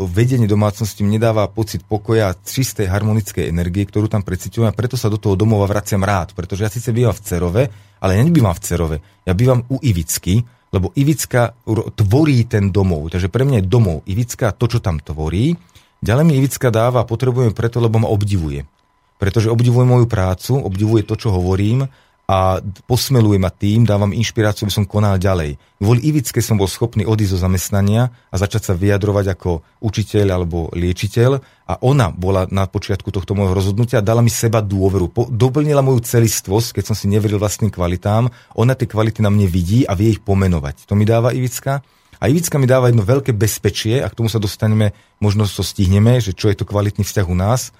vedenie domácnosti mi nedáva pocit pokoja čistej harmonickej energie, ktorú tam precítujem a preto sa do toho domova vraciam rád, pretože ja síce bývam v Cerove, ale ja nebývam v Cerove, ja bývam u Ivicky, lebo Ivicka tvorí ten domov, takže pre mňa je domov Ivicka to, čo tam tvorí. Ďalej mi Ivicka dáva, potrebujem preto, lebo ma obdivuje. Pretože obdivuje moju prácu, obdivuje to, čo hovorím a posmeluje ma tým, dávam inšpiráciu, aby som konal ďalej. Kvôli Ivické som bol schopný odísť zo zamestnania a začať sa vyjadrovať ako učiteľ alebo liečiteľ a ona bola na počiatku tohto môjho rozhodnutia a dala mi seba dôveru. Po, doplnila moju celistvosť, keď som si neveril vlastným kvalitám. Ona tie kvality na mne vidí a vie ich pomenovať. To mi dáva Ivická. A Ivická mi dáva jedno veľké bezpečie, a k tomu sa dostaneme, možno to stihneme, že čo je to kvalitný vzťah u nás.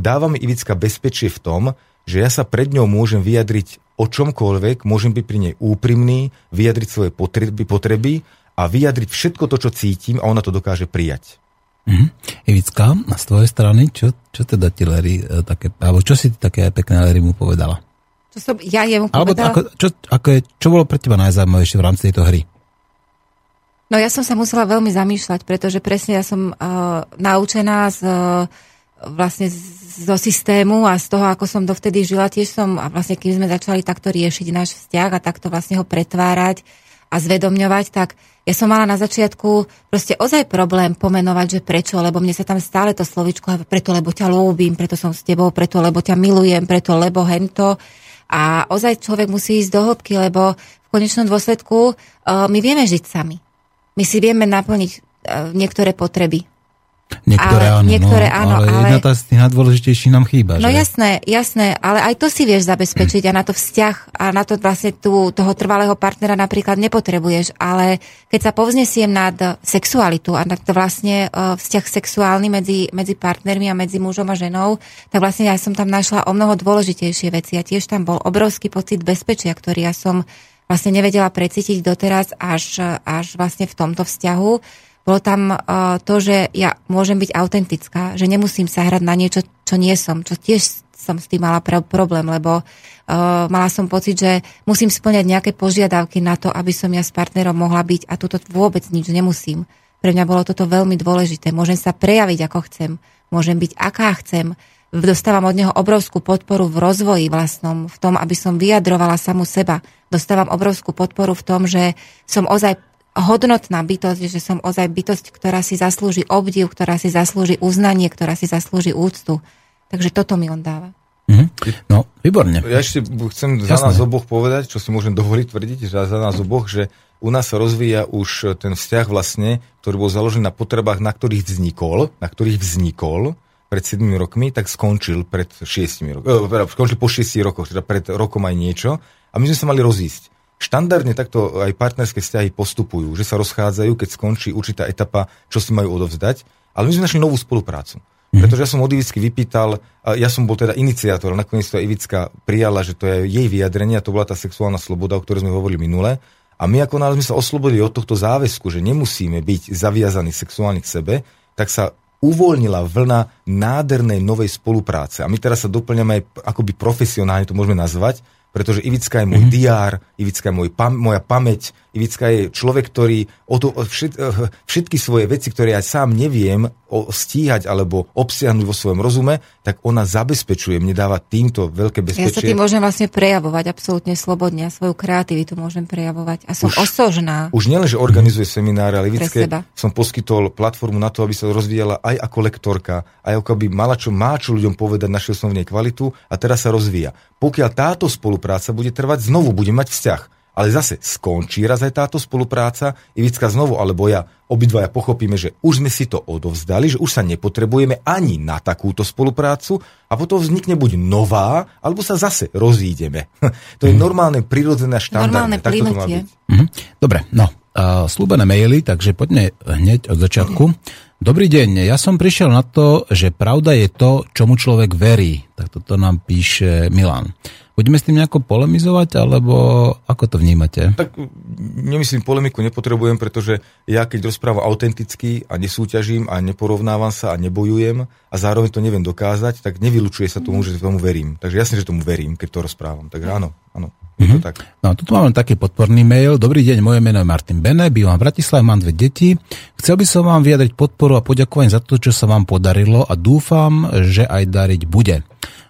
Dáva mi Ivická bezpečie v tom, že ja sa pred ňou môžem vyjadriť o čomkoľvek, môžem byť pri nej úprimný, vyjadriť svoje potreby, potreby a vyjadriť všetko to, čo cítim a ona to dokáže prijať. Mm-hmm. Ivická, z tvojej strany, čo, čo teda ti Larry e, také, alebo čo si ty také pekné Larry mu povedala? Čo som ja jemu povedala? Alebo ako, čo, ako je, čo bolo pre teba najzaujímavejšie v rámci tejto hry? No ja som sa musela veľmi zamýšľať, pretože presne ja som uh, naučená z uh, vlastne zo systému a z toho, ako som dovtedy žila, tiež som, a vlastne keď sme začali takto riešiť náš vzťah a takto vlastne ho pretvárať a zvedomňovať, tak ja som mala na začiatku proste ozaj problém pomenovať, že prečo, lebo mne sa tam stále to slovičko, preto, lebo ťa ľúbim, preto som s tebou, preto, lebo ťa milujem, preto, lebo hento. A ozaj človek musí ísť do hĺbky, lebo v konečnom dôsledku uh, my vieme žiť sami. My si vieme naplniť uh, niektoré potreby Niektoré ale, áno, niektoré no, áno, ale, ale jedna tá z tých najdôležitejších nám chýba. No že? jasné, jasné, ale aj to si vieš zabezpečiť a na to vzťah a na to vlastne tú, toho trvalého partnera napríklad nepotrebuješ, ale keď sa povznesiem nad sexualitu a nad to vlastne uh, vzťah sexuálny medzi, medzi partnermi a medzi mužom a ženou, tak vlastne ja som tam našla o mnoho dôležitejšie veci a tiež tam bol obrovský pocit bezpečia, ktorý ja som vlastne nevedela precítiť doteraz až, až vlastne v tomto vzťahu bolo tam uh, to, že ja môžem byť autentická, že nemusím sa hrať na niečo, čo nie som, čo tiež som s tým mala pr- problém, lebo uh, mala som pocit, že musím splňať nejaké požiadavky na to, aby som ja s partnerom mohla byť a toto vôbec nič nemusím. Pre mňa bolo toto veľmi dôležité. Môžem sa prejaviť ako chcem, môžem byť aká chcem, dostávam od neho obrovskú podporu v rozvoji vlastnom, v tom, aby som vyjadrovala samu seba. Dostávam obrovskú podporu v tom, že som ozaj hodnotná bytosť, že som ozaj bytosť, ktorá si zaslúži obdiv, ktorá si zaslúži uznanie, ktorá si zaslúži úctu. Takže toto mi on dáva. Mm-hmm. No, výborne. Ja ešte chcem za Jasné. nás oboch povedať, čo si môžem dovoliť tvrdiť, že za nás oboch, že u nás sa rozvíja už ten vzťah vlastne, ktorý bol založený na potrebách, na ktorých vznikol, na ktorých vznikol pred 7 rokmi, tak skončil pred 6 rokmi. Eh, skončil po 6 rokoch, teda pred rokom aj niečo. A my sme sa mali rozísť. Štandardne takto aj partnerské vzťahy postupujú, že sa rozchádzajú, keď skončí určitá etapa, čo si majú odovzdať. Ale my sme našli novú spoluprácu. Mm-hmm. Pretože ja som od Ivicky vypýtal, ja som bol teda iniciátor, nakoniec to aj Ivická prijala, že to je jej vyjadrenie a to bola tá sexuálna sloboda, o ktorej sme hovorili minule. A my ako náhle sme sa oslobodili od tohto záväzku, že nemusíme byť zaviazaní sexuálne k sebe, tak sa uvoľnila vlna nádhernej novej spolupráce. A my teraz sa doplňame aj akoby profesionálne, to môžeme nazvať, pretože Ivická je môj mm-hmm. diár, Ivická je môj pam, moja pamäť, Ivická je človek, ktorý o to, všet, eh, všetky svoje veci, ktoré ja sám neviem stíhať alebo obsiahnuť vo svojom rozume, tak ona zabezpečuje, mne dáva týmto veľké bezpečie. Ja sa tým môžem vlastne prejavovať absolútne slobodne a svoju kreativitu môžem prejavovať a som už, osožná. Už nielen, že organizuje semináre, ale Ivické som poskytol platformu na to, aby sa rozvíjala aj ako lektorka, aj ako by mala čo, má čo ľuďom povedať našej osnovnej kvalitu a teraz sa rozvíja. Pokiaľ táto spolupráca bude trvať, znovu bude mať vzťah ale zase skončí raz aj táto spolupráca, Ivicka znovu, alebo ja, obidvaja pochopíme, že už sme si to odovzdali, že už sa nepotrebujeme ani na takúto spoluprácu a potom vznikne buď nová, alebo sa zase rozídeme. to je mm. normálne, prirodzené a štandardné. Normálne tak to má byť. Mm. Dobre, no, uh, slúbené maily, takže poďme hneď od začiatku. Dobrý deň, ja som prišiel na to, že pravda je to, čomu človek verí. Tak toto nám píše Milan. Budeme s tým nejako polemizovať, alebo ako to vnímate? Tak nemyslím, polemiku nepotrebujem, pretože ja keď rozprávam autenticky a nesúťažím a neporovnávam sa a nebojujem a zároveň to neviem dokázať, tak nevylučuje sa tomu, že tomu verím. Takže jasne, že tomu verím, keď to rozprávam. Takže áno, áno. Mm-hmm. tak. No, tu máme taký podporný mail. Dobrý deň, moje meno je Martin Bene, bývam v Bratislave, mám dve deti. Chcel by som vám vyjadriť podporu a poďakovanie za to, čo sa vám podarilo a dúfam, že aj dariť bude.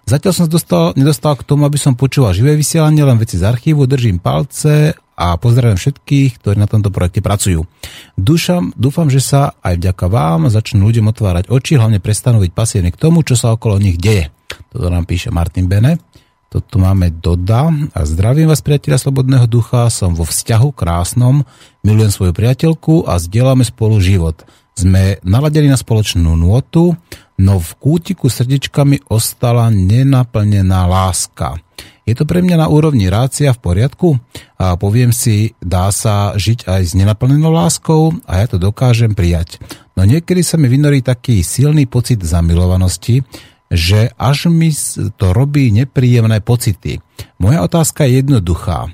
Zatiaľ som dostal, nedostal k tomu, aby som počúval živé vysielanie, len veci z archívu, držím palce a pozdravím všetkých, ktorí na tomto projekte pracujú. Dúšam, dúfam, že sa aj vďaka vám začnú ľuďom otvárať oči, hlavne prestanú byť pasívni k tomu, čo sa okolo nich deje. Toto nám píše Martin Bene. Toto máme Doda a zdravím vás priateľa Slobodného ducha, som vo vzťahu krásnom, milujem svoju priateľku a zdieľame spolu život. Sme naladili na spoločnú nôtu, no v kútiku srdiečkami ostala nenaplnená láska. Je to pre mňa na úrovni rácia v poriadku? A poviem si, dá sa žiť aj s nenaplnenou láskou a ja to dokážem prijať. No niekedy sa mi vynorí taký silný pocit zamilovanosti, že až mi to robí nepríjemné pocity. Moja otázka je jednoduchá.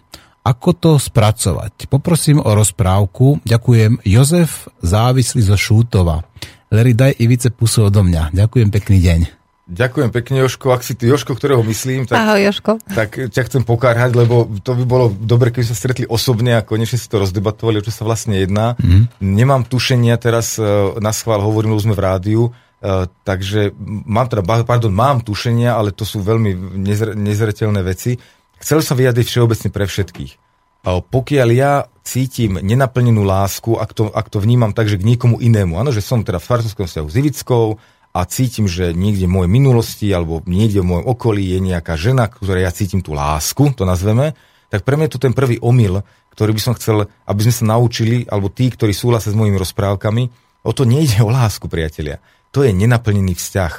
Ako to spracovať? Poprosím o rozprávku. Ďakujem. Jozef závislý zo Šútova. Larry, daj Ivice pusu odo mňa. Ďakujem, pekný deň. Ďakujem pekne, Joško. Ak si ty Joško, ktorého myslím, tak, Ahoj, Joško. tak ťa chcem pokárhať, lebo to by bolo dobre, keby sa stretli osobne a konečne si to rozdebatovali, o čo sa vlastne jedná. Mm. Nemám tušenia teraz, e, na schvál hovorím, lebo sme v rádiu, takže mám teda, pardon, mám tušenia, ale to sú veľmi nezre, nezretelné veci. Chcel som vyjadriť všeobecne pre všetkých. Pokiaľ ja cítim nenaplnenú lásku, ak to, ak to vnímam tak, že k niekomu inému. Áno, že som teda v partnerskom vzťahu s Ivickou a cítim, že niekde v mojej minulosti alebo niekde v mojom okolí je nejaká žena, ktorej ja cítim tú lásku, to nazveme, tak pre mňa je to ten prvý omyl, ktorý by som chcel, aby sme sa naučili, alebo tí, ktorí súhlasia s mojimi rozprávkami, o to nejde o lásku, priatelia. To je nenaplnený vzťah.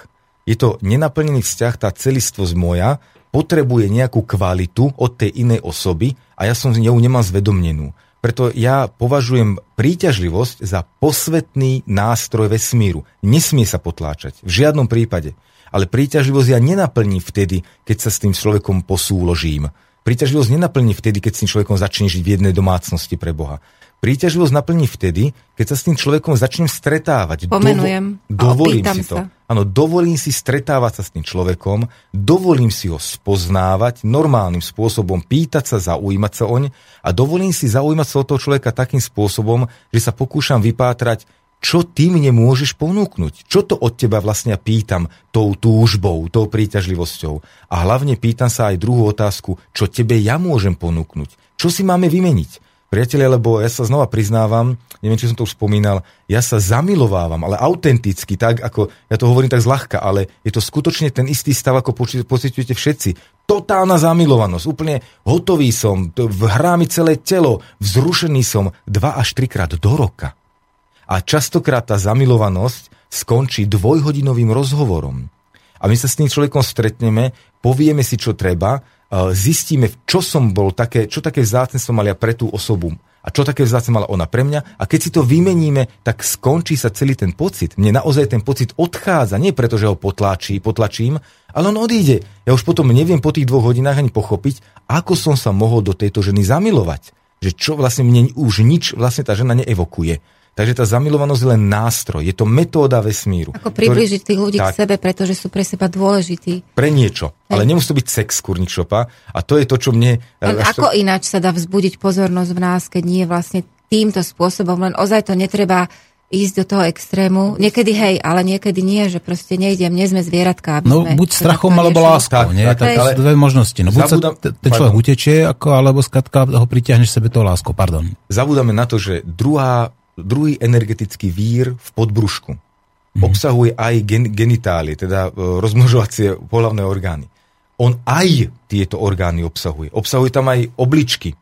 Je to nenaplnený vzťah, tá celistvosť moja potrebuje nejakú kvalitu od tej inej osoby a ja som z ňou nemám zvedomnenú. Preto ja považujem príťažlivosť za posvetný nástroj vesmíru. Nesmie sa potláčať. V žiadnom prípade. Ale príťažlivosť ja nenaplní vtedy, keď sa s tým človekom posúložím. Príťažlivosť nenaplní vtedy, keď s tým človekom začne žiť v jednej domácnosti pre Boha. Príťažlivosť naplní vtedy, keď sa s tým človekom začnem stretávať. Pomenujem. Dovo- dovolím si to. Áno, dovolím si stretávať sa s tým človekom, dovolím si ho spoznávať normálnym spôsobom, pýtať sa, zaujímať sa oň a dovolím si zaujímať sa o toho človeka takým spôsobom, že sa pokúšam vypátrať, čo ty mne môžeš ponúknuť? Čo to od teba vlastne pýtam tou túžbou, tou príťažlivosťou? A hlavne pýtam sa aj druhú otázku, čo tebe ja môžem ponúknuť? Čo si máme vymeniť? Priatelia, lebo ja sa znova priznávam, neviem, či som to už spomínal, ja sa zamilovávam, ale autenticky, tak ako, ja to hovorím tak zľahka, ale je to skutočne ten istý stav, ako pocitujete všetci. Totálna zamilovanosť, úplne hotový som, hrá mi celé telo, vzrušený som dva až trikrát do roka. A častokrát tá zamilovanosť skončí dvojhodinovým rozhovorom. A my sa s tým človekom stretneme, povieme si, čo treba, zistíme, čo som bol také, čo také vzácne som mal ja pre tú osobu a čo také vzácne mala ona pre mňa. A keď si to vymeníme, tak skončí sa celý ten pocit. Mne naozaj ten pocit odchádza, nie preto, že ho potlačí, potlačím, ale on odíde. Ja už potom neviem po tých dvoch hodinách ani pochopiť, ako som sa mohol do tejto ženy zamilovať. Že čo vlastne mne už nič vlastne tá žena neevokuje. Takže tá zamilovanosť je len nástroj, je to metóda vesmíru. Ako približiť tých ľudí tak, k sebe, pretože sú pre seba dôležití. Pre niečo, Hej. ale nemusí to byť sex kurničopa a to je to, čo mne... Len ako to... ináč sa dá vzbudiť pozornosť v nás, keď nie vlastne týmto spôsobom, len ozaj to netreba ísť do toho extrému. Niekedy hej, ale niekedy nie, že proste nejdem, nie sme zvieratka. Aby no sme buď strachom alebo láskou, nie? Tak, tak, ale dve možnosti. No buď zabudám, sa ten človek utečie, ako, alebo skratka ho pritiahneš sebe toho láskou, pardon. Zabúdame na to, že druhá druhý energetický vír v podbrušku. Mm. Obsahuje aj gen, genitálie, teda e, rozmnožovacie pohľavné orgány. On aj tieto orgány obsahuje. Obsahuje tam aj obličky.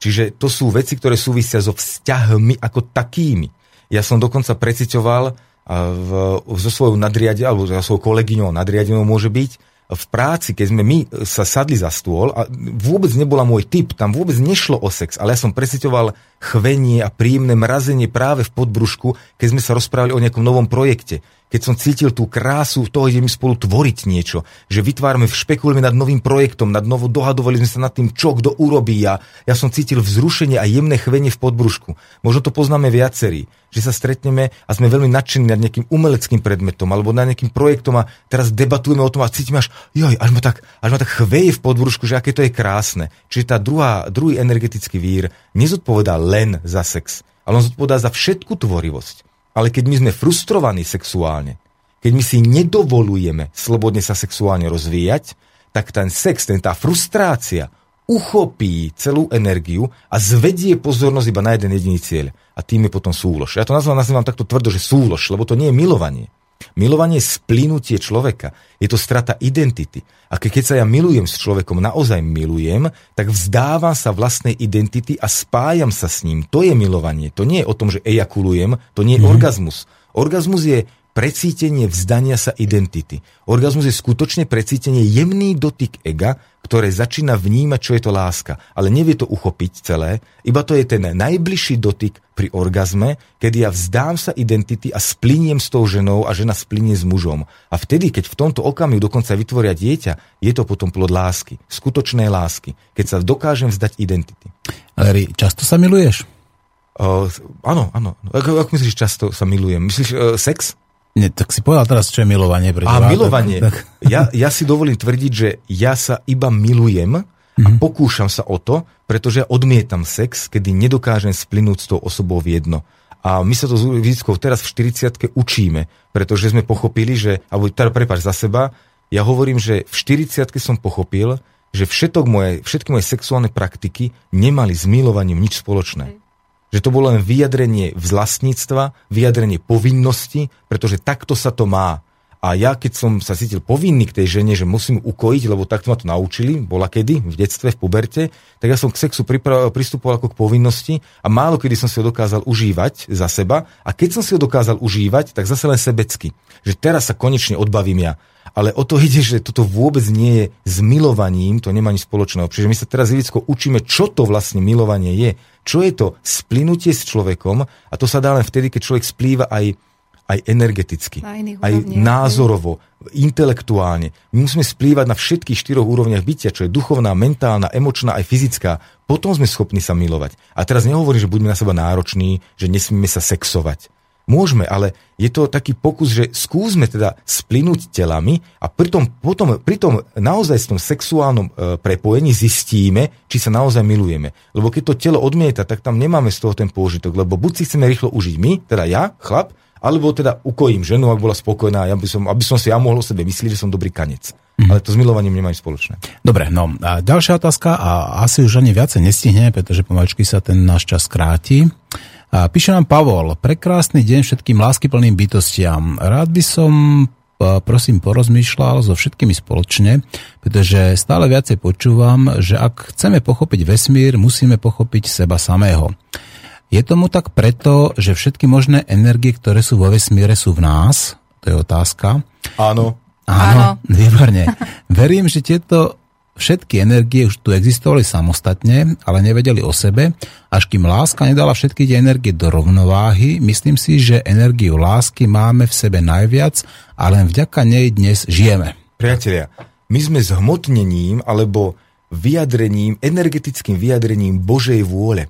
Čiže to sú veci, ktoré súvisia so vzťahmi ako takými. Ja som dokonca precitoval v, so svojou nadriade, alebo so svojou kolegyňou nadriadenou môže byť, v práci, keď sme my sa sadli za stôl a vôbec nebola môj typ, tam vôbec nešlo o sex, ale ja som presitoval chvenie a príjemné mrazenie práve v podbrušku, keď sme sa rozprávali o nejakom novom projekte. Keď som cítil tú krásu toho, že mi spolu tvoriť niečo, že vytvárame, špekulujeme nad novým projektom, nad novo dohadovali sme sa nad tým, čo kto urobí. Ja, ja som cítil vzrušenie a jemné chvenie v podbrušku. Možno to poznáme viacerí, že sa stretneme a sme veľmi nadšení nad nejakým umeleckým predmetom alebo nad nejakým projektom a teraz debatujeme o tom a cítime až, joj, až ma tak, až ma tak chveje v podbrušku, že aké to je krásne. Čiže tá druhá, druhý energetický vír nezodpovedá len za sex, ale on zodpovedá za všetku tvorivosť. Ale keď my sme frustrovaní sexuálne, keď my si nedovolujeme slobodne sa sexuálne rozvíjať, tak ten sex, ten, tá frustrácia uchopí celú energiu a zvedie pozornosť iba na jeden jediný cieľ. A tým je potom súlož. Ja to nazývam, nazývam takto tvrdo, že súlož, lebo to nie je milovanie. Milovanie je splinutie človeka. Je to strata identity. A keď sa ja milujem s človekom, naozaj milujem, tak vzdávam sa vlastnej identity a spájam sa s ním. To je milovanie. To nie je o tom, že ejakulujem, to nie je mm-hmm. orgazmus. Orgazmus je precítenie vzdania sa identity. Orgazmus je skutočne precítenie jemný dotyk ega, ktoré začína vnímať, čo je to láska, ale nevie to uchopiť celé, iba to je ten najbližší dotyk pri orgazme, kedy ja vzdám sa identity a spliniem s tou ženou a žena splinie s mužom. A vtedy, keď v tomto okamihu dokonca vytvoria dieťa, je to potom plod lásky, skutočnej lásky, keď sa dokážem vzdať identity. Larry, často sa miluješ? Uh, áno, áno. Ako, ako myslíš, často sa milujem? Myslíš uh, sex? Nie, tak si povedal teraz, čo je milovanie. Pre a milovanie. Tak, tak. Ja, ja si dovolím tvrdiť, že ja sa iba milujem mm-hmm. a mhm. pokúšam sa o to, pretože ja odmietam sex, kedy nedokážem splynúť s tou osobou v jedno. A my sa to s Vizickou teraz v 40 učíme, pretože sme pochopili, že, alebo teda prepáč za seba, ja hovorím, že v 40 som pochopil, že všetok moje, všetky moje sexuálne praktiky nemali s milovaním nič spoločné. Mm že to bolo len vyjadrenie vlastníctva, vyjadrenie povinnosti, pretože takto sa to má. A ja, keď som sa cítil povinný k tej žene, že musím ukojiť, lebo takto ma to naučili, bola kedy, v detstve, v puberte, tak ja som k sexu pristupoval ako k povinnosti a málo kedy som si ho dokázal užívať za seba. A keď som si ho dokázal užívať, tak zase len sebecky. Že teraz sa konečne odbavím ja ale o to ide, že toto vôbec nie je s milovaním, to nemá nič spoločného. Čiže my sa teraz Ivicko učíme, čo to vlastne milovanie je. Čo je to splynutie s človekom a to sa dá len vtedy, keď človek splýva aj, aj energeticky, aj názorovo, intelektuálne. My musíme splývať na všetkých štyroch úrovniach bytia, čo je duchovná, mentálna, emočná aj fyzická. Potom sme schopní sa milovať. A teraz nehovorím, že buďme na seba nároční, že nesmieme sa sexovať Môžeme, ale je to taký pokus, že skúsme teda splynúť telami a pritom, potom, pri tom naozaj tom sexuálnom e, prepojení zistíme, či sa naozaj milujeme. Lebo keď to telo odmieta, tak tam nemáme z toho ten pôžitok, lebo buď si chceme rýchlo užiť my, teda ja, chlap, alebo teda ukojím ženu, ak bola spokojná, aby som, aby som si ja mohol o sebe myslieť, že som dobrý kanec. Mm. Ale to s milovaním nemajú spoločné. Dobre, no a ďalšia otázka a asi už ani viacej nestihne, pretože pomaličky sa ten náš čas kráti. A píše nám Pavol, prekrásny deň všetkým láskyplným bytostiam. Rád by som prosím porozmýšľal so všetkými spoločne, pretože stále viacej počúvam, že ak chceme pochopiť vesmír, musíme pochopiť seba samého. Je tomu tak preto, že všetky možné energie, ktoré sú vo vesmíre, sú v nás? To je otázka. Áno. Áno, výborne. Verím, že tieto Všetky energie už tu existovali samostatne, ale nevedeli o sebe, až kým láska nedala všetky tie energie do rovnováhy, myslím si, že energiu lásky máme v sebe najviac a len vďaka nej dnes žijeme. Priatelia, my sme zhmotnením alebo vyjadrením, energetickým vyjadrením Božej vôle.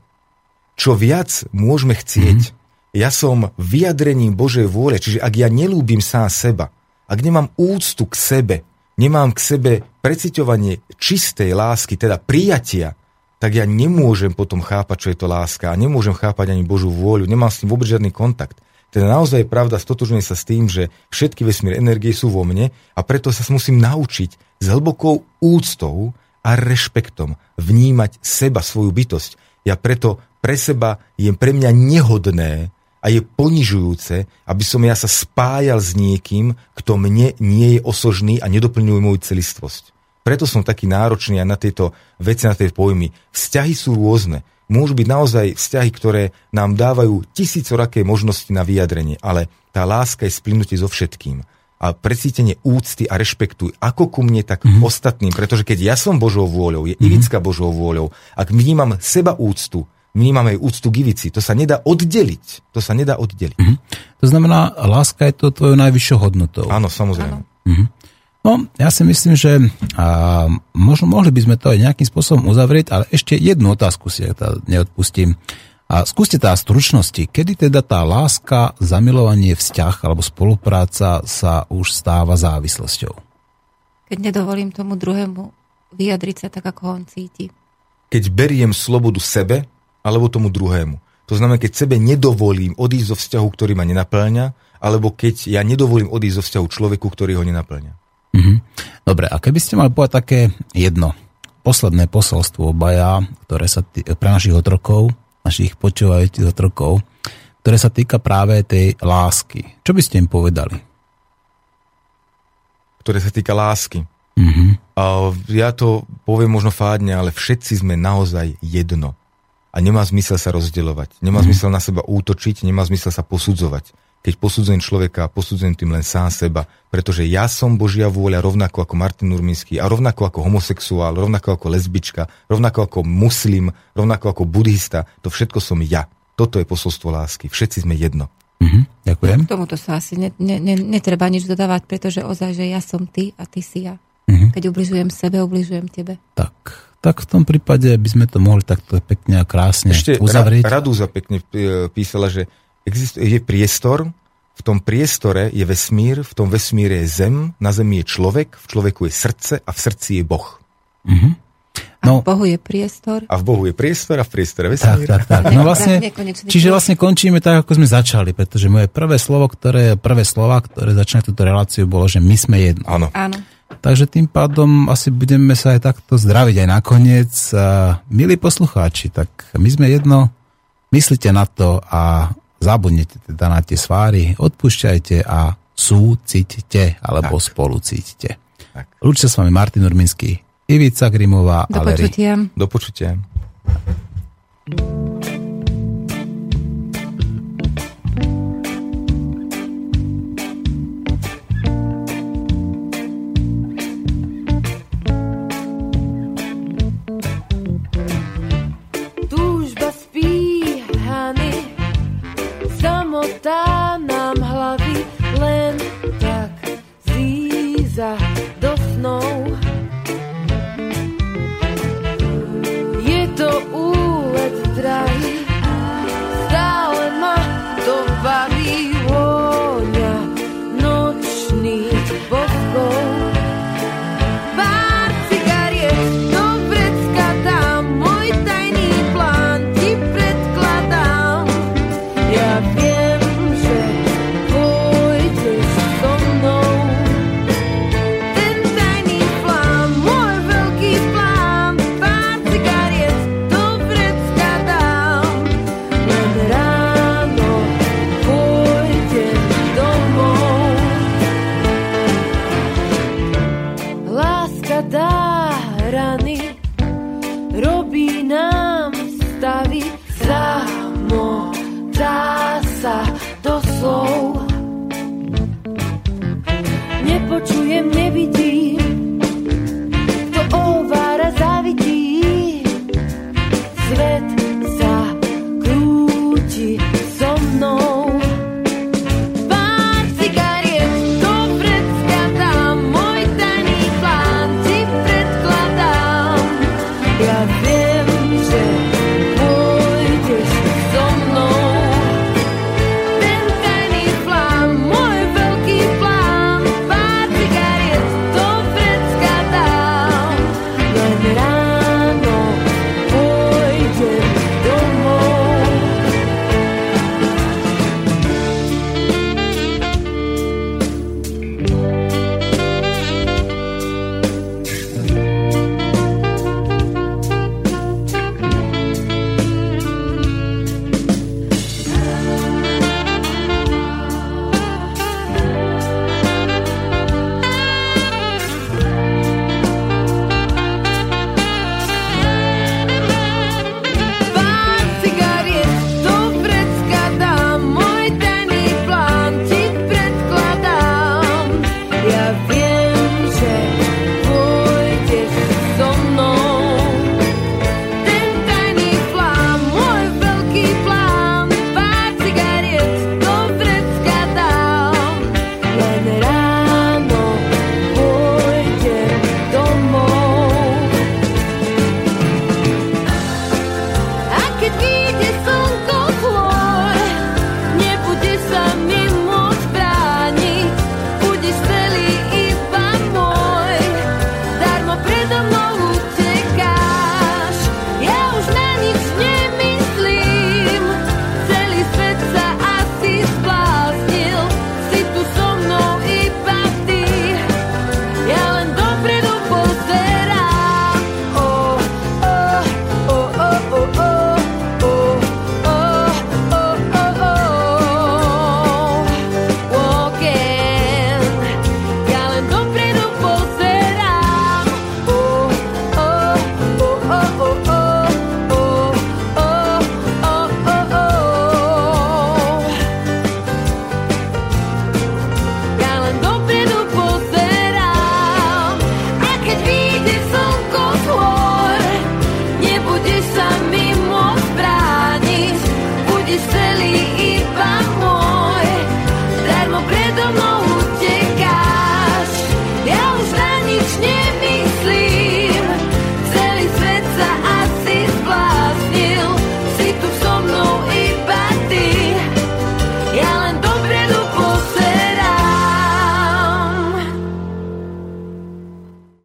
Čo viac môžeme chcieť, mm-hmm. ja som vyjadrením Božej vôle, čiže ak ja nelúbim sám seba, ak nemám úctu k sebe, nemám k sebe preciťovanie čistej lásky, teda prijatia, tak ja nemôžem potom chápať, čo je to láska a nemôžem chápať ani Božú vôľu, nemám s tým vôbec žiadny kontakt. Teda naozaj je pravda, stotožňujem sa s tým, že všetky vesmír energie sú vo mne a preto sa musím naučiť s hlbokou úctou a rešpektom vnímať seba, svoju bytosť. Ja preto pre seba je pre mňa nehodné a je ponižujúce, aby som ja sa spájal s niekým, kto mne nie je osožný a nedoplňuje moju celistvosť. Preto som taký náročný aj na tieto veci, na tie pojmy. Vzťahy sú rôzne. Môžu byť naozaj vzťahy, ktoré nám dávajú tisícoraké možnosti na vyjadrenie, ale tá láska je splynutí so všetkým. A precítenie úcty a rešpektu ako ku mne, tak mm-hmm. ostatným. Pretože keď ja som Božou vôľou, je mm-hmm. Ivická Božou vôľou, ak vnímam seba úctu, vnímame aj úctu givici. To sa nedá oddeliť. To sa nedá oddeliť. Mm-hmm. To znamená, láska je to tvojou najvyššou hodnotou. Áno, samozrejme. Mm-hmm. No, ja si myslím, že a, možno mohli by sme to aj nejakým spôsobom uzavrieť, ale ešte jednu otázku si ja neodpustím. A skúste tá stručnosti, kedy teda tá láska, zamilovanie, vzťah alebo spolupráca sa už stáva závislosťou? Keď nedovolím tomu druhému vyjadriť sa tak, ako on cíti. Keď beriem slobodu sebe alebo tomu druhému. To znamená, keď sebe nedovolím odísť zo vzťahu, ktorý ma nenaplňa, alebo keď ja nedovolím odísť zo vzťahu človeku, ktorý ho nenaplňa. Mm-hmm. Dobre, a keby ste mali povedať také jedno, posledné posolstvo obaja, ktoré sa tý, pre našich otrokov, našich počúvajúcich otrokov, ktoré sa týka práve tej lásky. Čo by ste im povedali? Ktoré sa týka lásky. Mm-hmm. A ja to poviem možno fádne, ale všetci sme naozaj jedno. A nemá zmysel sa rozdeľovať. Nemá mm-hmm. zmysel na seba útočiť, nemá zmysel sa posudzovať keď posudzujem človeka, posudzujem tým len sám seba, pretože ja som Božia vôľa rovnako ako Martin Urminský a rovnako ako homosexuál, rovnako ako lesbička, rovnako ako muslim, rovnako ako buddhista, to všetko som ja. Toto je posolstvo lásky. Všetci sme jedno. Mm-hmm, ďakujem. K tomuto sa asi ne, ne, ne, netreba nič dodávať, pretože ozaj, že ja som ty a ty si ja. Mm-hmm. Keď ubližujem sebe, ubližujem tebe. Tak, tak v tom prípade by sme to mohli takto pekne a krásne Ešte uzavrieť. Ešte Radúza pekne písala, že existuje, je priestor, v tom priestore je vesmír, v tom vesmíre je zem, na zemi je človek, v človeku je srdce a v srdci je Boh. Mm-hmm. No, a v Bohu je priestor. A v Bohu je priestor a v priestore vesmír. Tak, tak, tak. No vlastne, čiže vlastne končíme tak, ako sme začali, pretože moje prvé slovo, ktoré, prvé slova, ktoré začínajú túto reláciu, bolo, že my sme jedno. Áno. Áno. Takže tým pádom asi budeme sa aj takto zdraviť aj nakoniec. A, milí poslucháči, tak my sme jedno, myslíte na to a zabudnete teda na tie sváry, odpúšťajte a súciťte alebo tak. spolu cítite. Lúčte s vami Martin Urminský, Ivica Grimová. Do počutia. Do počutia. Počujem